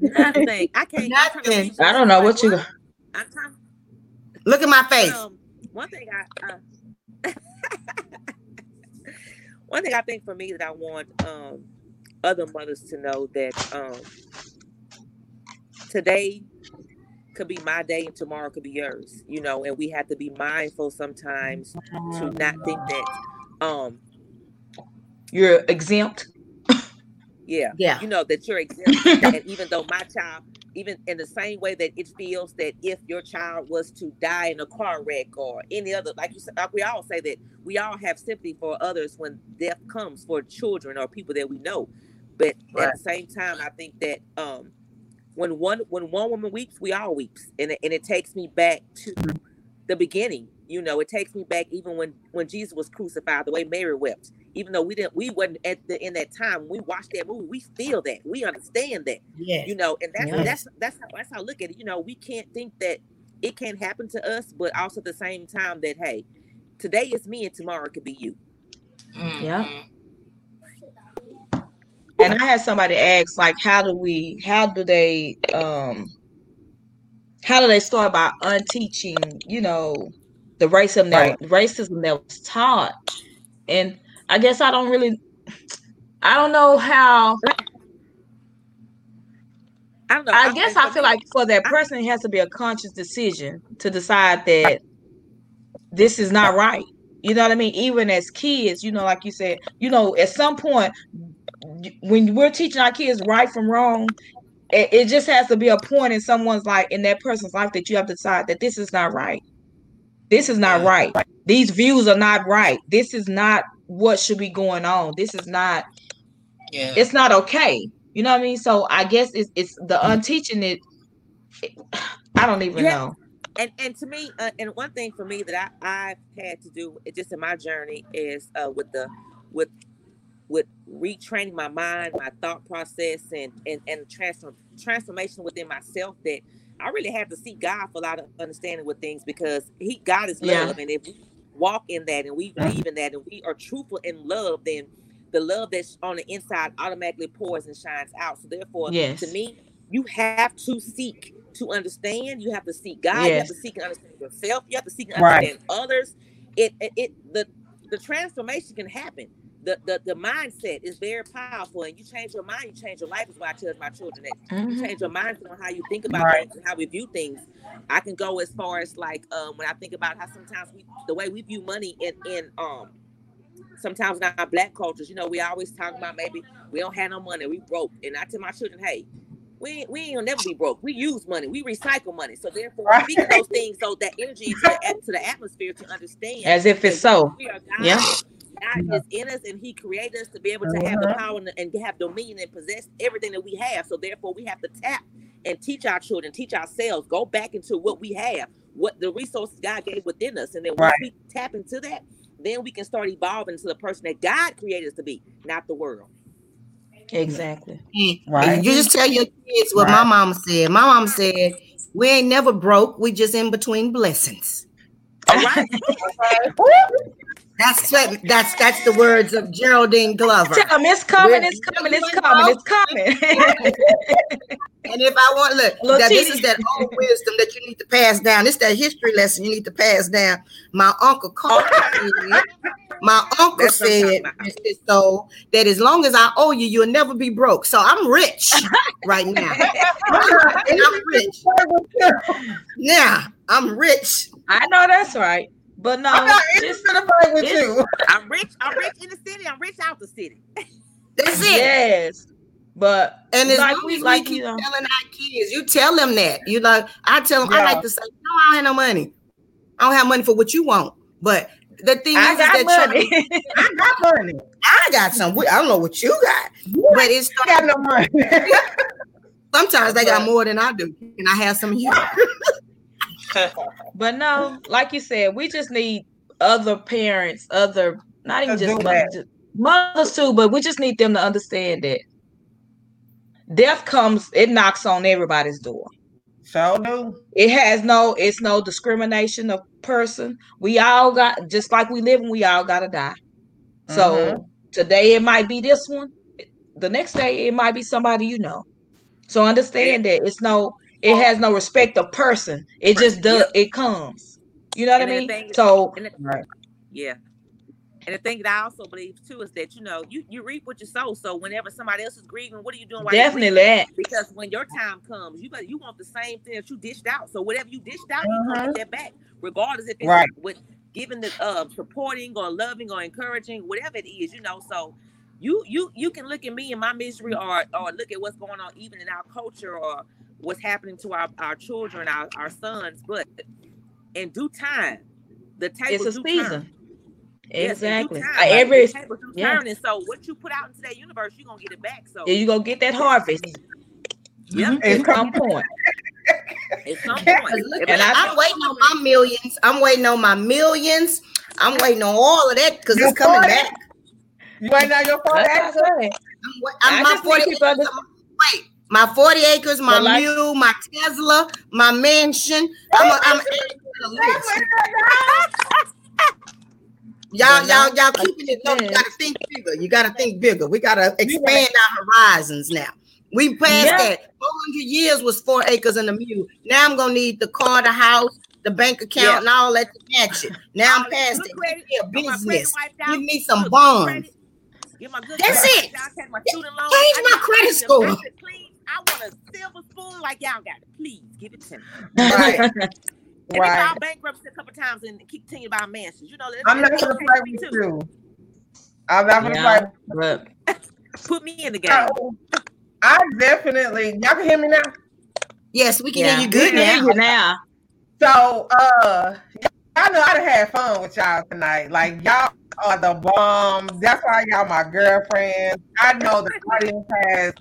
Speaker 2: Nothing. I can't.
Speaker 6: Nothing.
Speaker 1: I don't know what you.
Speaker 2: I'm trying.
Speaker 6: Look at my face.
Speaker 2: Um, one thing I uh, <laughs> one thing I think for me that I want um other mothers to know that um today could be my day and tomorrow could be yours, you know, and we have to be mindful sometimes to not think that um
Speaker 1: You're exempt.
Speaker 2: yeah.
Speaker 6: Yeah.
Speaker 2: You know, that you're exempt. and even though my child, even in the same way that it feels that if your child was to die in a car wreck or any other, like you said, like we all say that we all have sympathy for others when death comes for children or people that we know. But at the same time, I think that um when one when one woman weeps, we all weeps. And it, and it takes me back to the beginning. You know, it takes me back even when when Jesus was crucified, the way Mary wept. Even though we didn't, we wasn't at the in that time. We watched that movie, we feel that, we understand that.
Speaker 6: Yes.
Speaker 2: You know, and that's
Speaker 6: Yes.
Speaker 2: that's that's how that's how I look at it. You know, we can't think that it can't happen to us, but also at the same time that hey, today is me and tomorrow could be you. Mm-hmm.
Speaker 1: Yeah. And I had somebody ask, like, how do we, how do they, um, how do they start by unteaching, you know, the racism that racism that was taught? And I guess I don't really, I don't know how.
Speaker 2: I don't know.
Speaker 1: I guess I feel like for that person, it has to be a conscious decision to decide that this is not right. You know what I mean? Even as kids, you know, like you said, you know, at some point, when we're teaching our kids right from wrong, it, it just has to be a point in someone's life, in that person's life, that you have to decide that this is not right. This is not right. These views are not right. This is not what should be going on. This is not.
Speaker 7: Yeah.
Speaker 1: It's not okay. You know what I mean? So I guess it's it's the unteaching it. it- I don't even
Speaker 2: Yeah.
Speaker 1: know.
Speaker 2: and and to me uh, and one thing for me that I, i've had to do just in my journey is uh with the with with retraining my mind, my thought process, and and and transform transformation within myself that I really had to seek God for a lot of understanding with things because He God is love,
Speaker 1: Yeah.
Speaker 2: and if we walk in that and we believe in that and we are truthful in love, then the love that's on the inside automatically pours and shines out. So therefore,
Speaker 1: Yes.
Speaker 2: to me, you have to seek to understand. You have to seek God. You have to seek and understand yourself. You have to seek and
Speaker 1: Right.
Speaker 2: understand others. It, it it the the transformation can happen. The, the the mindset is very powerful, and you change your mind, you change your life. Is what I tell my children that you
Speaker 1: Mhm.
Speaker 2: change your mindset on how you think about
Speaker 3: Right.
Speaker 2: things and how we view things. I can go as far as like um, when I think about how sometimes we the way we view money in in um sometimes in our black cultures, you know, we always talk about maybe we don't have no money, we broke. And I tell my children, hey, we ain't, we ain't gonna never be broke. We use money, we recycle money. So therefore,
Speaker 1: Right.
Speaker 2: speaking those things, so that energy into the, at- to the atmosphere to understand
Speaker 1: As if it's so.
Speaker 2: we are God.
Speaker 1: Yeah.
Speaker 2: God is in us, and He created us to be able to have the
Speaker 1: Mhm.
Speaker 2: power and, and have dominion and possess everything that we have. So therefore, we have to tap and teach our children, teach ourselves, go back into what we have, what the resources God gave within us, and then once
Speaker 3: Right.
Speaker 2: we tap into that, then we can start evolving to the person that God created us to be, not the world.
Speaker 1: Exactly.
Speaker 6: And you just tell your kids what my mama said. My mama said, "We ain't never broke. We just in between blessings."
Speaker 2: All right. <laughs>
Speaker 6: That's what, that's that's the words of Geraldine Glover.
Speaker 1: Tell 'em it's coming, it's coming, it's coming, it's coming.
Speaker 6: And if I want look,
Speaker 1: Little
Speaker 6: that this is that old wisdom that you need to pass down. It's that history lesson you need to pass down. My uncle Carl said, my uncle said, Mr. So that as long as I owe you, you'll never be broke. So I'm rich right now. <laughs> and I'm rich. <laughs> Now I'm rich.
Speaker 1: I know that's right. But no,
Speaker 3: I'm not
Speaker 1: it's-
Speaker 3: into the fight with you.
Speaker 2: I'm rich. I'm rich in the city. I'm rich out the city.
Speaker 6: That's it.
Speaker 1: Yes. But
Speaker 6: And as
Speaker 1: like
Speaker 6: long
Speaker 1: we like
Speaker 6: keep
Speaker 1: you know,
Speaker 6: telling our kids, you tell them that. You like, I tell them, I like to say, no, I don't have no money. I don't have money for what you want. But the thing
Speaker 1: I
Speaker 6: is,
Speaker 1: got
Speaker 6: is that
Speaker 1: money.
Speaker 6: children-
Speaker 3: I got money.
Speaker 6: I got some. I don't know what you got, but it's
Speaker 3: I got no money. <laughs>
Speaker 6: sometimes they got more than I do, and I have some of you. <laughs> <laughs>
Speaker 1: but no, like you said, we just need other parents, other not even just mothers, just- mothers too, but we just need them to understand that death comes, it knocks on everybody's door.
Speaker 3: So do.
Speaker 1: It has no, it's no discrimination of person. We all got just like we live and we all gotta die. So
Speaker 3: Mhm.
Speaker 1: today it might be this one, the next day it might be somebody you know. So understand that it's no, it has no respect of person. It just does, it comes. You know what
Speaker 2: And
Speaker 1: I mean?
Speaker 2: thing
Speaker 1: So
Speaker 2: and the-
Speaker 3: Right.
Speaker 2: Yeah. And the thing that I also believe too is that you know you you reap what you sow. So whenever somebody else is grieving, what are you doing? While you're
Speaker 1: Definitely that.
Speaker 2: Because when your time comes, you better you want the same thing that you dished out. So whatever you dished out, you gonna get that back, regardless if it's
Speaker 3: Right.
Speaker 2: with giving the uh supporting or loving or encouraging, whatever it is, you know. So you you you can look at me and my misery or or look at what's going on even in our culture or what's happening to our, our children, our, our sons, but in due time, the table
Speaker 1: it's a season.
Speaker 2: turn. Yes,
Speaker 1: Exactly.
Speaker 2: time,
Speaker 1: Uh,
Speaker 2: like,
Speaker 1: every
Speaker 2: the tables
Speaker 1: yeah.
Speaker 2: turn, and so what you put out into that universe, you're gonna get it back. So
Speaker 1: Yeah, you gonna get that harvest.
Speaker 2: yeah,
Speaker 1: At some point.
Speaker 2: at some <laughs> point.
Speaker 6: look,
Speaker 2: If
Speaker 6: at-
Speaker 2: I-
Speaker 6: I'm waiting on my millions. I'm waiting on my millions. I'm waiting on all of that because it's coming
Speaker 3: 40?
Speaker 6: back.
Speaker 3: You ain't know your phone
Speaker 1: That's
Speaker 3: actor?
Speaker 1: what I say.
Speaker 6: I'm, wa- I'm my 40
Speaker 1: people
Speaker 6: wait, my 40 acres, my
Speaker 1: like-
Speaker 6: mule, my Tesla, my mansion. I'm, a, I'm adding to the list. <laughs> Y'all, y'all, y'all keeping it low. You gotta think bigger. You gotta think bigger. We gotta expand our horizons now. We passed
Speaker 1: Yeah.
Speaker 6: that. 400 years was four acres and a mule. Now I'm gonna need the car, the house, the bank account,
Speaker 2: Yeah.
Speaker 6: and all that to match it. Now I'm past it.
Speaker 2: credit,
Speaker 6: Give me a
Speaker 2: get my credit
Speaker 6: business. Give me some bonds.
Speaker 2: credit, Get my good
Speaker 6: That's
Speaker 2: credit
Speaker 6: it.
Speaker 2: wiped out, take my student loan.
Speaker 6: Change my credit
Speaker 2: a-
Speaker 6: score.
Speaker 2: I said, please, I want a silver spoon like y'all got it. Please give it to me. <laughs>
Speaker 3: Right.
Speaker 2: And we
Speaker 3: Right.
Speaker 2: filed bankruptcy a couple times and continue to buy mansions. You know,
Speaker 3: I'm not gonna
Speaker 2: fight
Speaker 3: play
Speaker 2: me
Speaker 3: with
Speaker 2: too.
Speaker 3: you. I'm not gonna
Speaker 1: Yeah,
Speaker 3: play.
Speaker 1: but <laughs>
Speaker 2: Put me in the game.
Speaker 3: So, I definitely. Y'all can hear me now.
Speaker 6: Yes, we can
Speaker 1: yeah,
Speaker 6: hear you good
Speaker 1: we can hear
Speaker 6: now.
Speaker 1: you now.
Speaker 3: So, uh, y'all know I done had fun with y'all tonight. Like y'all are the bomb. That's why y'all my girlfriends. I know the audience has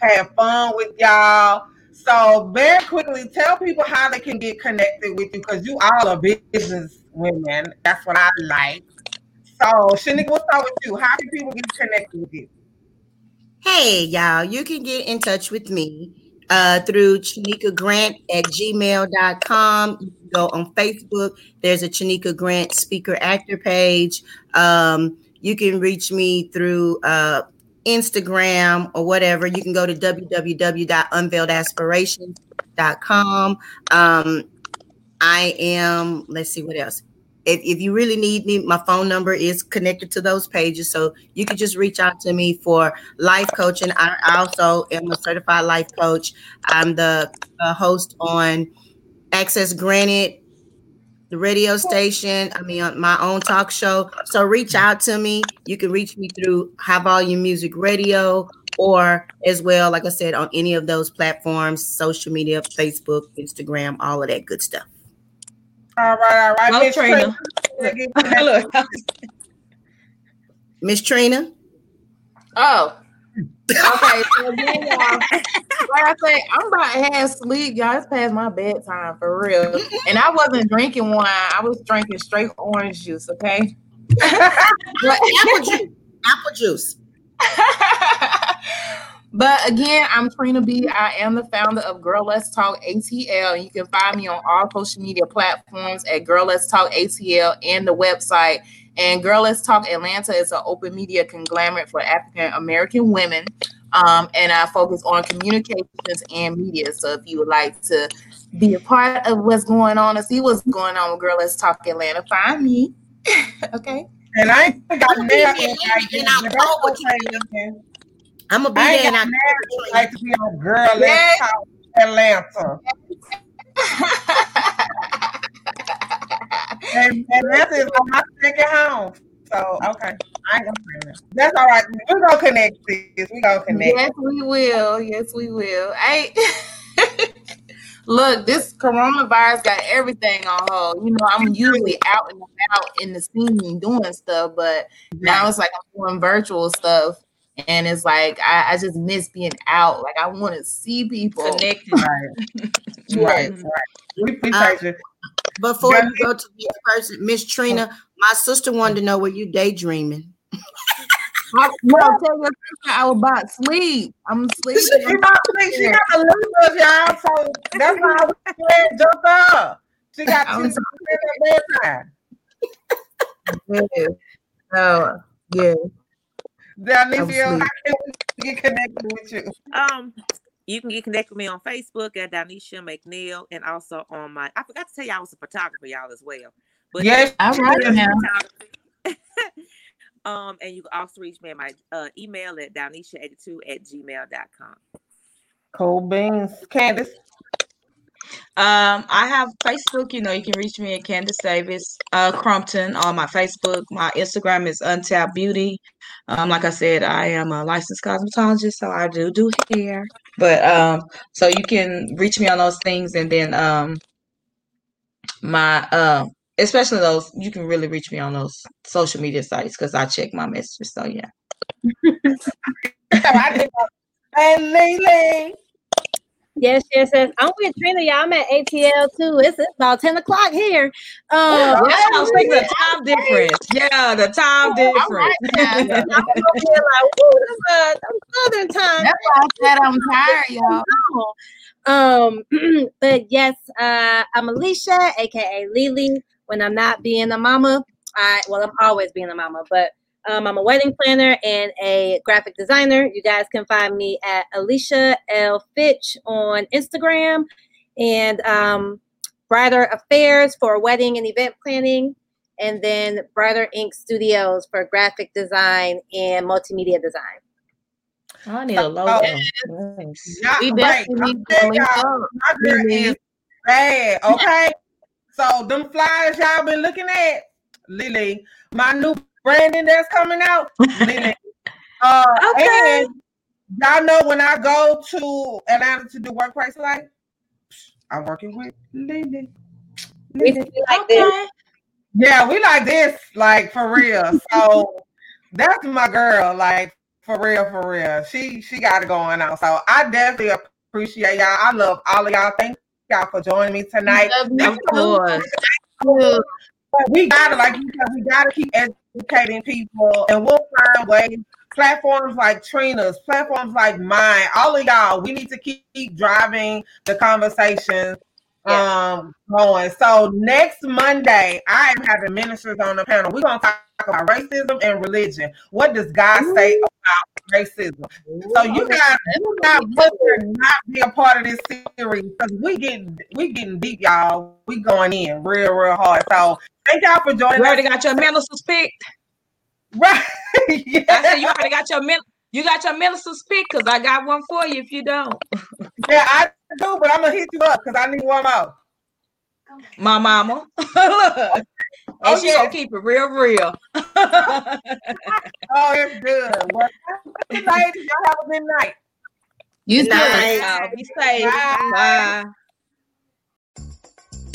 Speaker 3: had fun with y'all. So, very quickly, tell people how they can get connected with you because you all are business women. That's what I like. So, Shanika, what's up with you? How can people get connected with you?
Speaker 6: Hey, y'all, you can get in touch with me uh, through Chanika Grant at gmail.com. You can go on Facebook. There's a Chanika Grant speaker actor page. Um, you can reach me through uh, Instagram or whatever. You can go to www.unveiledaspirations.com. Um, I am, let's see what else. If, if you really need me, my phone number is connected to those pages. So you can just reach out to me for life coaching. I, also am a certified life coach. I'm the uh, host on Access Granted, the radio station. I mean, on my own talk show. So reach out to me. You can reach me through High Volume Music Radio or as well, like I said, on any of those platforms, social media, Facebook, Instagram, all of that good stuff.
Speaker 3: All right, all right. Miss
Speaker 1: Trina.
Speaker 3: Trina. <laughs>
Speaker 6: Miss Trina.
Speaker 7: Oh. Okay, so then y'all, like I say, I'm about to have sleep, y'all. It's past my bedtime for real. And I wasn't drinking wine, I was drinking straight orange juice, okay? <laughs>
Speaker 6: apple juice. Apple juice. <laughs>
Speaker 7: But again, I'm Trina Bee. I am the founder of Girl Let's Talk ATL. And you can find me on all social media platforms at Girl Let's Talk ATL and the website. And Girl Let's Talk Atlanta is an open media conglomerate for African American women. Um, and I focus on communications and media. So if you would like to be a part of what's going on and see what's going on with Girl Let's Talk Atlanta, find me. <laughs> okay.
Speaker 3: And I <laughs> ain't got mail
Speaker 6: in
Speaker 3: invite.
Speaker 6: I'm gonna be
Speaker 3: I ain't
Speaker 6: there.
Speaker 3: got
Speaker 6: and
Speaker 3: mail like to be on Girl
Speaker 6: Yeah.
Speaker 3: Let's Talk Atlanta. <laughs> and, and that is on my second home. So okay, I ain't gonna say that. That's all right. We're gonna connect this. We gonna connect.
Speaker 7: Yes, we will. Yes, we will. Hey, <laughs> look, this coronavirus got everything on hold. You know, I'm usually out and about in the scene doing stuff, but now it's like I'm doing virtual stuff. And it's like I, I just miss being out. Like I want to see people
Speaker 1: Connected. <laughs>
Speaker 3: Right, right. We appreciate um, you.
Speaker 6: Before you go to the next person, Miss Trina, my sister wanted to know were you daydreaming?
Speaker 7: I, no, tell your sister I was about sleep. I'm sleeping.
Speaker 3: She about to sleep. She got to lose us, y'all. So that's why I was scared jump up. She got
Speaker 7: I'm
Speaker 3: to at bedtime.
Speaker 7: Yeah. Oh, yeah.
Speaker 3: Danicia, how can we get connected with you?
Speaker 2: Um, you can get connected with me on Facebook at Danisha McNeil and also on my I forgot to tell you I was a photographer, y'all as well. But
Speaker 3: Yes,
Speaker 7: All right now. <laughs>
Speaker 2: um, and you can also reach me at my uh, email at Danisha82 at gmail.com.
Speaker 3: Cool beans. Candace.
Speaker 1: Um, I have Facebook. You know, you can reach me at Candace Davis uh, on my Facebook. My Instagram is Untapped Beauty. Um, like I said, I am a licensed cosmetologist, so I do do hair. But um, so you can reach me on those things, and then um, my um, especially those you can really reach me on those social media sites because I check my messages. So yeah. <laughs>
Speaker 3: And Lily.
Speaker 4: Yes, yes, yes. I'm with Trina. Y'all, I'm at ATL too. It's, it's about 10 o'clock here. Um,
Speaker 1: yeah, I was thinking the time difference. Yeah, the time difference.
Speaker 4: I'm gonna like, "Ooh, that's a that's southern time.
Speaker 7: That's why I said I'm tired, y'all. <laughs>
Speaker 4: Um, <clears throat> but yes, uh, I'm Alicia, aka Lily. When I'm not being a mama, I well, I'm always being a mama, but um, I'm a wedding planner and a graphic designer. You guys can find me at Alicia L Fitch on Instagram and um, Brighter Affairs for wedding and event planning, and then Brighter Ink Studios for graphic design and multimedia design.
Speaker 1: I need a logo.
Speaker 3: Yeah,
Speaker 7: We
Speaker 3: right.
Speaker 7: definitely
Speaker 3: I'm
Speaker 7: need to
Speaker 3: saying,
Speaker 7: link
Speaker 3: y'all,
Speaker 7: up.
Speaker 3: My girl
Speaker 7: Lily.
Speaker 3: is bad. Okay. so them flyers y'all been looking at, Lily, my new branding that's coming out, Uh, <laughs>
Speaker 1: Okay.
Speaker 3: and y'all know when I go to Atlanta to do workplace life, I'm working with Lily.
Speaker 4: We
Speaker 3: Lily.
Speaker 4: see like this.
Speaker 3: Yeah, we like this, like for real. <laughs> So that's my girl, like for real, for real. She she got it going on. So I definitely appreciate y'all. I love all of y'all. Thank y'all for joining me tonight.
Speaker 7: Love you
Speaker 1: Of course.
Speaker 3: We gotta, like you said, we gotta keep educating people, and we'll find ways. Platforms like Trina's, platforms like mine, all of y'all, we need to keep, keep driving the um going. So next Monday, I am having ministers on the panel. We're gonna talk about racism and religion. What does God Ooh. say about racism? So you guys, you guys not be a part of this series because we getting we getting deep, y'all. We going in real, real hard. So thank y'all for joining.
Speaker 12: You already us. got your ministers <laughs> picked.
Speaker 3: Right. yeah.
Speaker 12: I said you already got your min- you got your ministers picked because I got one for you if you don't. <laughs>
Speaker 3: yeah, I do, but I'm gonna hit you up because I need one more.
Speaker 12: My mama. <laughs> Look. Oh, <laughs> and she yeah. gonna keep it real, real.
Speaker 3: oh, it's good. Well, ladies, y'all have a good night.
Speaker 12: You too. Be safe. Bye. Bye.